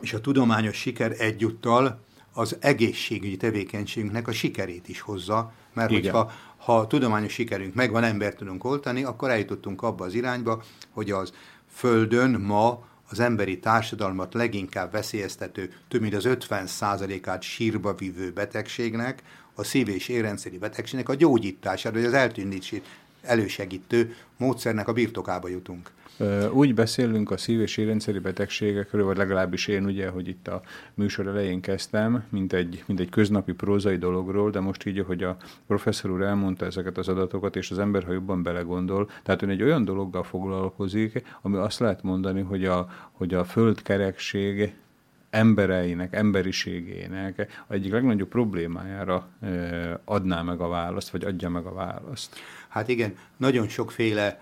És a tudományos siker egyúttal az egészségügyi tevékenységünknek a sikerét is hozza, mert Igen. hogyha ha a tudományos sikerünk megvan, embert tudunk oltani, akkor eljutottunk abba az irányba, hogy az Földön ma az emberi társadalmat leginkább veszélyeztető, több mint az 50%-át sírba vívő betegségnek, a szív- és érrendszeri betegségnek a gyógyítására, vagy az eltűnését elősegítő módszernek a birtokába jutunk. Úgy beszélünk a szív- és érrendszeri betegségekről, vagy legalábbis én ugye, hogy itt a műsor elején kezdtem, mint egy, mint egy köznapi prózai dologról, de most így, hogy a professzor úr elmondta ezeket az adatokat, és az ember, ha jobban belegondol, tehát ön egy olyan dologgal foglalkozik, ami azt lehet mondani, hogy a, hogy a földkerekség embereinek, emberiségének egyik legnagyobb problémájára adná meg a választ, vagy adja meg a választ. Hát igen, nagyon sokféle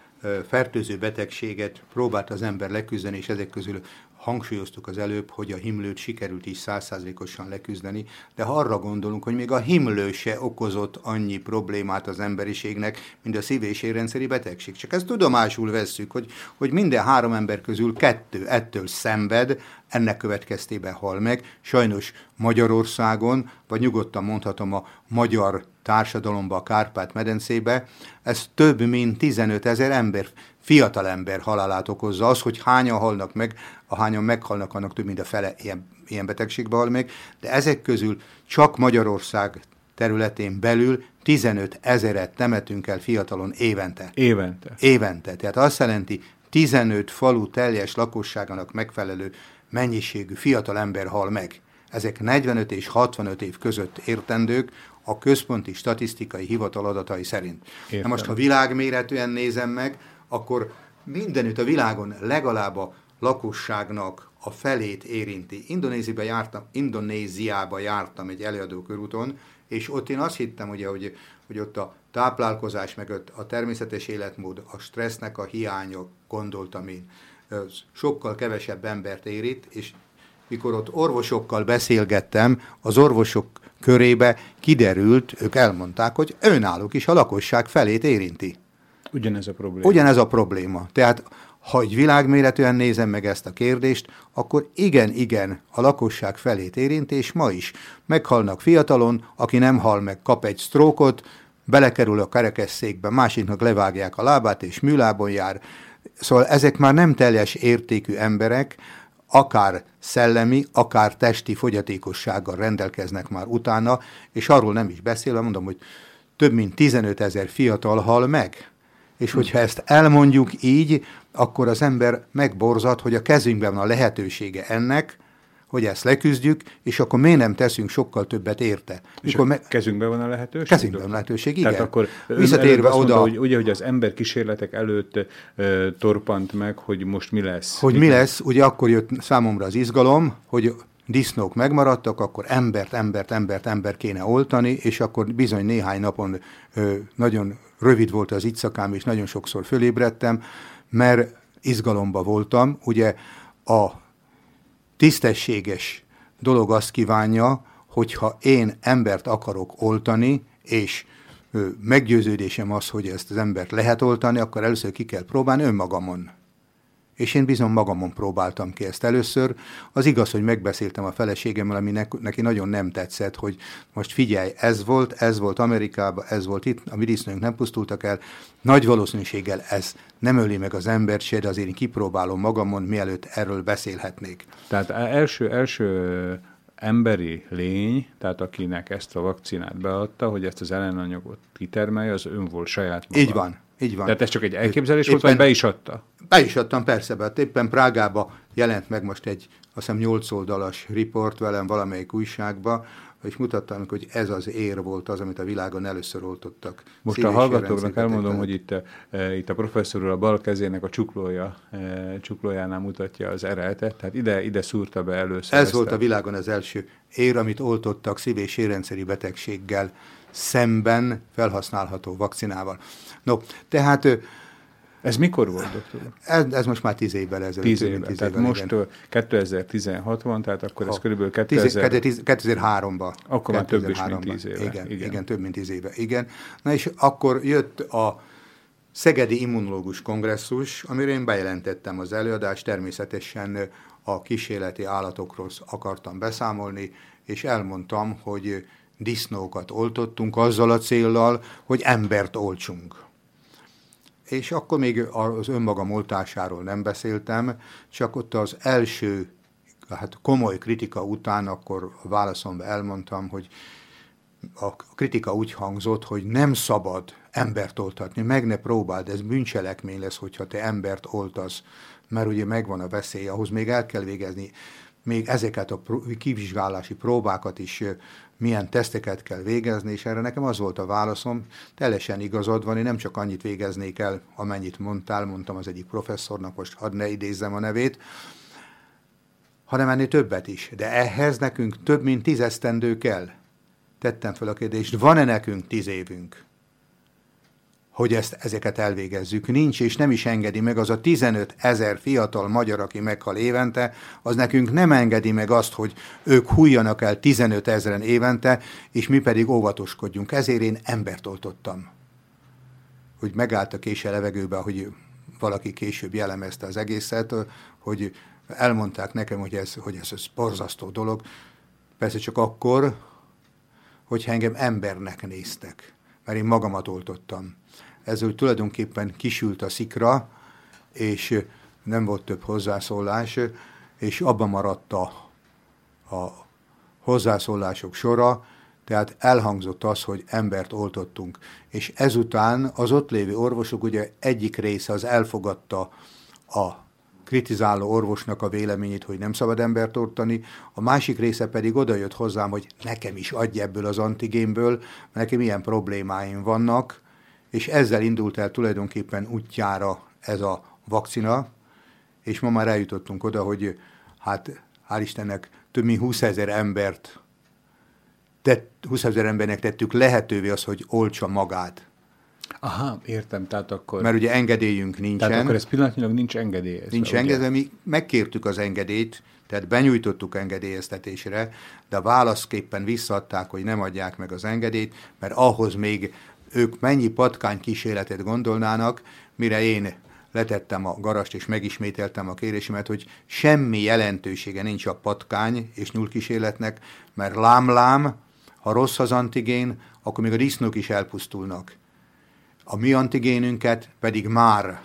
fertőző betegséget próbált az ember leküzdeni, és ezek közül hangsúlyoztuk az előbb, hogy a himlőt sikerült is százszázalékosan leküzdeni, de ha arra gondolunk, hogy még a himlő se okozott annyi problémát az emberiségnek, mint a szív- és érrendszeri betegség. Csak ezt tudomásul vesszük, hogy, hogy minden három ember közül kettő ettől szenved, ennek következtében hal meg. Sajnos Magyarországon, vagy nyugodtan mondhatom a magyar társadalomba, a Kárpát-medencébe, ez több mint 15 ezer ember, fiatal ember halálát okozza. Az, hogy hányan halnak meg, a hányan meghalnak, annak több mint a fele ilyen, ilyen betegségbe hal meg, de ezek közül csak Magyarország területén belül 15 ezeret temetünk el fiatalon évente. Évente. Évente. Tehát azt jelenti, 15 falu teljes lakosságának megfelelő mennyiségű fiatal ember hal meg. Ezek 45 és 65 év között értendők, a központi statisztikai hivatal adatai szerint. Értem. Na most, ha világméretűen nézem meg, akkor mindenütt a világon legalább a lakosságnak a felét érinti. Indonéziába jártam, Indonéziába jártam egy előadókörúton, és ott én azt hittem, ugye, hogy, hogy ott a táplálkozás, meg a természetes életmód, a stressznek a hiánya, gondoltam én, sokkal kevesebb embert érít, és mikor ott orvosokkal beszélgettem, az orvosok körébe kiderült, ők elmondták, hogy önállók is a lakosság felét érinti. Ugyanez a probléma. Ugyanez a probléma. Tehát ha egy világméretűen nézem meg ezt a kérdést, akkor igen, igen, a lakosság felét érinti, és ma is. Meghalnak fiatalon, aki nem hal meg, kap egy sztrókot, belekerül a kerekesszékbe, másiknak levágják a lábát, és műlábon jár. Szóval ezek már nem teljes értékű emberek, akár szellemi, akár testi fogyatékossággal rendelkeznek már utána, és arról nem is beszélve, mondom, hogy több mint 15 ezer fiatal hal meg. És hogyha ezt elmondjuk így, akkor az ember megborzat, hogy a kezünkben van a lehetősége ennek, hogy ezt leküzdjük, és akkor miért nem teszünk sokkal többet érte. És Mikor me- kezünkben van a lehetőség? Kezünkben van a lehetőség, igen. Tehát akkor Visszatérve oda... Mondta, hogy, ugye, hogy az ember kísérletek előtt uh, torpant meg, hogy most mi lesz. Hogy mi, mi lesz, ugye akkor jött számomra az izgalom, hogy disznók megmaradtak, akkor embert, embert, embert, ember kéne oltani, és akkor bizony néhány napon ö, nagyon rövid volt az itszakám, és nagyon sokszor fölébredtem, mert izgalomba voltam. Ugye a tisztességes dolog azt kívánja, hogyha én embert akarok oltani, és meggyőződésem az, hogy ezt az embert lehet oltani, akkor először ki kell próbálni önmagamon és én bizony magamon próbáltam ki ezt először. Az igaz, hogy megbeszéltem a feleségemmel, ami neki nagyon nem tetszett, hogy most figyelj, ez volt, ez volt Amerikában, ez volt itt, a mi nem pusztultak el, nagy valószínűséggel ez nem öli meg az embert se, de azért én kipróbálom magamon, mielőtt erről beszélhetnék. Tehát első, első emberi lény, tehát akinek ezt a vakcinát beadta, hogy ezt az ellenanyagot kitermelje, az ön volt saját maga. Így van. Így van. Tehát ez csak egy elképzelés éppen, volt, vagy be is adta? Be is adtam, persze, mert éppen Prágába jelent meg most egy, azt hiszem, 8 oldalas riport velem valamelyik újságba, és mutattam, hogy ez az ér volt az, amit a világon először oltottak. Most a hallgatóknak elmondom, hogy itt, e, itt a professzor a bal kezének a csuklója, e, csuklójánál mutatja az erelte, tehát ide, ide szúrta be először. Ez volt a világon az első ér, amit oltottak szív- és érrendszeri betegséggel szemben felhasználható vakcinával. No, tehát Ez mikor volt, doktor? Ez, ez most már tíz évvel ezelőtt. Tíz évvel, tehát évvel, most igen. 2016 van, tehát akkor ha, ez körülbelül 2000... 2003-ban. Akkor már több is, mint tíz éve. Igen, igen. igen, több mint tíz éve, igen. Na és akkor jött a Szegedi Immunológus Kongresszus, amire én bejelentettem az előadást, természetesen a kísérleti állatokról akartam beszámolni, és elmondtam, hogy disznókat oltottunk azzal a céllal, hogy embert oltsunk. És akkor még az önmagam oltásáról nem beszéltem, csak ott az első hát komoly kritika után akkor a válaszomban elmondtam, hogy a kritika úgy hangzott, hogy nem szabad embert oltatni, meg ne próbáld, ez bűncselekmény lesz, hogyha te embert oltasz, mert ugye megvan a veszély, ahhoz még el kell végezni, még ezeket a kivizsgálási próbákat is, milyen teszteket kell végezni, és erre nekem az volt a válaszom, teljesen igazad van, én nem csak annyit végeznék el, amennyit mondtál, mondtam az egyik professzornak, most hadd ne idézzem a nevét, hanem ennél többet is. De ehhez nekünk több mint tíz esztendő kell. Tettem fel a kérdést, van-e nekünk tíz évünk? Hogy ezt, ezeket elvégezzük. Nincs, és nem is engedi meg az a 15 ezer fiatal magyar, aki meghal évente, az nekünk nem engedi meg azt, hogy ők hújjanak el 15 ezeren évente, és mi pedig óvatoskodjunk. Ezért én embert oltottam. Hogy megállt a kése levegőbe, hogy valaki később jellemezte az egészet, hogy elmondták nekem, hogy ez, hogy ez, ez borzasztó dolog. Persze csak akkor, hogyha engem embernek néztek, mert én magamat oltottam ez tulajdonképpen kisült a szikra, és nem volt több hozzászólás, és abban maradt a, a hozzászólások sora, tehát elhangzott az, hogy embert oltottunk. És ezután az ott lévő orvosok ugye egyik része az elfogadta a kritizáló orvosnak a véleményét, hogy nem szabad embert oltani, a másik része pedig odajött hozzám, hogy nekem is adj ebből az antigénből, nekem ilyen problémáim vannak, és ezzel indult el tulajdonképpen útjára ez a vakcina, és ma már eljutottunk oda, hogy hát hál' Istennek több mint 20 ezer embert, tett, 20 ezer embernek tettük lehetővé az, hogy oltsa magát. Aha, értem, tehát akkor... Mert ugye engedélyünk nincsen. Tehát akkor ez pillanatnyilag nincs engedély. Nincs engedély, mi megkértük az engedélyt, tehát benyújtottuk engedélyeztetésre, de válaszképpen visszaadták, hogy nem adják meg az engedélyt, mert ahhoz még ők mennyi patkány kísérletet gondolnának, mire én letettem a garast és megismételtem a kérésemet, hogy semmi jelentősége nincs a patkány és nyúlkísérletnek, mert lám-lám, ha rossz az antigén, akkor még a disznók is elpusztulnak. A mi antigénünket pedig már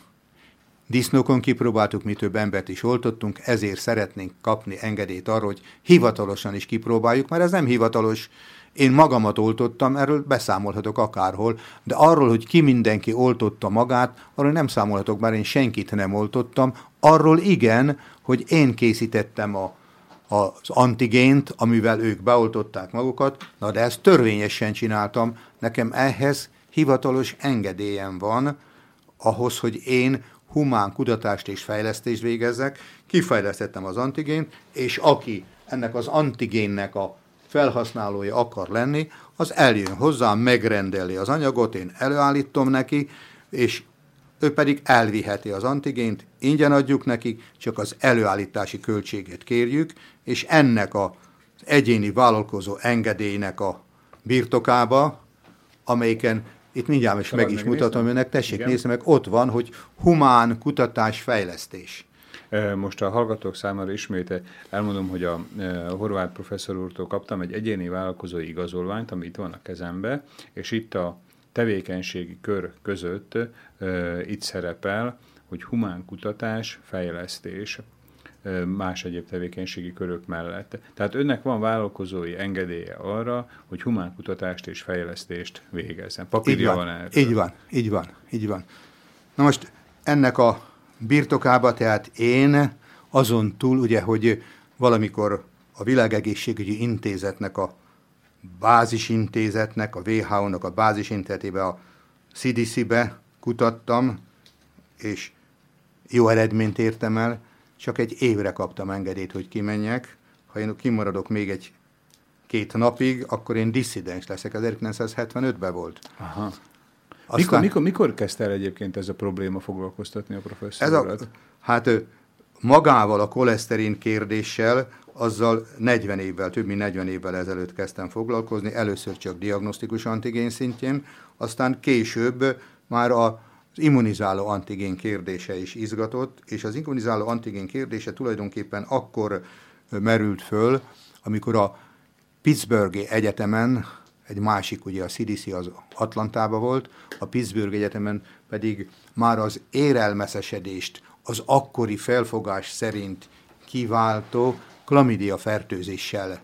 disznókon kipróbáltuk, mi több embert is oltottunk, ezért szeretnénk kapni engedélyt arra, hogy hivatalosan is kipróbáljuk, mert ez nem hivatalos én magamat oltottam, erről beszámolhatok akárhol, de arról, hogy ki mindenki oltotta magát, arról nem számolhatok, bár én senkit nem oltottam. Arról igen, hogy én készítettem a, az antigént, amivel ők beoltották magukat, na de ezt törvényesen csináltam. Nekem ehhez hivatalos engedélyem van, ahhoz, hogy én humán kutatást és fejlesztést végezzek, kifejlesztettem az antigént, és aki ennek az antigénnek a felhasználója akar lenni, az eljön hozzám, megrendeli az anyagot, én előállítom neki, és ő pedig elviheti az antigént, ingyen adjuk neki, csak az előállítási költséget kérjük, és ennek az egyéni vállalkozó engedélynek a birtokába, amelyiken itt mindjárt is meg is mutatom önnek, tessék nézni meg, ott van, hogy humán kutatás fejlesztés. Most a hallgatók számára ismét elmondom, hogy a, horvát professzor úrtól kaptam egy egyéni vállalkozói igazolványt, ami itt van a kezembe, és itt a tevékenységi kör között itt szerepel, hogy humán kutatás, fejlesztés, más egyéb tevékenységi körök mellett. Tehát önnek van vállalkozói engedélye arra, hogy humán kutatást és fejlesztést végezzen. Papírja így van, van erről. Így van, így van, így van. Na most ennek a birtokába, tehát én azon túl, ugye, hogy valamikor a Világegészségügyi Intézetnek, a bázisintézetnek, a WHO-nak a bázisintézetébe, a CDC-be kutattam, és jó eredményt értem el, csak egy évre kaptam engedélyt, hogy kimenjek. Ha én kimaradok még egy két napig, akkor én disszidens leszek. Az 1975-ben volt. Aha. Aztán, mikor, mikor, mikor kezdte el egyébként ez a probléma foglalkoztatni a professzorokat? Ez a, hát magával a koleszterin kérdéssel, azzal 40 évvel, több mint 40 évvel ezelőtt kezdtem foglalkozni, először csak diagnosztikus antigén szintjén, aztán később már a az immunizáló antigén kérdése is izgatott, és az immunizáló antigén kérdése tulajdonképpen akkor merült föl, amikor a Pittsburghi Egyetemen, egy másik, ugye a CDC az Atlantában volt, a Pittsburgh Egyetemen pedig már az érelmeszesedést az akkori felfogás szerint kiváltó klamidia fertőzéssel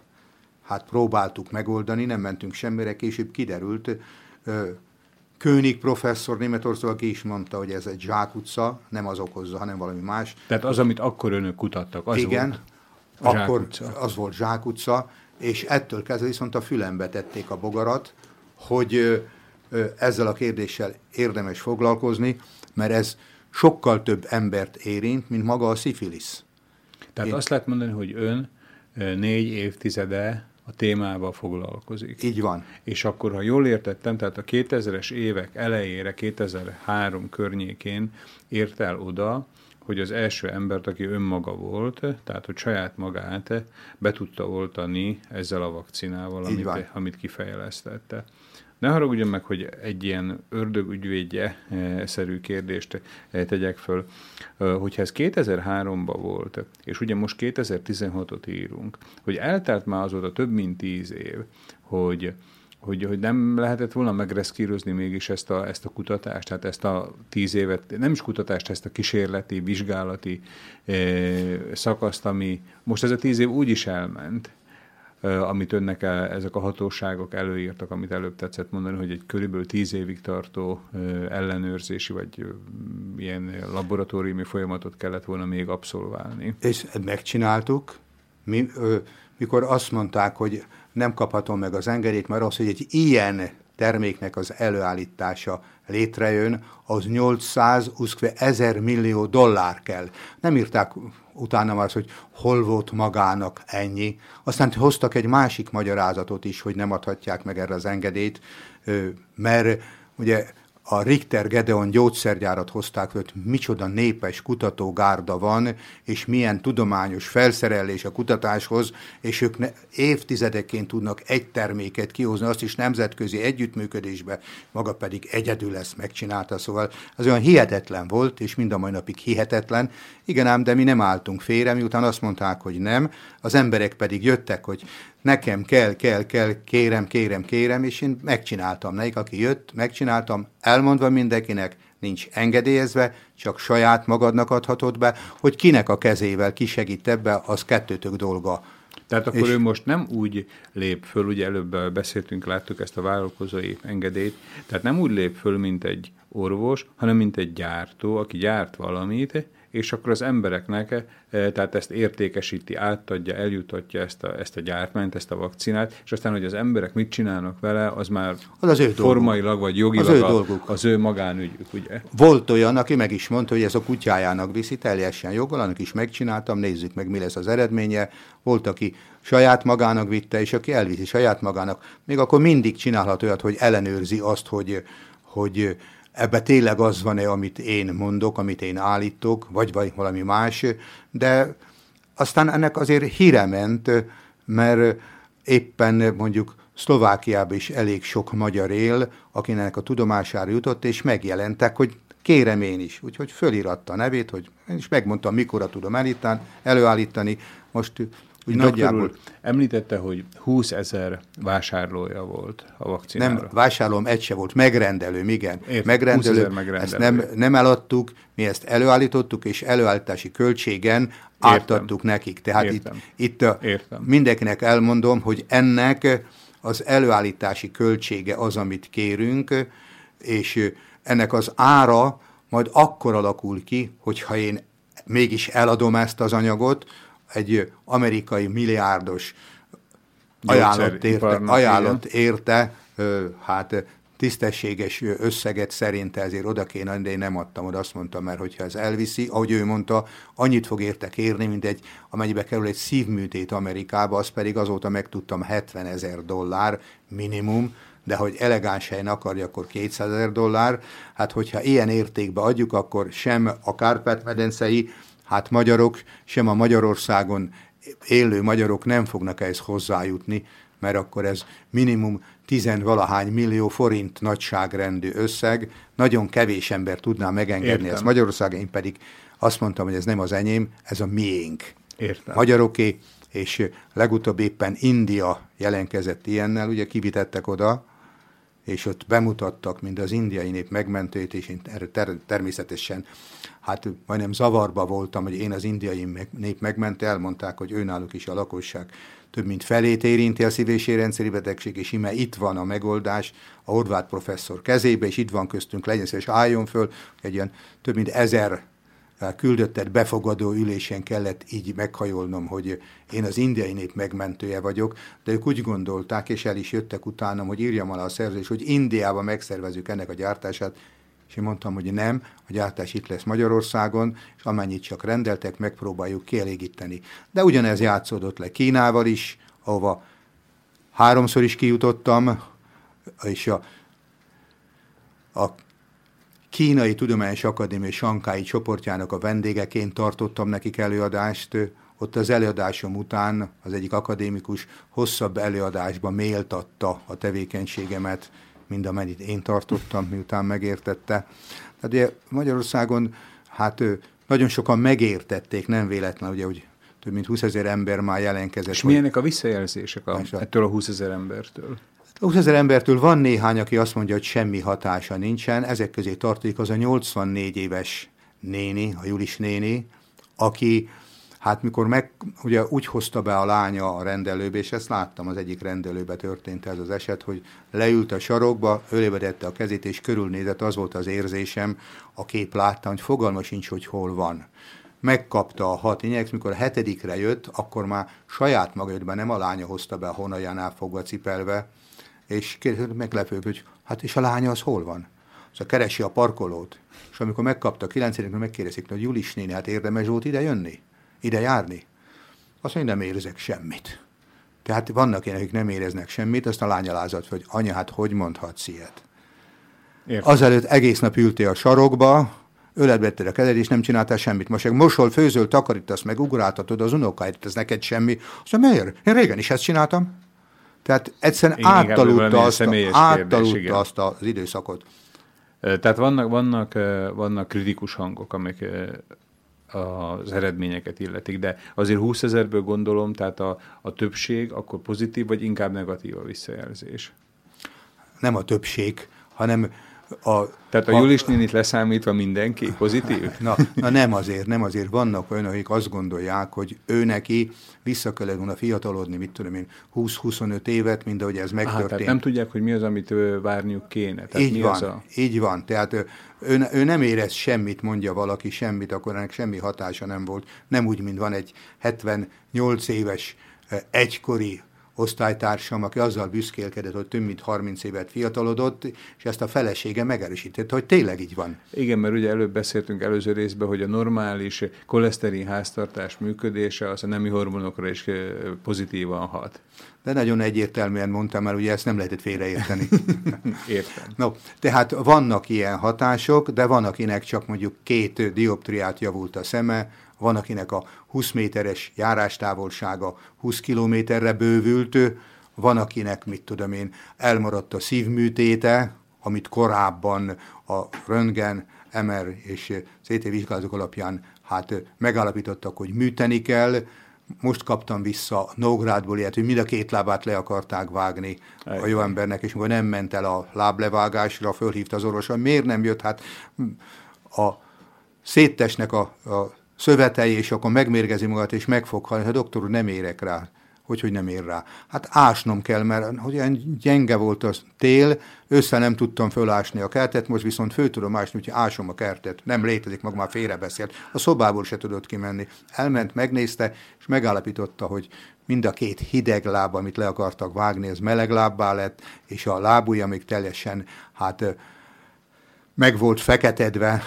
hát próbáltuk megoldani, nem mentünk semmire, később kiderült, König professzor Németország, aki is mondta, hogy ez egy zsákutca, nem az okozza, hanem valami más. Tehát az, amit akkor önök kutattak, az Igen, volt akkor az volt zsákutca, és ettől kezdve viszont a fülembe tették a bogarat, hogy ezzel a kérdéssel érdemes foglalkozni, mert ez sokkal több embert érint, mint maga a szifilisz. Tehát Én... azt lehet mondani, hogy ön négy évtizede a témával foglalkozik. Így van. És akkor, ha jól értettem, tehát a 2000-es évek elejére, 2003 környékén ért el oda, hogy az első embert, aki önmaga volt, tehát hogy saját magát be tudta oltani ezzel a vakcinával, amit, amit kifejlesztette. Ne haragudjon meg, hogy egy ilyen ördögügyvédje-szerű kérdést tegyek föl. Hogyha ez 2003-ban volt, és ugye most 2016-ot írunk, hogy eltelt már azóta több mint tíz év, hogy hogy, hogy nem lehetett volna megreszkírozni mégis ezt a, ezt a kutatást, tehát ezt a tíz évet, nem is kutatást, ezt a kísérleti, vizsgálati eh, szakaszt, ami most ez a tíz év úgy is elment, amit önnek ezek a hatóságok előírtak, amit előbb tetszett mondani, hogy egy körülbelül tíz évig tartó ellenőrzési vagy ilyen laboratóriumi folyamatot kellett volna még abszolválni. És megcsináltuk. Mi, mikor azt mondták, hogy nem kaphatom meg az engedélyt, mert az, hogy egy ilyen terméknek az előállítása létrejön, az 800, 1000 millió dollár kell. Nem írták utána már hogy hol volt magának ennyi. Aztán hoztak egy másik magyarázatot is, hogy nem adhatják meg erre az engedélyt, mert ugye a Richter Gedeon gyógyszergyárat hozták, hogy micsoda népes kutatógárda van, és milyen tudományos felszerelés a kutatáshoz, és ők ne, évtizedekként tudnak egy terméket kihozni, azt is nemzetközi együttműködésbe, maga pedig egyedül ezt megcsinálta, szóval az olyan hihetetlen volt, és mind a mai napig hihetetlen. Igen ám, de mi nem álltunk félre, miután azt mondták, hogy nem, az emberek pedig jöttek, hogy nekem kell, kell, kell, kérem, kérem, kérem, és én megcsináltam nekik, aki jött, megcsináltam, elmondva mindenkinek, nincs engedélyezve, csak saját magadnak adhatod be, hogy kinek a kezével ki segít ebbe, az kettőtök dolga. Tehát akkor és ő most nem úgy lép föl, ugye előbb beszéltünk, láttuk ezt a vállalkozói engedélyt, tehát nem úgy lép föl, mint egy orvos, hanem mint egy gyártó, aki gyárt valamit, és akkor az embereknek, eh, tehát ezt értékesíti, átadja, eljutatja ezt a, ezt a gyártmányt, ezt a vakcinát, és aztán, hogy az emberek mit csinálnak vele, az már az az ő formailag dolguk. vagy jogilag az ő, dolguk. az ő magánügyük, ugye? Volt olyan, aki meg is mondta, hogy ez a kutyájának viszi teljesen joggal, annak is megcsináltam, nézzük meg, mi lesz az eredménye. Volt, aki saját magának vitte, és aki elviszi saját magának, még akkor mindig csinálhat olyat, hogy ellenőrzi azt, hogy, hogy ebbe tényleg az van-e, amit én mondok, amit én állítok, vagy, vagy valami más, de aztán ennek azért híre ment, mert éppen mondjuk Szlovákiában is elég sok magyar él, akinek a tudomására jutott, és megjelentek, hogy kérem én is. Úgyhogy föliratta a nevét, hogy én is megmondtam, mikor tudom elítani, előállítani. Most úgy nagyjából... Említette, hogy 20 ezer vásárlója volt a vakcinára. Nem, vásárlóm egy se volt, megrendelő, igen. Ért, megrendelő, megrendelő. Ezt nem, nem eladtuk, mi ezt előállítottuk, és előállítási költségen Értem. átadtuk nekik. Tehát Értem. itt, itt Értem. mindenkinek elmondom, hogy ennek az előállítási költsége az, amit kérünk, és ennek az ára majd akkor alakul ki, hogyha én mégis eladom ezt az anyagot, egy amerikai milliárdos ajánlott érte, ajánlott érte hát tisztességes összeget szerinte ezért oda kéne, de én nem adtam oda, azt mondtam, mert hogyha ez elviszi, ahogy ő mondta, annyit fog érte kérni, mint egy, amennyibe kerül egy szívműtét Amerikába, az pedig azóta megtudtam 70 ezer dollár minimum, de hogy elegáns helyen akarja, akkor 200 ezer dollár. Hát hogyha ilyen értékbe adjuk, akkor sem a Kárpát-medencei, hát magyarok, sem a Magyarországon élő magyarok nem fognak ehhez hozzájutni, mert akkor ez minimum tizenvalahány millió forint nagyságrendű összeg, nagyon kevés ember tudná megengedni Értem. ezt Magyarországon, én pedig azt mondtam, hogy ez nem az enyém, ez a miénk. Értem. Magyaroké, és legutóbb éppen India jelenkezett ilyennel, ugye kivitettek oda, és ott bemutattak, mind az indiai nép megmentőjét, és én ter természetesen, hát majdnem zavarba voltam, hogy én az indiai nép megmentő, elmondták, hogy őnáluk is a lakosság több mint felét érinti a szív- és érrendszeri betegség, és ime itt van a megoldás a Horváth professzor kezébe, és itt van köztünk, legyen és álljon föl, egy ilyen több mint ezer küldöttet befogadó ülésen kellett így meghajolnom, hogy én az indiai nép megmentője vagyok, de ők úgy gondolták, és el is jöttek utánam, hogy írjam alá a szerződés, hogy Indiában megszervezzük ennek a gyártását, és én mondtam, hogy nem, a gyártás itt lesz Magyarországon, és amennyit csak rendeltek, megpróbáljuk kielégíteni. De ugyanez játszódott le Kínával is, ahova háromszor is kijutottam, és a, a Kínai Tudományos Akadémia Sankái csoportjának a vendégeként tartottam nekik előadást. Ott az előadásom után az egyik akadémikus hosszabb előadásba méltatta a tevékenységemet, mint amennyit én tartottam, miután megértette. Tehát ugye Magyarországon hát nagyon sokan megértették, nem véletlen, ugye, hogy több mint 20 ezer ember már jelenkezett. És milyenek a visszajelzések a, ettől a 20 ezer embertől? 20 ezer embertől van néhány, aki azt mondja, hogy semmi hatása nincsen. Ezek közé tartozik az a 84 éves néni, a Julis néni, aki hát mikor meg, ugye úgy hozta be a lánya a rendelőbe, és ezt láttam, az egyik rendelőbe történt ez az eset, hogy leült a sarokba, ölévedette a kezét, és körülnézett, az volt az érzésem, a kép látta, hogy fogalma sincs, hogy hol van. Megkapta a hat inyex, mikor a hetedikre jött, akkor már saját maga jött be, nem a lánya hozta be a honajánál fogva cipelve, és kérdezett, meglepő, hogy hát és a lánya az hol van? Szóval keresi a parkolót, és amikor megkapta a kilencedikre, megkérdezik, hogy Julis néni, hát érdemes volt ide jönni? Ide járni? Azt mondja, nem érzek semmit. Tehát vannak ilyenek, akik nem éreznek semmit, azt a lány alázat, hogy anya, hát hogy mondhatsz ilyet? Értem. Azelőtt egész nap ültél a sarokba, öletvetted a kezed, és nem csináltál semmit. Most meg mosol, főzöl, takarítasz, meg ugráltatod az unokáit, ez neked semmi. Azt mondja, miért? Én régen is ezt csináltam. Tehát egyszerűen áttalulta, azt, áttalulta azt az időszakot. Tehát vannak, vannak, vannak kritikus hangok, amik az eredményeket illetik, de azért 20 ezerből gondolom, tehát a, a többség akkor pozitív, vagy inkább negatív a visszajelzés? Nem a többség, hanem a, Tehát a, a Julis nénit leszámítva mindenki pozitív? Na, na nem azért, nem azért. Vannak olyanok, akik azt gondolják, hogy ő neki vissza kellett volna fiatalodni, mit tudom én, 20-25 évet, mint ahogy ez megtörtént. Aha, tehát nem tudják, hogy mi az, amit várniuk kéne. Tehát így mi van, az a... így van. Tehát ő, ő nem érez semmit, mondja valaki, semmit, akkor ennek semmi hatása nem volt. Nem úgy, mint van egy 78 éves egykori osztálytársam, aki azzal büszkélkedett, hogy több mint 30 évet fiatalodott, és ezt a felesége megerősítette, hogy tényleg így van. Igen, mert ugye előbb beszéltünk előző részben, hogy a normális koleszterin háztartás működése az a nemi hormonokra is pozitívan hat. De nagyon egyértelműen mondtam el, ugye ezt nem lehetett félreérteni. Értem. No, tehát vannak ilyen hatások, de van, akinek csak mondjuk két dioptriát javult a szeme, van, akinek a 20 méteres járástávolsága 20 kilométerre bővült, van, akinek, mit tudom én, elmaradt a szívműtéte, amit korábban a röntgen, MR és CT vizsgálatok alapján hát megállapítottak, hogy műteni kell. Most kaptam vissza Nógrádból ilyet, hogy mind a két lábát le akarták vágni a jó embernek, és amikor nem ment el a láblevágásra, fölhívta az orvos, hogy miért nem jött, hát a széttesnek a, a szövetei, és akkor megmérgezi magát, és meg fog halni. Hát doktor nem érek rá. Hogy, hogy nem ér rá? Hát ásnom kell, mert hogy olyan gyenge volt a tél, össze nem tudtam fölásni a kertet, most viszont fő tudom ásni, úgyhogy ásom a kertet. Nem létezik, maga már félrebeszélt. A szobából se tudott kimenni. Elment, megnézte, és megállapította, hogy mind a két hideg láb, amit le akartak vágni, ez meleg lábbá lett, és a lábúja még teljesen, hát meg volt feketedve,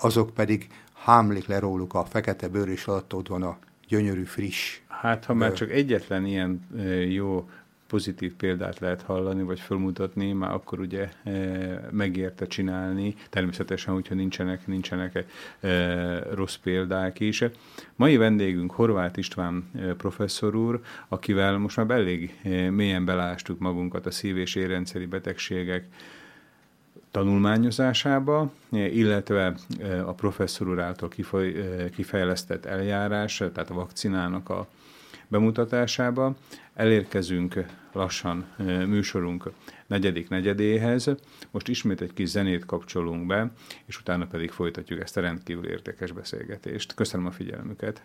azok pedig hámlik le róluk a fekete bőr, és alatt ott van a gyönyörű, friss. Hát, ha már csak egyetlen ilyen jó pozitív példát lehet hallani, vagy felmutatni, már akkor ugye megérte csinálni, természetesen, hogyha nincsenek, nincsenek rossz példák is. Mai vendégünk Horváth István professzor úr, akivel most már elég mélyen belástuk magunkat a szív- és érrendszeri betegségek tanulmányozásába, illetve a professzor úr által kifejlesztett eljárás, tehát a vakcinának a bemutatásába. Elérkezünk lassan műsorunk negyedik negyedéhez. Most ismét egy kis zenét kapcsolunk be, és utána pedig folytatjuk ezt a rendkívül értékes beszélgetést. Köszönöm a figyelmüket!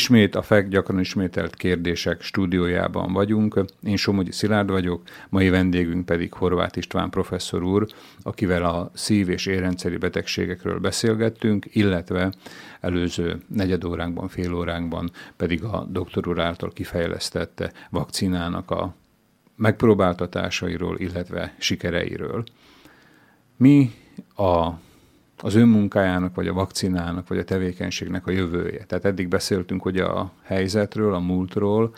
Ismét a FEK gyakran ismételt kérdések stúdiójában vagyunk. Én Somogyi Szilárd vagyok, mai vendégünk pedig Horváth István professzor úr, akivel a szív- és érrendszeri betegségekről beszélgettünk, illetve előző negyed óránkban, fél óránkban pedig a doktor úr által kifejlesztett vakcinának a megpróbáltatásairól, illetve sikereiről. Mi a az önmunkájának, vagy a vakcinának, vagy a tevékenységnek a jövője. Tehát eddig beszéltünk ugye a helyzetről, a múltról.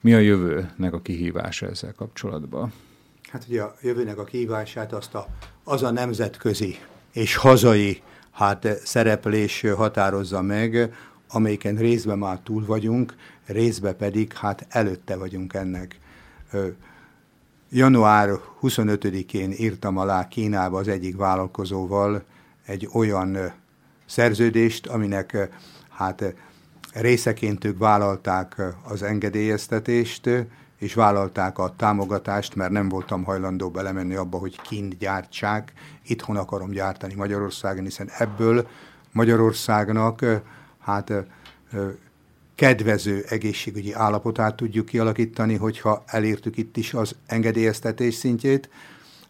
Mi a jövőnek a kihívása ezzel kapcsolatban? Hát ugye a jövőnek a kihívását azt a, az a nemzetközi és hazai hát szereplés határozza meg, amelyiken részben már túl vagyunk, részben pedig hát előtte vagyunk ennek. január 25-én írtam alá Kínába az egyik vállalkozóval egy olyan szerződést, aminek hát részeként ők vállalták az engedélyeztetést, és vállalták a támogatást, mert nem voltam hajlandó belemenni abba, hogy kint gyártsák. Itthon akarom gyártani Magyarországon, hiszen ebből Magyarországnak hát kedvező egészségügyi állapotát tudjuk kialakítani, hogyha elértük itt is az engedélyeztetés szintjét,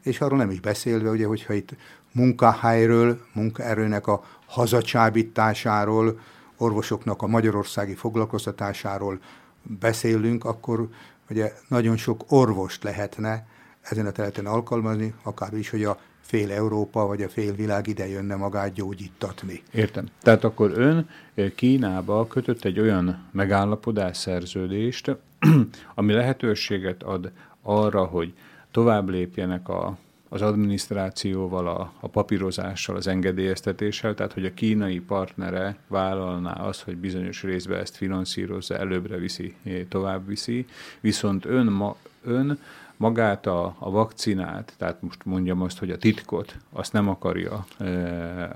és arról nem is beszélve, ugye, hogyha itt munkahelyről, munkaerőnek a hazacsábításáról, orvosoknak a magyarországi foglalkoztatásáról beszélünk, akkor ugye nagyon sok orvost lehetne ezen a területen alkalmazni, akár is, hogy a fél Európa vagy a fél világ ide jönne magát gyógyítatni. Értem. Tehát akkor ön eh, Kínába kötött egy olyan megállapodás szerződést, ami lehetőséget ad arra, hogy tovább lépjenek a, az adminisztrációval, a, a papírozással, az engedélyeztetéssel, tehát hogy a kínai partnere vállalná azt, hogy bizonyos részben ezt finanszírozza, előbbre viszi, tovább viszi, viszont ön, ma, ön magát a, a vakcinát, tehát most mondjam azt, hogy a titkot, azt nem akarja e,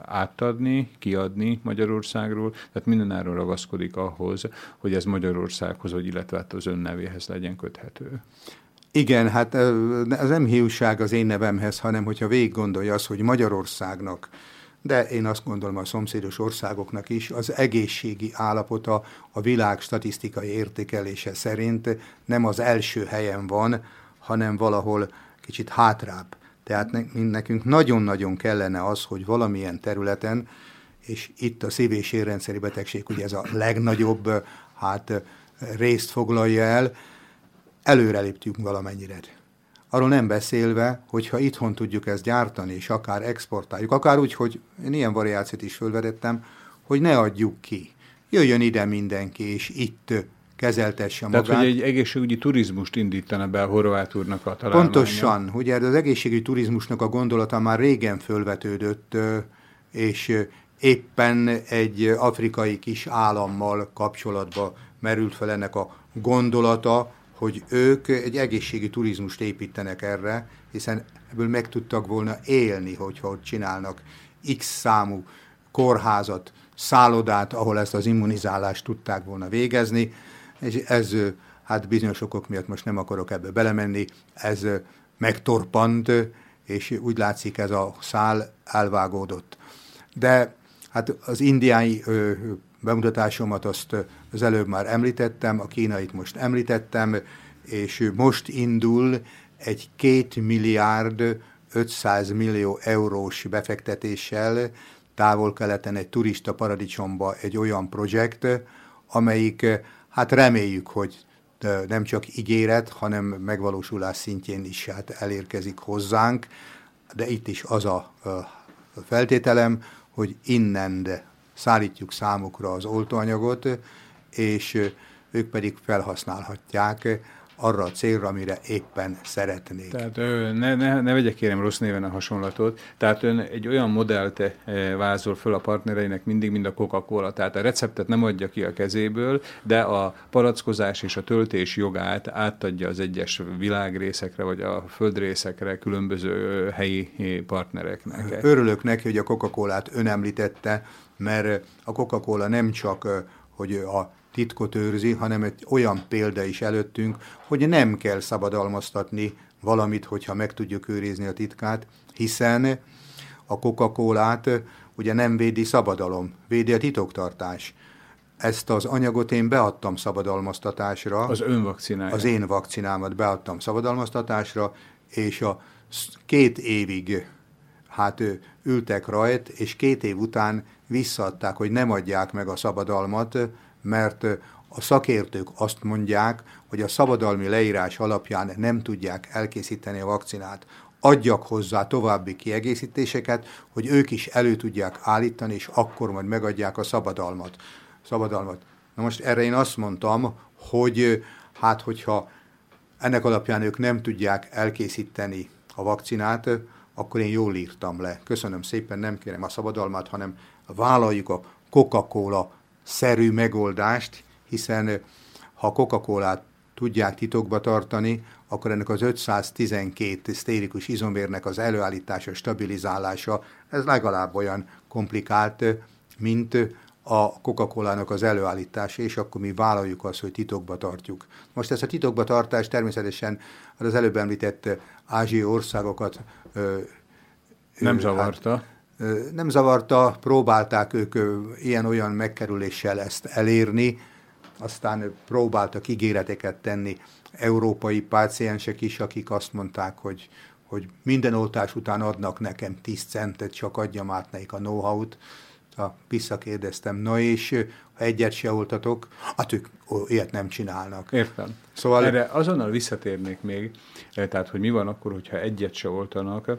átadni, kiadni Magyarországról, tehát mindenáron ragaszkodik ahhoz, hogy ez Magyarországhoz, vagy illetve hát az ön nevéhez legyen köthető. Igen, hát ez nem hiúság az én nevemhez, hanem hogyha végig gondolja az, hogy Magyarországnak, de én azt gondolom a szomszédos országoknak is, az egészségi állapota a világ statisztikai értékelése szerint nem az első helyen van, hanem valahol kicsit hátrább. Tehát nekünk nagyon-nagyon kellene az, hogy valamilyen területen, és itt a szív- és érrendszeri betegség ugye ez a legnagyobb hát, részt foglalja el, előreléptünk valamennyire. Arról nem beszélve, hogyha itthon tudjuk ezt gyártani, és akár exportáljuk, akár úgy, hogy én ilyen variációt is fölvedettem, hogy ne adjuk ki. Jöjjön ide mindenki, és itt kezeltesse magát. Tehát, hogy egy egészségügyi turizmust indítana be a Horváth úrnak a találmánya. Pontosan, ugye az egészségügyi turizmusnak a gondolata már régen fölvetődött, és éppen egy afrikai kis állammal kapcsolatba merült fel ennek a gondolata, hogy ők egy egészségi turizmust építenek erre, hiszen ebből meg tudtak volna élni, hogyha ott csinálnak X számú kórházat, szállodát, ahol ezt az immunizálást tudták volna végezni és ez hát bizonyos okok miatt most nem akarok ebbe belemenni, ez megtorpant, és úgy látszik ez a szál elvágódott. De hát az indiai bemutatásomat azt az előbb már említettem, a kínait most említettem, és most indul egy két milliárd 500 millió eurós befektetéssel távol-keleten egy turista paradicsomba egy olyan projekt, amelyik hát reméljük, hogy nem csak ígéret, hanem megvalósulás szintjén is hát elérkezik hozzánk, de itt is az a feltételem, hogy innen szállítjuk számukra az oltóanyagot, és ők pedig felhasználhatják arra a célra, amire éppen szeretnék. Tehát ne, ne, ne vegyek kérem rossz néven a hasonlatot, tehát ön egy olyan modellt vázol föl a partnereinek mindig, mind a Coca-Cola, tehát a receptet nem adja ki a kezéből, de a palackozás és a töltés jogát átadja az egyes világrészekre, vagy a földrészekre különböző helyi partnereknek. Örülök neki, hogy a Coca-Colát ön említette, mert a Coca-Cola nem csak, hogy a titkot őrzi, hanem egy olyan példa is előttünk, hogy nem kell szabadalmaztatni valamit, hogyha meg tudjuk őrizni a titkát, hiszen a Coca-Colát ugye nem védi szabadalom, védi a titoktartás. Ezt az anyagot én beadtam szabadalmaztatásra. Az ön vakcinája. Az én vakcinámat beadtam szabadalmaztatásra, és a két évig hát ültek rajt, és két év után visszaadták, hogy nem adják meg a szabadalmat, mert a szakértők azt mondják, hogy a szabadalmi leírás alapján nem tudják elkészíteni a vakcinát. Adjak hozzá további kiegészítéseket, hogy ők is elő tudják állítani, és akkor majd megadják a szabadalmat. szabadalmat. Na most erre én azt mondtam, hogy hát hogyha ennek alapján ők nem tudják elkészíteni a vakcinát, akkor én jól írtam le. Köszönöm szépen, nem kérem a szabadalmat, hanem vállaljuk a Coca-Cola szerű megoldást, hiszen ha Coca-Colát tudják titokba tartani, akkor ennek az 512 sztérikus izomérnek az előállítása, stabilizálása, ez legalább olyan komplikált, mint a Coca-Cola-nak az előállítása, és akkor mi vállaljuk azt, hogy titokba tartjuk. Most ezt a titokba tartást természetesen az előbb említett ázsiai országokat nem zavarta. Hát, nem zavarta, próbálták ők ilyen-olyan megkerüléssel ezt elérni, aztán próbáltak ígéreteket tenni európai páciensek is, akik azt mondták, hogy, hogy minden oltás után adnak nekem 10 centet, csak adjam át nekik a know-how-t. Visszakérdeztem, na és ha egyet se oltatok, hát ők ilyet nem csinálnak. Értem. Szóval... Erre azonnal visszatérnék még, eh, tehát hogy mi van akkor, hogyha egyet se oltanak.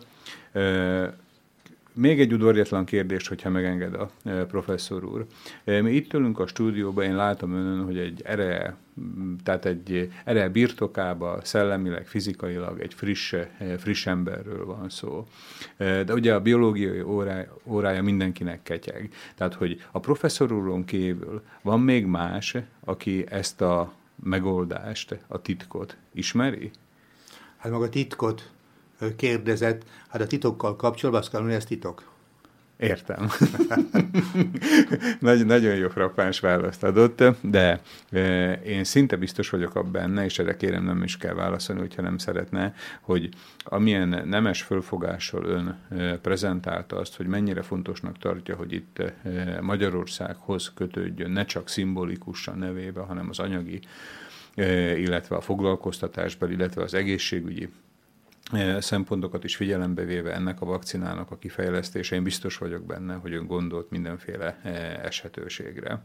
Még egy udvariatlan kérdés, hogyha megenged a e, professzor úr. E, mi itt ülünk a stúdióban, én látom önön, hogy egy ere, tehát egy ere birtokába, szellemileg, fizikailag egy friss, e, friss emberről van szó. De ugye a biológiai órája, órája mindenkinek ketyeg. Tehát, hogy a professzor úron kívül van még más, aki ezt a megoldást, a titkot ismeri? Hát maga titkot kérdezett, hát a titokkal kapcsolatban azt kell mondani, ez titok. Értem. Nagy, nagyon jó frappáns választ adott, de én szinte biztos vagyok abban benne, és erre kérem nem is kell válaszolni, hogyha nem szeretne, hogy amilyen nemes fölfogással ön prezentálta azt, hogy mennyire fontosnak tartja, hogy itt Magyarországhoz kötődjön, ne csak szimbolikusan nevébe, hanem az anyagi, illetve a foglalkoztatásban, illetve az egészségügyi szempontokat is figyelembe véve ennek a vakcinának a kifejlesztése, én biztos vagyok benne, hogy ön gondolt mindenféle e, eshetőségre.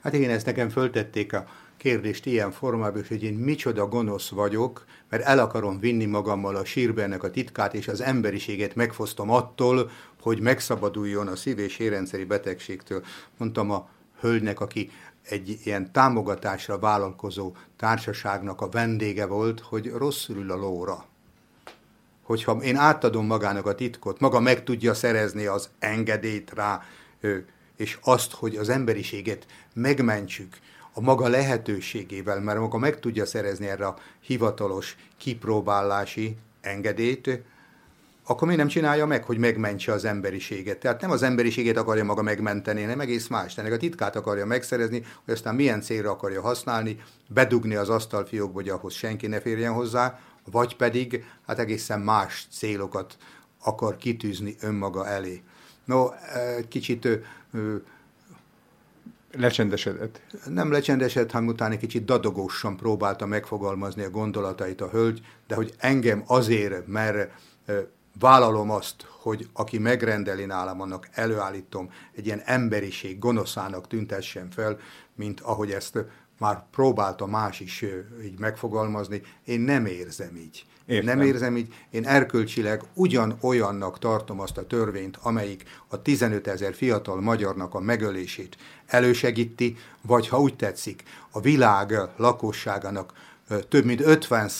Hát igen, ezt nekem föltették a kérdést ilyen formában, hogy én micsoda gonosz vagyok, mert el akarom vinni magammal a sírbe ennek a titkát, és az emberiséget megfosztom attól, hogy megszabaduljon a szív- és érrendszeri betegségtől. Mondtam a hölgynek, aki egy ilyen támogatásra vállalkozó társaságnak a vendége volt, hogy rosszul ül a lóra hogyha én átadom magának a titkot, maga meg tudja szerezni az engedélyt rá, és azt, hogy az emberiséget megmentsük a maga lehetőségével, mert maga meg tudja szerezni erre a hivatalos kipróbálási engedélyt, akkor mi nem csinálja meg, hogy megmentse az emberiséget? Tehát nem az emberiséget akarja maga megmenteni, nem egész más. Ennek a titkát akarja megszerezni, hogy aztán milyen célra akarja használni, bedugni az asztalfiókba, hogy ahhoz senki ne férjen hozzá, vagy pedig hát egészen más célokat akar kitűzni önmaga elé. No, kicsit Lecsendesedett. Nem lecsendesedett, hanem utána egy kicsit dadogósan próbálta megfogalmazni a gondolatait a hölgy, de hogy engem azért, mert vállalom azt, hogy aki megrendeli nálam, annak előállítom, egy ilyen emberiség gonoszának tüntessen fel, mint ahogy ezt már próbálta más is így megfogalmazni, én nem érzem így. Értem. Nem érzem így, én erkölcsileg ugyanolyannak tartom azt a törvényt, amelyik a 15 ezer fiatal magyarnak a megölését elősegíti, vagy ha úgy tetszik, a világ lakosságának több mint 50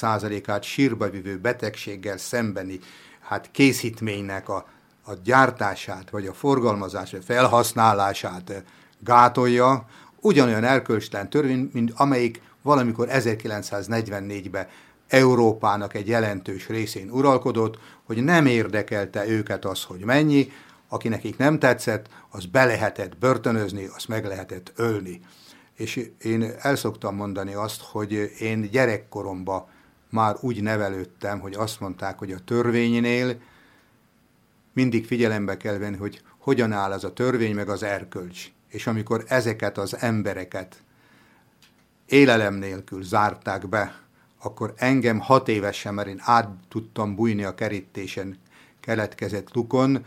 át sírba vivő betegséggel szembeni hát készítménynek a, a gyártását, vagy a forgalmazását, felhasználását gátolja, ugyanolyan erkölcstelen törvény, mint amelyik valamikor 1944-ben Európának egy jelentős részén uralkodott, hogy nem érdekelte őket az, hogy mennyi, aki nekik nem tetszett, az be lehetett börtönözni, azt meg lehetett ölni. És én el szoktam mondani azt, hogy én gyerekkoromban már úgy nevelődtem, hogy azt mondták, hogy a törvénynél mindig figyelembe kell venni, hogy hogyan áll az a törvény meg az erkölcs és amikor ezeket az embereket élelem nélkül zárták be, akkor engem hat évesen, mert én át tudtam bújni a kerítésen keletkezett lukon,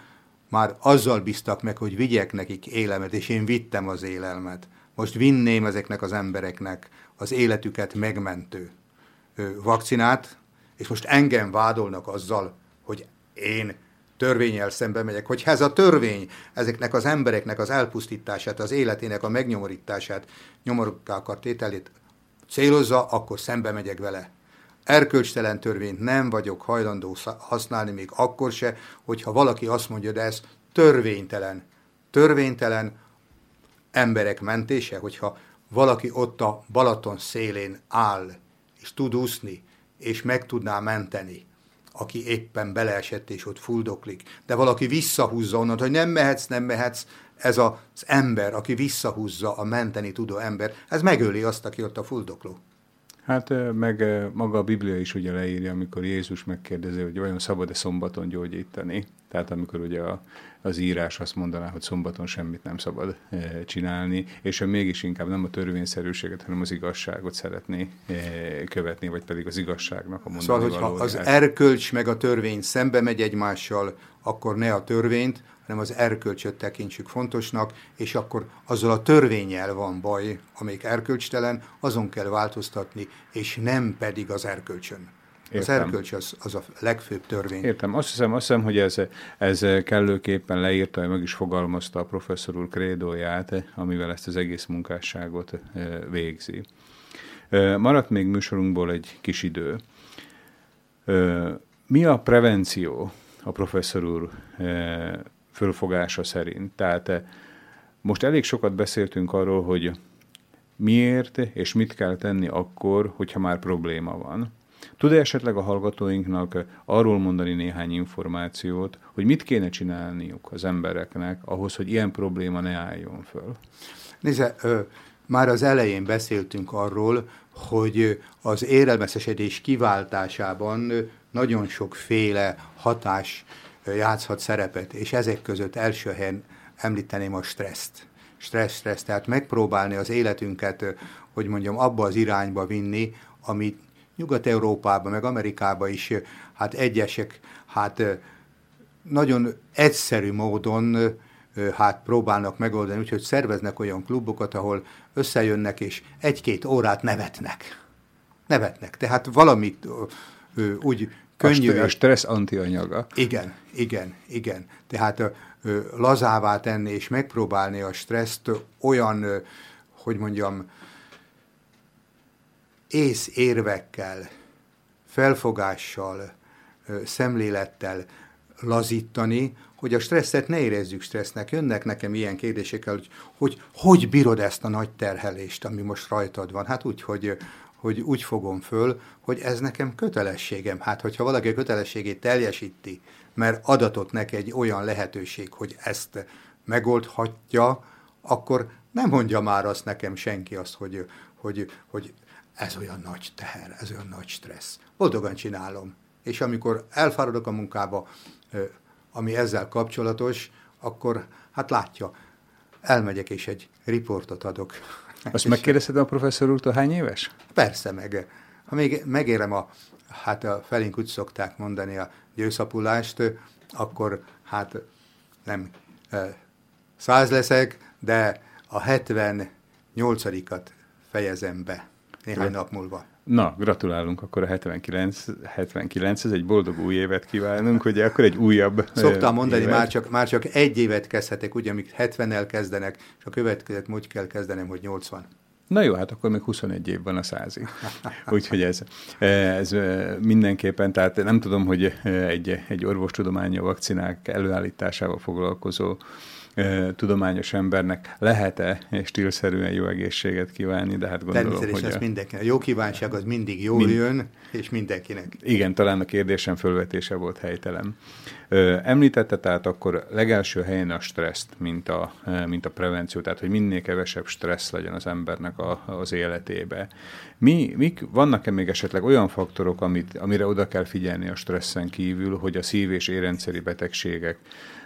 már azzal bíztak meg, hogy vigyek nekik élemet, és én vittem az élelmet. Most vinném ezeknek az embereknek az életüket megmentő vakcinát, és most engem vádolnak azzal, hogy én törvényel szembe megyek, hogyha ez a törvény ezeknek az embereknek az elpusztítását, az életének a megnyomorítását, nyomorúká akar tételét célozza, akkor szembe megyek vele. Erkölcstelen törvényt nem vagyok hajlandó használni még akkor se, hogyha valaki azt mondja, de ez törvénytelen. Törvénytelen emberek mentése, hogyha valaki ott a Balaton szélén áll, és tud úszni, és meg tudná menteni, aki éppen beleesett és ott fuldoklik, de valaki visszahúzza onnan, hogy nem mehetsz, nem mehetsz, ez az ember, aki visszahúzza a menteni tudó ember, ez megöli azt, aki ott a fuldokló. Hát meg maga a Biblia is ugye leírja, amikor Jézus megkérdezi, hogy vajon szabad-e szombaton gyógyítani. Tehát amikor ugye a, az írás azt mondaná, hogy szombaton semmit nem szabad csinálni, és ő mégis inkább nem a törvényszerűséget, hanem az igazságot szeretné követni, vagy pedig az igazságnak a mondani Szóval, hogyha az erkölcs meg a törvény szembe megy egymással, akkor ne a törvényt, hanem az erkölcsöt tekintsük fontosnak, és akkor azzal a törvényel van baj, amelyik erkölcstelen, azon kell változtatni, és nem pedig az erkölcsön. Értem. Az erkölcs az, az a legfőbb törvény. Értem. Azt hiszem, azt hiszem hogy ez, ez kellőképpen leírta, meg is fogalmazta a professzor úr krédóját, amivel ezt az egész munkásságot végzi. Maradt még műsorunkból egy kis idő. Mi a prevenció a professzor úr fölfogása szerint. Tehát eh, most elég sokat beszéltünk arról, hogy miért és mit kell tenni akkor, hogyha már probléma van. Tud-e esetleg a hallgatóinknak arról mondani néhány információt, hogy mit kéne csinálniuk az embereknek ahhoz, hogy ilyen probléma ne álljon föl? Nézze, már az elején beszéltünk arról, hogy az érelmeszesedés kiváltásában nagyon sokféle hatás játszhat szerepet, és ezek között első helyen említeném a stresszt. Stressz, stressz, tehát megpróbálni az életünket, hogy mondjam, abba az irányba vinni, amit Nyugat-Európában, meg Amerikában is, hát egyesek, hát nagyon egyszerű módon hát próbálnak megoldani, úgyhogy szerveznek olyan klubokat, ahol összejönnek, és egy-két órát nevetnek. Nevetnek. Tehát valamit úgy könnyű. A stressz antianyaga. Igen, igen, igen. Tehát ö, lazává tenni és megpróbálni a stresszt olyan, ö, hogy mondjam, ész érvekkel, felfogással, ö, szemlélettel lazítani, hogy a stresszet ne érezzük stressznek. Jönnek nekem ilyen kérdésekkel, hogy hogy, hogy bírod ezt a nagy terhelést, ami most rajtad van? Hát úgy, hogy hogy úgy fogom föl, hogy ez nekem kötelességem. Hát, hogyha valaki a kötelességét teljesíti, mert adatot neki egy olyan lehetőség, hogy ezt megoldhatja, akkor nem mondja már azt nekem senki azt, hogy, hogy, hogy ez olyan nagy teher, ez olyan nagy stressz. Boldogan csinálom. És amikor elfáradok a munkába, ami ezzel kapcsolatos, akkor hát látja, elmegyek és egy riportot adok azt megkérdezted a professzor úrtól, hány éves? Persze, meg. Ha még megérem a, hát a felénk úgy szokták mondani a győszapulást, akkor hát nem száz leszek, de a 78-at fejezem be néhány nap múlva. Na, gratulálunk akkor a 79, 79 ez egy boldog új évet kívánunk, hogy akkor egy újabb Szoktam mondani, évet. már csak, már csak egy évet kezdhetek, ugye, amíg 70-nel kezdenek, és a következőt úgy kell kezdenem, hogy 80. Na jó, hát akkor még 21 év van a százig. Úgyhogy ez, ez mindenképpen, tehát nem tudom, hogy egy, egy orvostudományi vakcinák előállításával foglalkozó tudományos embernek lehet-e stílszerűen jó egészséget kívánni, de hát gondolom, Természetesen hogy... A... mindenkinek. A jó kívánság az mindig jól Mind... jön, és mindenkinek. Igen, talán a kérdésem fölvetése volt helytelen. Említette tehát akkor legelső helyen a stresszt, mint a, mint a prevenció, tehát hogy minél kevesebb stressz legyen az embernek a, az életébe. Mi, mik, vannak-e még esetleg olyan faktorok, amit, amire oda kell figyelni a stresszen kívül, hogy a szív- és érrendszeri betegségek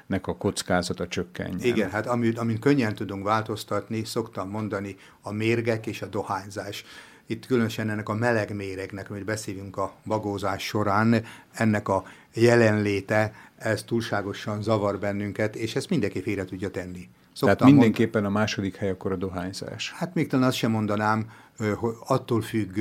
nek a kockázata csökkenjen. Igen, hát amit, amit könnyen tudunk változtatni, szoktam mondani, a mérgek és a dohányzás. Itt különösen ennek a meleg méregnek, amit beszélünk a bagózás során, ennek a jelenléte, ez túlságosan zavar bennünket, és ezt mindenki félre tudja tenni. Szoktam Tehát mindenképpen mond... a második hely akkor a dohányzás. Hát még talán azt sem mondanám, hogy attól függ,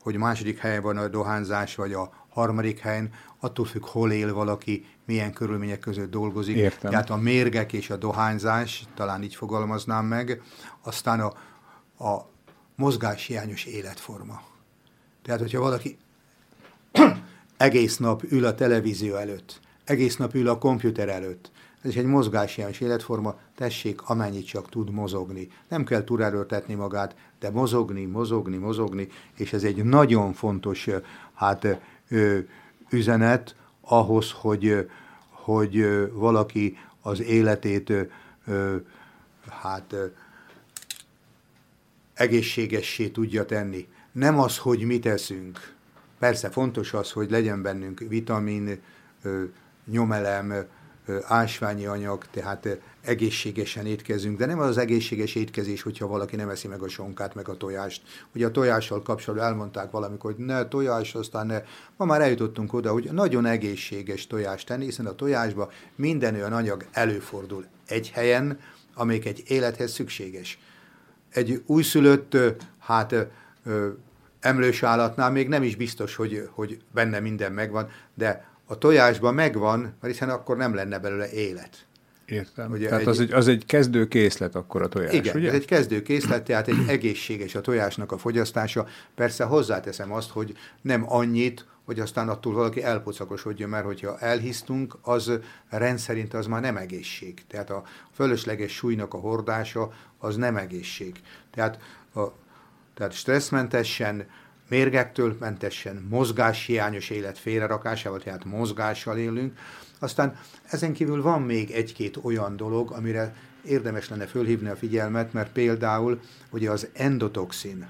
hogy második helyen van a dohányzás, vagy a harmadik helyen, attól függ, hol él valaki, milyen körülmények között dolgozik. Értem. Tehát a mérgek és a dohányzás, talán így fogalmaznám meg, aztán a, a mozgáshiányos életforma. Tehát, hogyha valaki egész nap ül a televízió előtt, egész nap ül a komputer előtt, Ez is egy mozgáshiányos életforma, tessék, amennyit csak tud mozogni. Nem kell túrerőltetni magát, de mozogni, mozogni, mozogni, és ez egy nagyon fontos hát, ö, üzenet ahhoz, hogy, hogy valaki az életét hát egészségessé tudja tenni. Nem az, hogy mit eszünk. Persze fontos az, hogy legyen bennünk vitamin, nyomelem, ásványi anyag, tehát egészségesen étkezünk, de nem az, egészséges étkezés, hogyha valaki nem eszi meg a sonkát, meg a tojást. Ugye a tojással kapcsolatban elmondták valamikor, hogy ne tojás, aztán ne. Ma már eljutottunk oda, hogy nagyon egészséges tojást tenni, hiszen a tojásban minden olyan anyag előfordul egy helyen, amelyik egy élethez szükséges. Egy újszülött, hát emlős állatnál még nem is biztos, hogy, hogy benne minden megvan, de a tojásban megvan, mert hiszen akkor nem lenne belőle élet. Értem. Ugye tehát egy, az, egy, az egy kezdő készlet akkor a tojás, igen, ugye? ez egy kezdő készlet, tehát egy egészséges a tojásnak a fogyasztása. Persze hozzáteszem azt, hogy nem annyit, hogy aztán attól valaki elpocakosodjon, mert hogyha elhisztunk, az rendszerint az már nem egészség. Tehát a fölösleges súlynak a hordása az nem egészség. Tehát, a, tehát stresszmentesen, mérgektől mentesen, mozgáshiányos élet félrerakásával, tehát mozgással élünk. Aztán ezen kívül van még egy-két olyan dolog, amire érdemes lenne fölhívni a figyelmet, mert például ugye az endotoxin.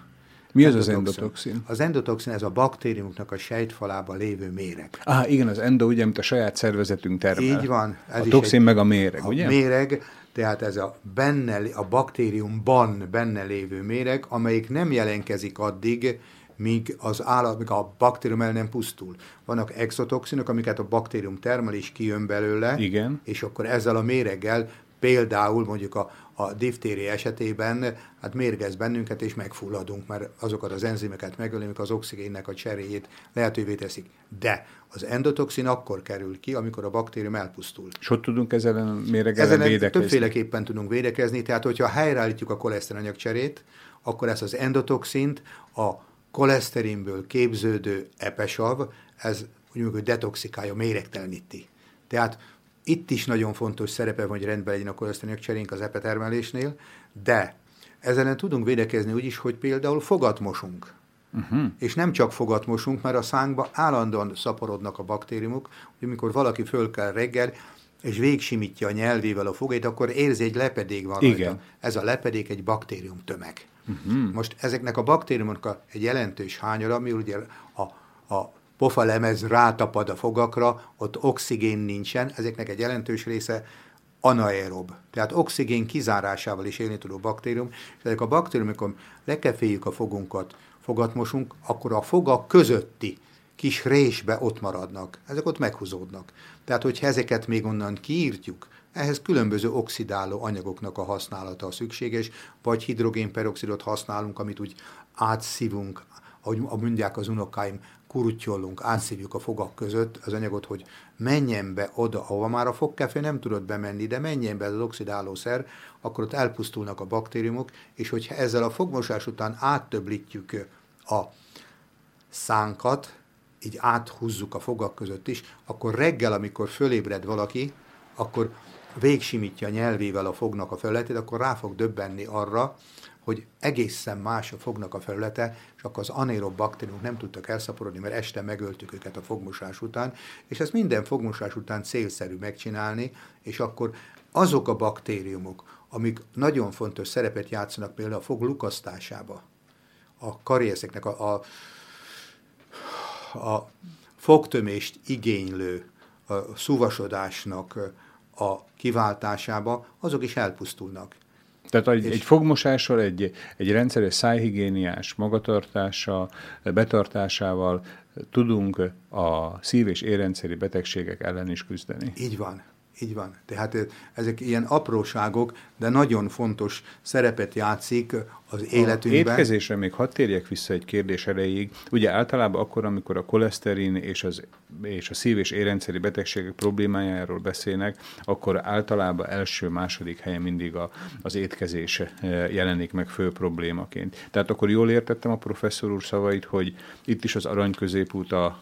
Mi az az endotoxin? Az endotoxin, ez a baktériumoknak a sejtfalában lévő méreg. Ah, igen, az endo, ugye, mint a saját szervezetünk termel. Így van. Ez a toxin egy, meg a méreg, a ugye? A méreg, tehát ez a, benne, a baktériumban benne lévő méreg, amelyik nem jelenkezik addig, míg az állat, míg a baktérium el nem pusztul. Vannak exotoxinok, amiket a baktérium termel és kijön belőle, Igen. és akkor ezzel a méreggel például mondjuk a, a diftéri esetében hát mérgez bennünket, és megfulladunk, mert azokat az enzimeket megöli, amik az oxigénnek a cseréjét lehetővé teszik. De az endotoxin akkor kerül ki, amikor a baktérium elpusztul. És hogy tudunk ezzel a méreg ellen védekezni? Többféleképpen tudunk védekezni, tehát hogyha helyreállítjuk a koleszterinanyag cserét, akkor ezt az endotoxint a koleszterinből képződő epesav, ez úgy hogy detoxikálja, méregteleníti. Tehát itt is nagyon fontos szerepe van, hogy rendben legyen a koleszterinok cserénk az epetermelésnél, de ezen tudunk védekezni úgy is, hogy például fogat mosunk. Uh-huh. És nem csak fogat mosunk, mert a szánkba állandóan szaporodnak a baktériumok, hogy amikor valaki föl kell reggel, és végsimítja a nyelvével a fogait, akkor érzi, egy lepedék van Igen. rajta. Ez a lepedék egy baktérium tömeg. Uh-huh. Most ezeknek a baktériumoknak egy jelentős hányara, ami ugye a, a pofalemez rátapad a fogakra, ott oxigén nincsen, ezeknek egy jelentős része anaerob, tehát oxigén kizárásával is élni tudó baktérium, és ezek a baktériumok, amikor lekeféljük a fogunkat, fogatmosunk, akkor a fogak közötti kis résbe ott maradnak, ezek ott meghúzódnak. Tehát, hogyha ezeket még onnan kiírtjuk, ehhez különböző oxidáló anyagoknak a használata szükséges, vagy hidrogénperoxidot használunk, amit úgy átszívunk, ahogy mondják az unokáim, kurutyolunk, átszívjuk a fogak között. Az anyagot, hogy menjen be oda, ahova már a fogkefé nem tudott bemenni, de menjen be az oxidálószer, akkor ott elpusztulnak a baktériumok, és hogyha ezzel a fogmosás után áttöblítjük a szánkat, így áthúzzuk a fogak között is, akkor reggel, amikor fölébred valaki, akkor végsimítja nyelvével a fognak a felületét, akkor rá fog döbbenni arra, hogy egészen más a fognak a felülete, és akkor az anaerob baktériumok nem tudtak elszaporodni, mert este megöltük őket a fogmosás után, és ezt minden fogmosás után célszerű megcsinálni, és akkor azok a baktériumok, amik nagyon fontos szerepet játszanak például a fog lukasztásába, a karieszeknek a, a, a fogtömést igénylő a szúvasodásnak a kiváltásába, azok is elpusztulnak. Tehát egy, egy fogmosással, egy, egy rendszeres szájhigiéniás magatartása, betartásával tudunk a szív- és érrendszeri betegségek ellen is küzdeni. Így van. Így van. Tehát ezek ilyen apróságok, de nagyon fontos szerepet játszik az életünkben. A étkezésre még hadd térjek vissza egy kérdés erejéig. Ugye általában akkor, amikor a koleszterin és, az, és a szív- és érrendszeri betegségek problémájáról beszélnek, akkor általában első-második helyen mindig a, az étkezés jelenik meg fő problémaként. Tehát akkor jól értettem a professzor úr szavait, hogy itt is az arany középút a,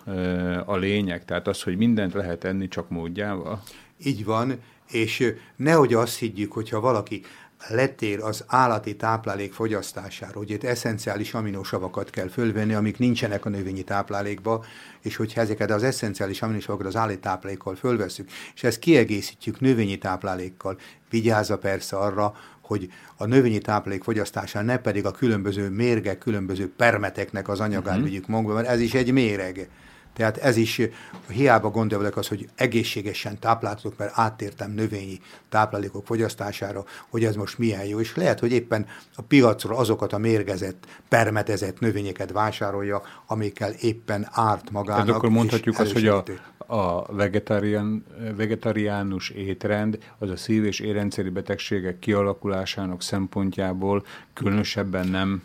a lényeg, tehát az, hogy mindent lehet enni csak módjával? Így van, és nehogy azt higgyük, hogyha valaki letér az állati táplálék fogyasztására, hogy itt eszenciális aminosavakat kell fölvenni, amik nincsenek a növényi táplálékba, és hogyha ezeket az eszenciális aminosavakat az állati táplálékkal fölveszünk, és ezt kiegészítjük növényi táplálékkal, vigyázza persze arra, hogy a növényi táplálék fogyasztásán ne pedig a különböző mérgek, különböző permeteknek az anyagát uh-huh. vigyük magunkba, mert ez is egy méreg. Tehát ez is hiába gondolok az, hogy egészségesen tápláltatok, mert áttértem növényi táplálékok fogyasztására, hogy ez most milyen jó, és lehet, hogy éppen a piacról azokat a mérgezett, permetezett növényeket vásárolja, amikkel éppen árt magának. Tehát akkor mondhatjuk azt, hogy a, a vegetarián, vegetariánus étrend az a szív- és érrendszeri betegségek kialakulásának szempontjából különösebben nem...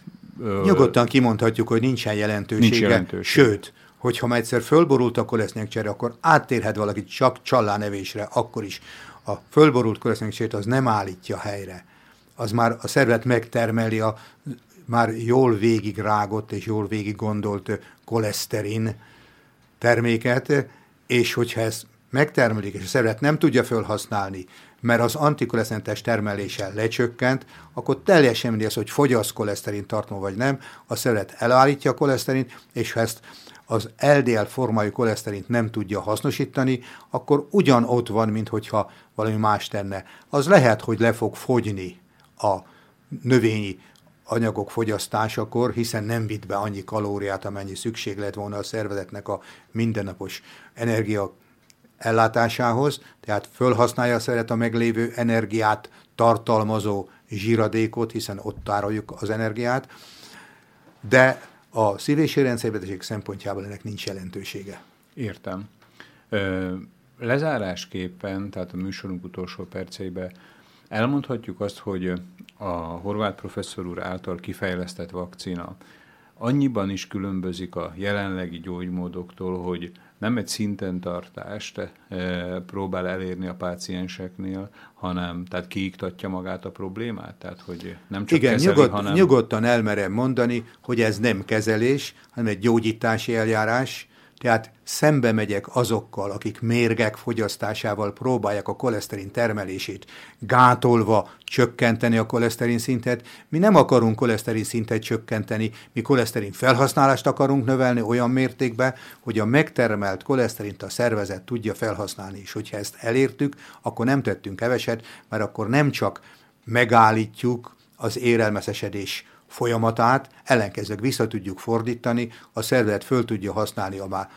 Nyugodtan kimondhatjuk, hogy nincsen jelentősége, nincs jelentőség. sőt, hogyha már egyszer fölborult kolesznyegcsere, akkor áttérhet valaki csak csallánevésre, akkor is a fölborult kolesznyegcseret az nem állítja helyre. Az már a szervezet megtermeli a már jól végig rágott és jól végig gondolt koleszterin terméket, és hogyha ezt megtermelik, és a szervezet nem tudja felhasználni, mert az antikoleszterintes termelése lecsökkent, akkor teljesen mindegy az, hogy fogyaszt koleszterin tartó vagy nem, a szervezet elállítja a koleszterint, és ha ezt az LDL formájú koleszterint nem tudja hasznosítani, akkor ugyan ott van, mint hogyha valami más tenne. Az lehet, hogy le fog fogyni a növényi anyagok fogyasztásakor, hiszen nem vitt be annyi kalóriát, amennyi szükség lett volna a szervezetnek a mindennapos energia ellátásához, tehát fölhasználja a szeret a meglévő energiát tartalmazó zsíradékot, hiszen ott tároljuk az energiát, de a szív- és érrendszerbetegség szempontjából ennek nincs jelentősége. Értem. Lezárásképpen, tehát a műsorunk utolsó perceibe elmondhatjuk azt, hogy a horvát professzor úr által kifejlesztett vakcina annyiban is különbözik a jelenlegi gyógymódoktól, hogy nem egy szinten tartást e, próbál elérni a pácienseknél, hanem tehát kiiktatja magát a problémát, tehát hogy nem csak Igen, kezeli, nyugod, hanem... nyugodtan elmerem mondani, hogy ez nem kezelés, hanem egy gyógyítási eljárás, tehát szembe megyek azokkal, akik mérgek fogyasztásával próbálják a koleszterin termelését gátolva csökkenteni a koleszterin szintet. Mi nem akarunk koleszterin szintet csökkenteni, mi koleszterin felhasználást akarunk növelni olyan mértékben, hogy a megtermelt koleszterint a szervezet tudja felhasználni. És hogyha ezt elértük, akkor nem tettünk keveset, mert akkor nem csak megállítjuk az érelmeszesedés folyamatát, ellenkezőleg vissza tudjuk fordítani, a szervezet föl tudja használni a már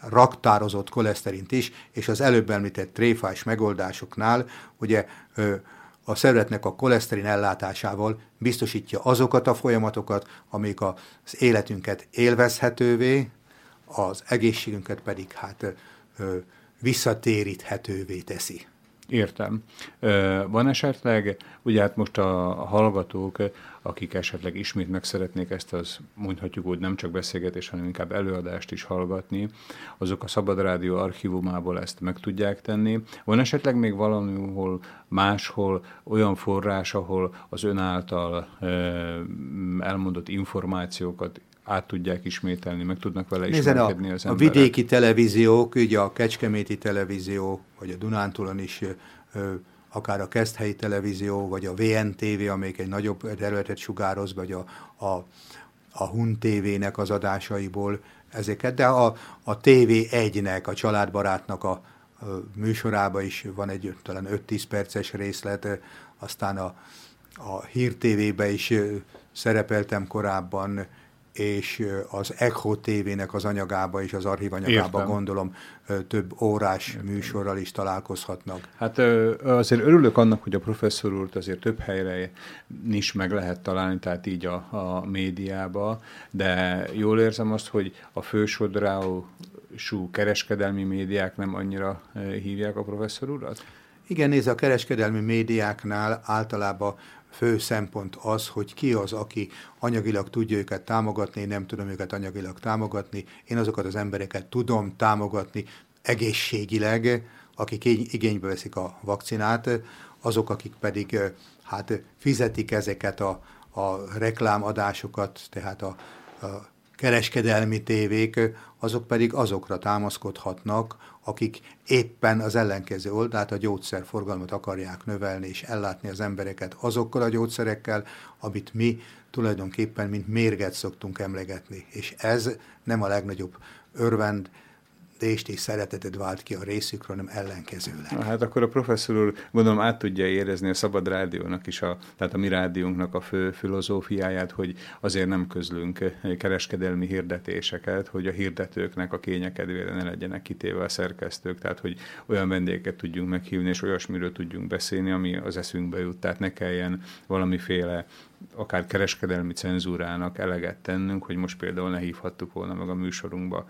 raktározott koleszterint is, és az előbb említett tréfás megoldásoknál ugye a szervezetnek a koleszterin ellátásával biztosítja azokat a folyamatokat, amik az életünket élvezhetővé, az egészségünket pedig hát visszatéríthetővé teszi. Értem. Van esetleg, ugye hát most a hallgatók, akik esetleg ismét meg szeretnék ezt az, mondhatjuk úgy, nem csak beszélgetés, hanem inkább előadást is hallgatni, azok a Szabad Rádió archívumából ezt meg tudják tenni. Van esetleg még valahol máshol olyan forrás, ahol az ön által elmondott információkat át tudják ismételni, meg tudnak vele ismerkedni az emberek. A vidéki televíziók, ugye a Kecskeméti televízió, vagy a Dunántúlon is, akár a Keszthelyi televízió, vagy a VNTV, amelyik egy nagyobb területet sugároz, vagy a, a, a Hun TV-nek az adásaiból ezeket, de a, a TV1-nek, a családbarátnak a, a műsorába is van egy talán 5-10 perces részlet, aztán a, a Hír TV-be is szerepeltem korábban, és az Echo TV-nek az anyagába és az archívanyagába Értem. gondolom több órás Értem. műsorral is találkozhatnak. Hát azért örülök annak, hogy a professzor úrt azért több helyre is meg lehet találni, tehát így a, a médiába, de jól érzem azt, hogy a fősodrású kereskedelmi médiák nem annyira hívják a professzor urat? Igen, nézd, a kereskedelmi médiáknál általában fő szempont az, hogy ki az, aki anyagilag tudja őket támogatni, én nem tudom őket anyagilag támogatni, én azokat az embereket tudom támogatni egészségileg, akik igénybe veszik a vakcinát, azok, akik pedig hát fizetik ezeket a, a reklámadásokat, tehát a, a kereskedelmi tévék, azok pedig azokra támaszkodhatnak, akik éppen az ellenkező oldalt, a gyógyszerforgalmat akarják növelni és ellátni az embereket azokkal a gyógyszerekkel, amit mi tulajdonképpen mint mérget szoktunk emlegetni. És ez nem a legnagyobb örvend, érdeklődést és szeretetet vált ki a részükről, hanem ellenkezőleg. Hát akkor a professzor úr gondolom át tudja érezni a Szabad Rádiónak is, a, tehát a mi rádiónknak a fő filozófiáját, hogy azért nem közlünk kereskedelmi hirdetéseket, hogy a hirdetőknek a kényekedvére ne legyenek kitéve a szerkesztők, tehát hogy olyan vendégeket tudjunk meghívni, és olyasmiről tudjunk beszélni, ami az eszünkbe jut, tehát ne kelljen valamiféle akár kereskedelmi cenzúrának eleget tennünk, hogy most például ne hívhattuk volna meg a műsorunkba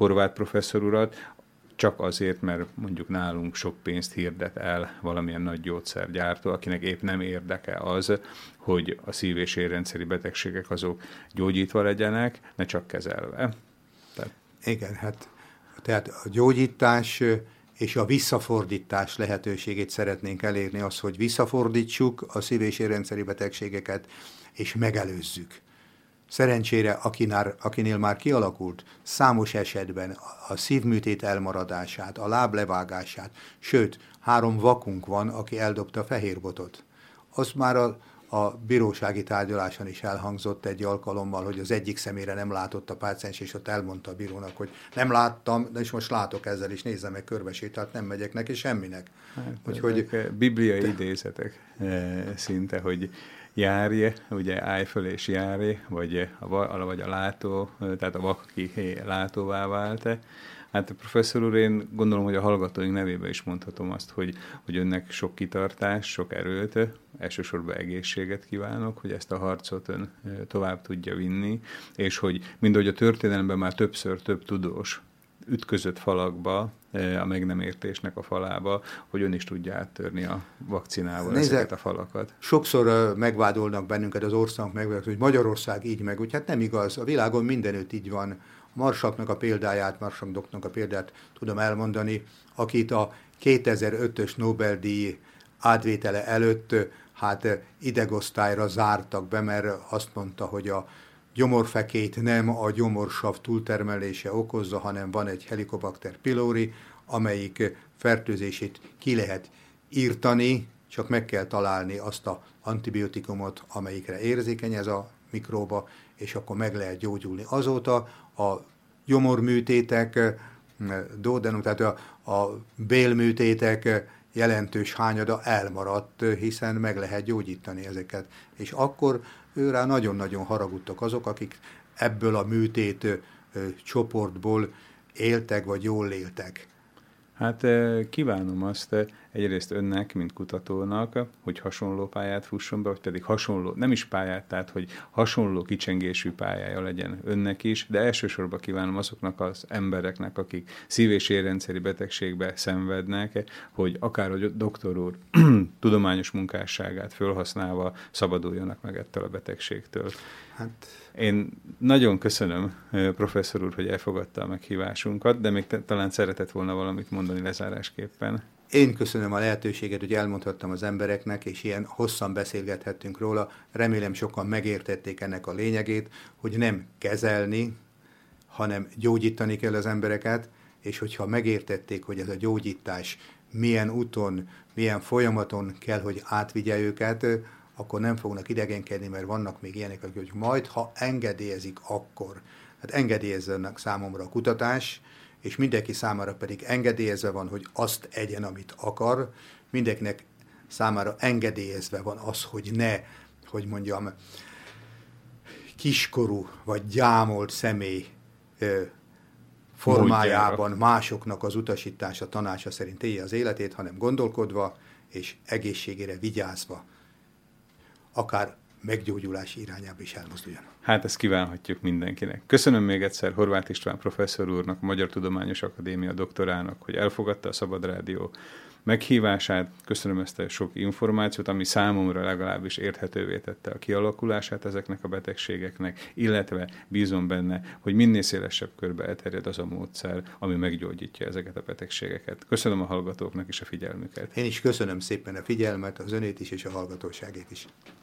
Horváth professzor urat, csak azért, mert mondjuk nálunk sok pénzt hirdet el valamilyen nagy gyógyszergyártó, akinek épp nem érdeke az, hogy a szív- és érrendszeri betegségek azok gyógyítva legyenek, ne csak kezelve. Tehát... Igen, hát tehát a gyógyítás és a visszafordítás lehetőségét szeretnénk elérni, az, hogy visszafordítsuk a szív- és érrendszeri betegségeket, és megelőzzük. Szerencsére, akinál, akinél már kialakult, számos esetben a szívműtét elmaradását, a láb levágását, sőt, három vakunk van, aki eldobta a fehérbotot. Az már a, a bírósági tárgyaláson is elhangzott egy alkalommal, hogy az egyik szemére nem látott a páciens, és ott elmondta a bírónak, hogy nem láttam, de is most látok ezzel, és nézzem meg körbesétált, nem megyek neki semminek. Hát, Úgyhogy, bibliai te... idézetek eh, szinte, hogy járje, ugye állj föl és járj, vagy a, vagy a látó, tehát a vak, aki látóvá vált -e. Hát professzor úr, én gondolom, hogy a hallgatóink nevében is mondhatom azt, hogy, hogy önnek sok kitartás, sok erőt, elsősorban egészséget kívánok, hogy ezt a harcot ön tovább tudja vinni, és hogy mindogy a történelemben már többször több tudós ütközött falakba, a meg nem értésnek a falába, hogy ön is tudja áttörni a vakcinával Nézze, ezeket a falakat. Sokszor megvádolnak bennünket az országok meg, hogy Magyarország így meg, úgy hát nem igaz, a világon mindenütt így van. Marsaknak a példáját, Marsak doknak a példát tudom elmondani, akit a 2005-ös Nobel-díj átvétele előtt hát idegosztályra zártak be, mert azt mondta, hogy a gyomorfekét nem a gyomorsav túltermelése okozza, hanem van egy helikobakter pylori, amelyik fertőzését ki lehet írtani, csak meg kell találni azt a antibiotikumot, amelyikre érzékeny ez a mikróba, és akkor meg lehet gyógyulni. Azóta a gyomorműtétek, dódenum, tehát a, a bélműtétek jelentős hányada elmaradt, hiszen meg lehet gyógyítani ezeket. És akkor ő nagyon-nagyon haragudtak azok, akik ebből a műtét csoportból éltek, vagy jól éltek. Hát kívánom azt egyrészt önnek, mint kutatónak, hogy hasonló pályát fusson be, vagy pedig hasonló, nem is pályát, tehát hogy hasonló kicsengésű pályája legyen önnek is, de elsősorban kívánom azoknak az embereknek, akik szív- és érrendszeri betegségbe szenvednek, hogy akár a doktor úr tudományos munkásságát felhasználva szabaduljanak meg ettől a betegségtől. Hát... Én nagyon köszönöm, professzor úr, hogy elfogadta a meghívásunkat, de még talán szeretett volna valamit mondani lezárásképpen. Én köszönöm a lehetőséget, hogy elmondhattam az embereknek, és ilyen hosszan beszélgethettünk róla. Remélem sokan megértették ennek a lényegét, hogy nem kezelni, hanem gyógyítani kell az embereket, és hogyha megértették, hogy ez a gyógyítás milyen úton, milyen folyamaton kell, hogy átvigye őket, akkor nem fognak idegenkedni, mert vannak még ilyenek, hogy majd, ha engedélyezik, akkor. Hát engedélyezzenek számomra a kutatás, és mindenki számára pedig engedélyezve van, hogy azt egyen, amit akar, mindenkinek számára engedélyezve van az, hogy ne, hogy mondjam, kiskorú vagy gyámolt személy ö, formájában másoknak az utasítása, tanácsa szerint élje az életét, hanem gondolkodva és egészségére vigyázva akár meggyógyulás irányába is elmozduljon. Hát ezt kívánhatjuk mindenkinek. Köszönöm még egyszer Horváth István professzor úrnak, a Magyar Tudományos Akadémia doktorának, hogy elfogadta a Szabad Rádió meghívását, köszönöm ezt a sok információt, ami számomra legalábbis érthetővé tette a kialakulását ezeknek a betegségeknek, illetve bízom benne, hogy minél szélesebb körbe elterjed az a módszer, ami meggyógyítja ezeket a betegségeket. Köszönöm a hallgatóknak is a figyelmüket. Én is köszönöm szépen a figyelmet, az önét is és a hallgatóságét is.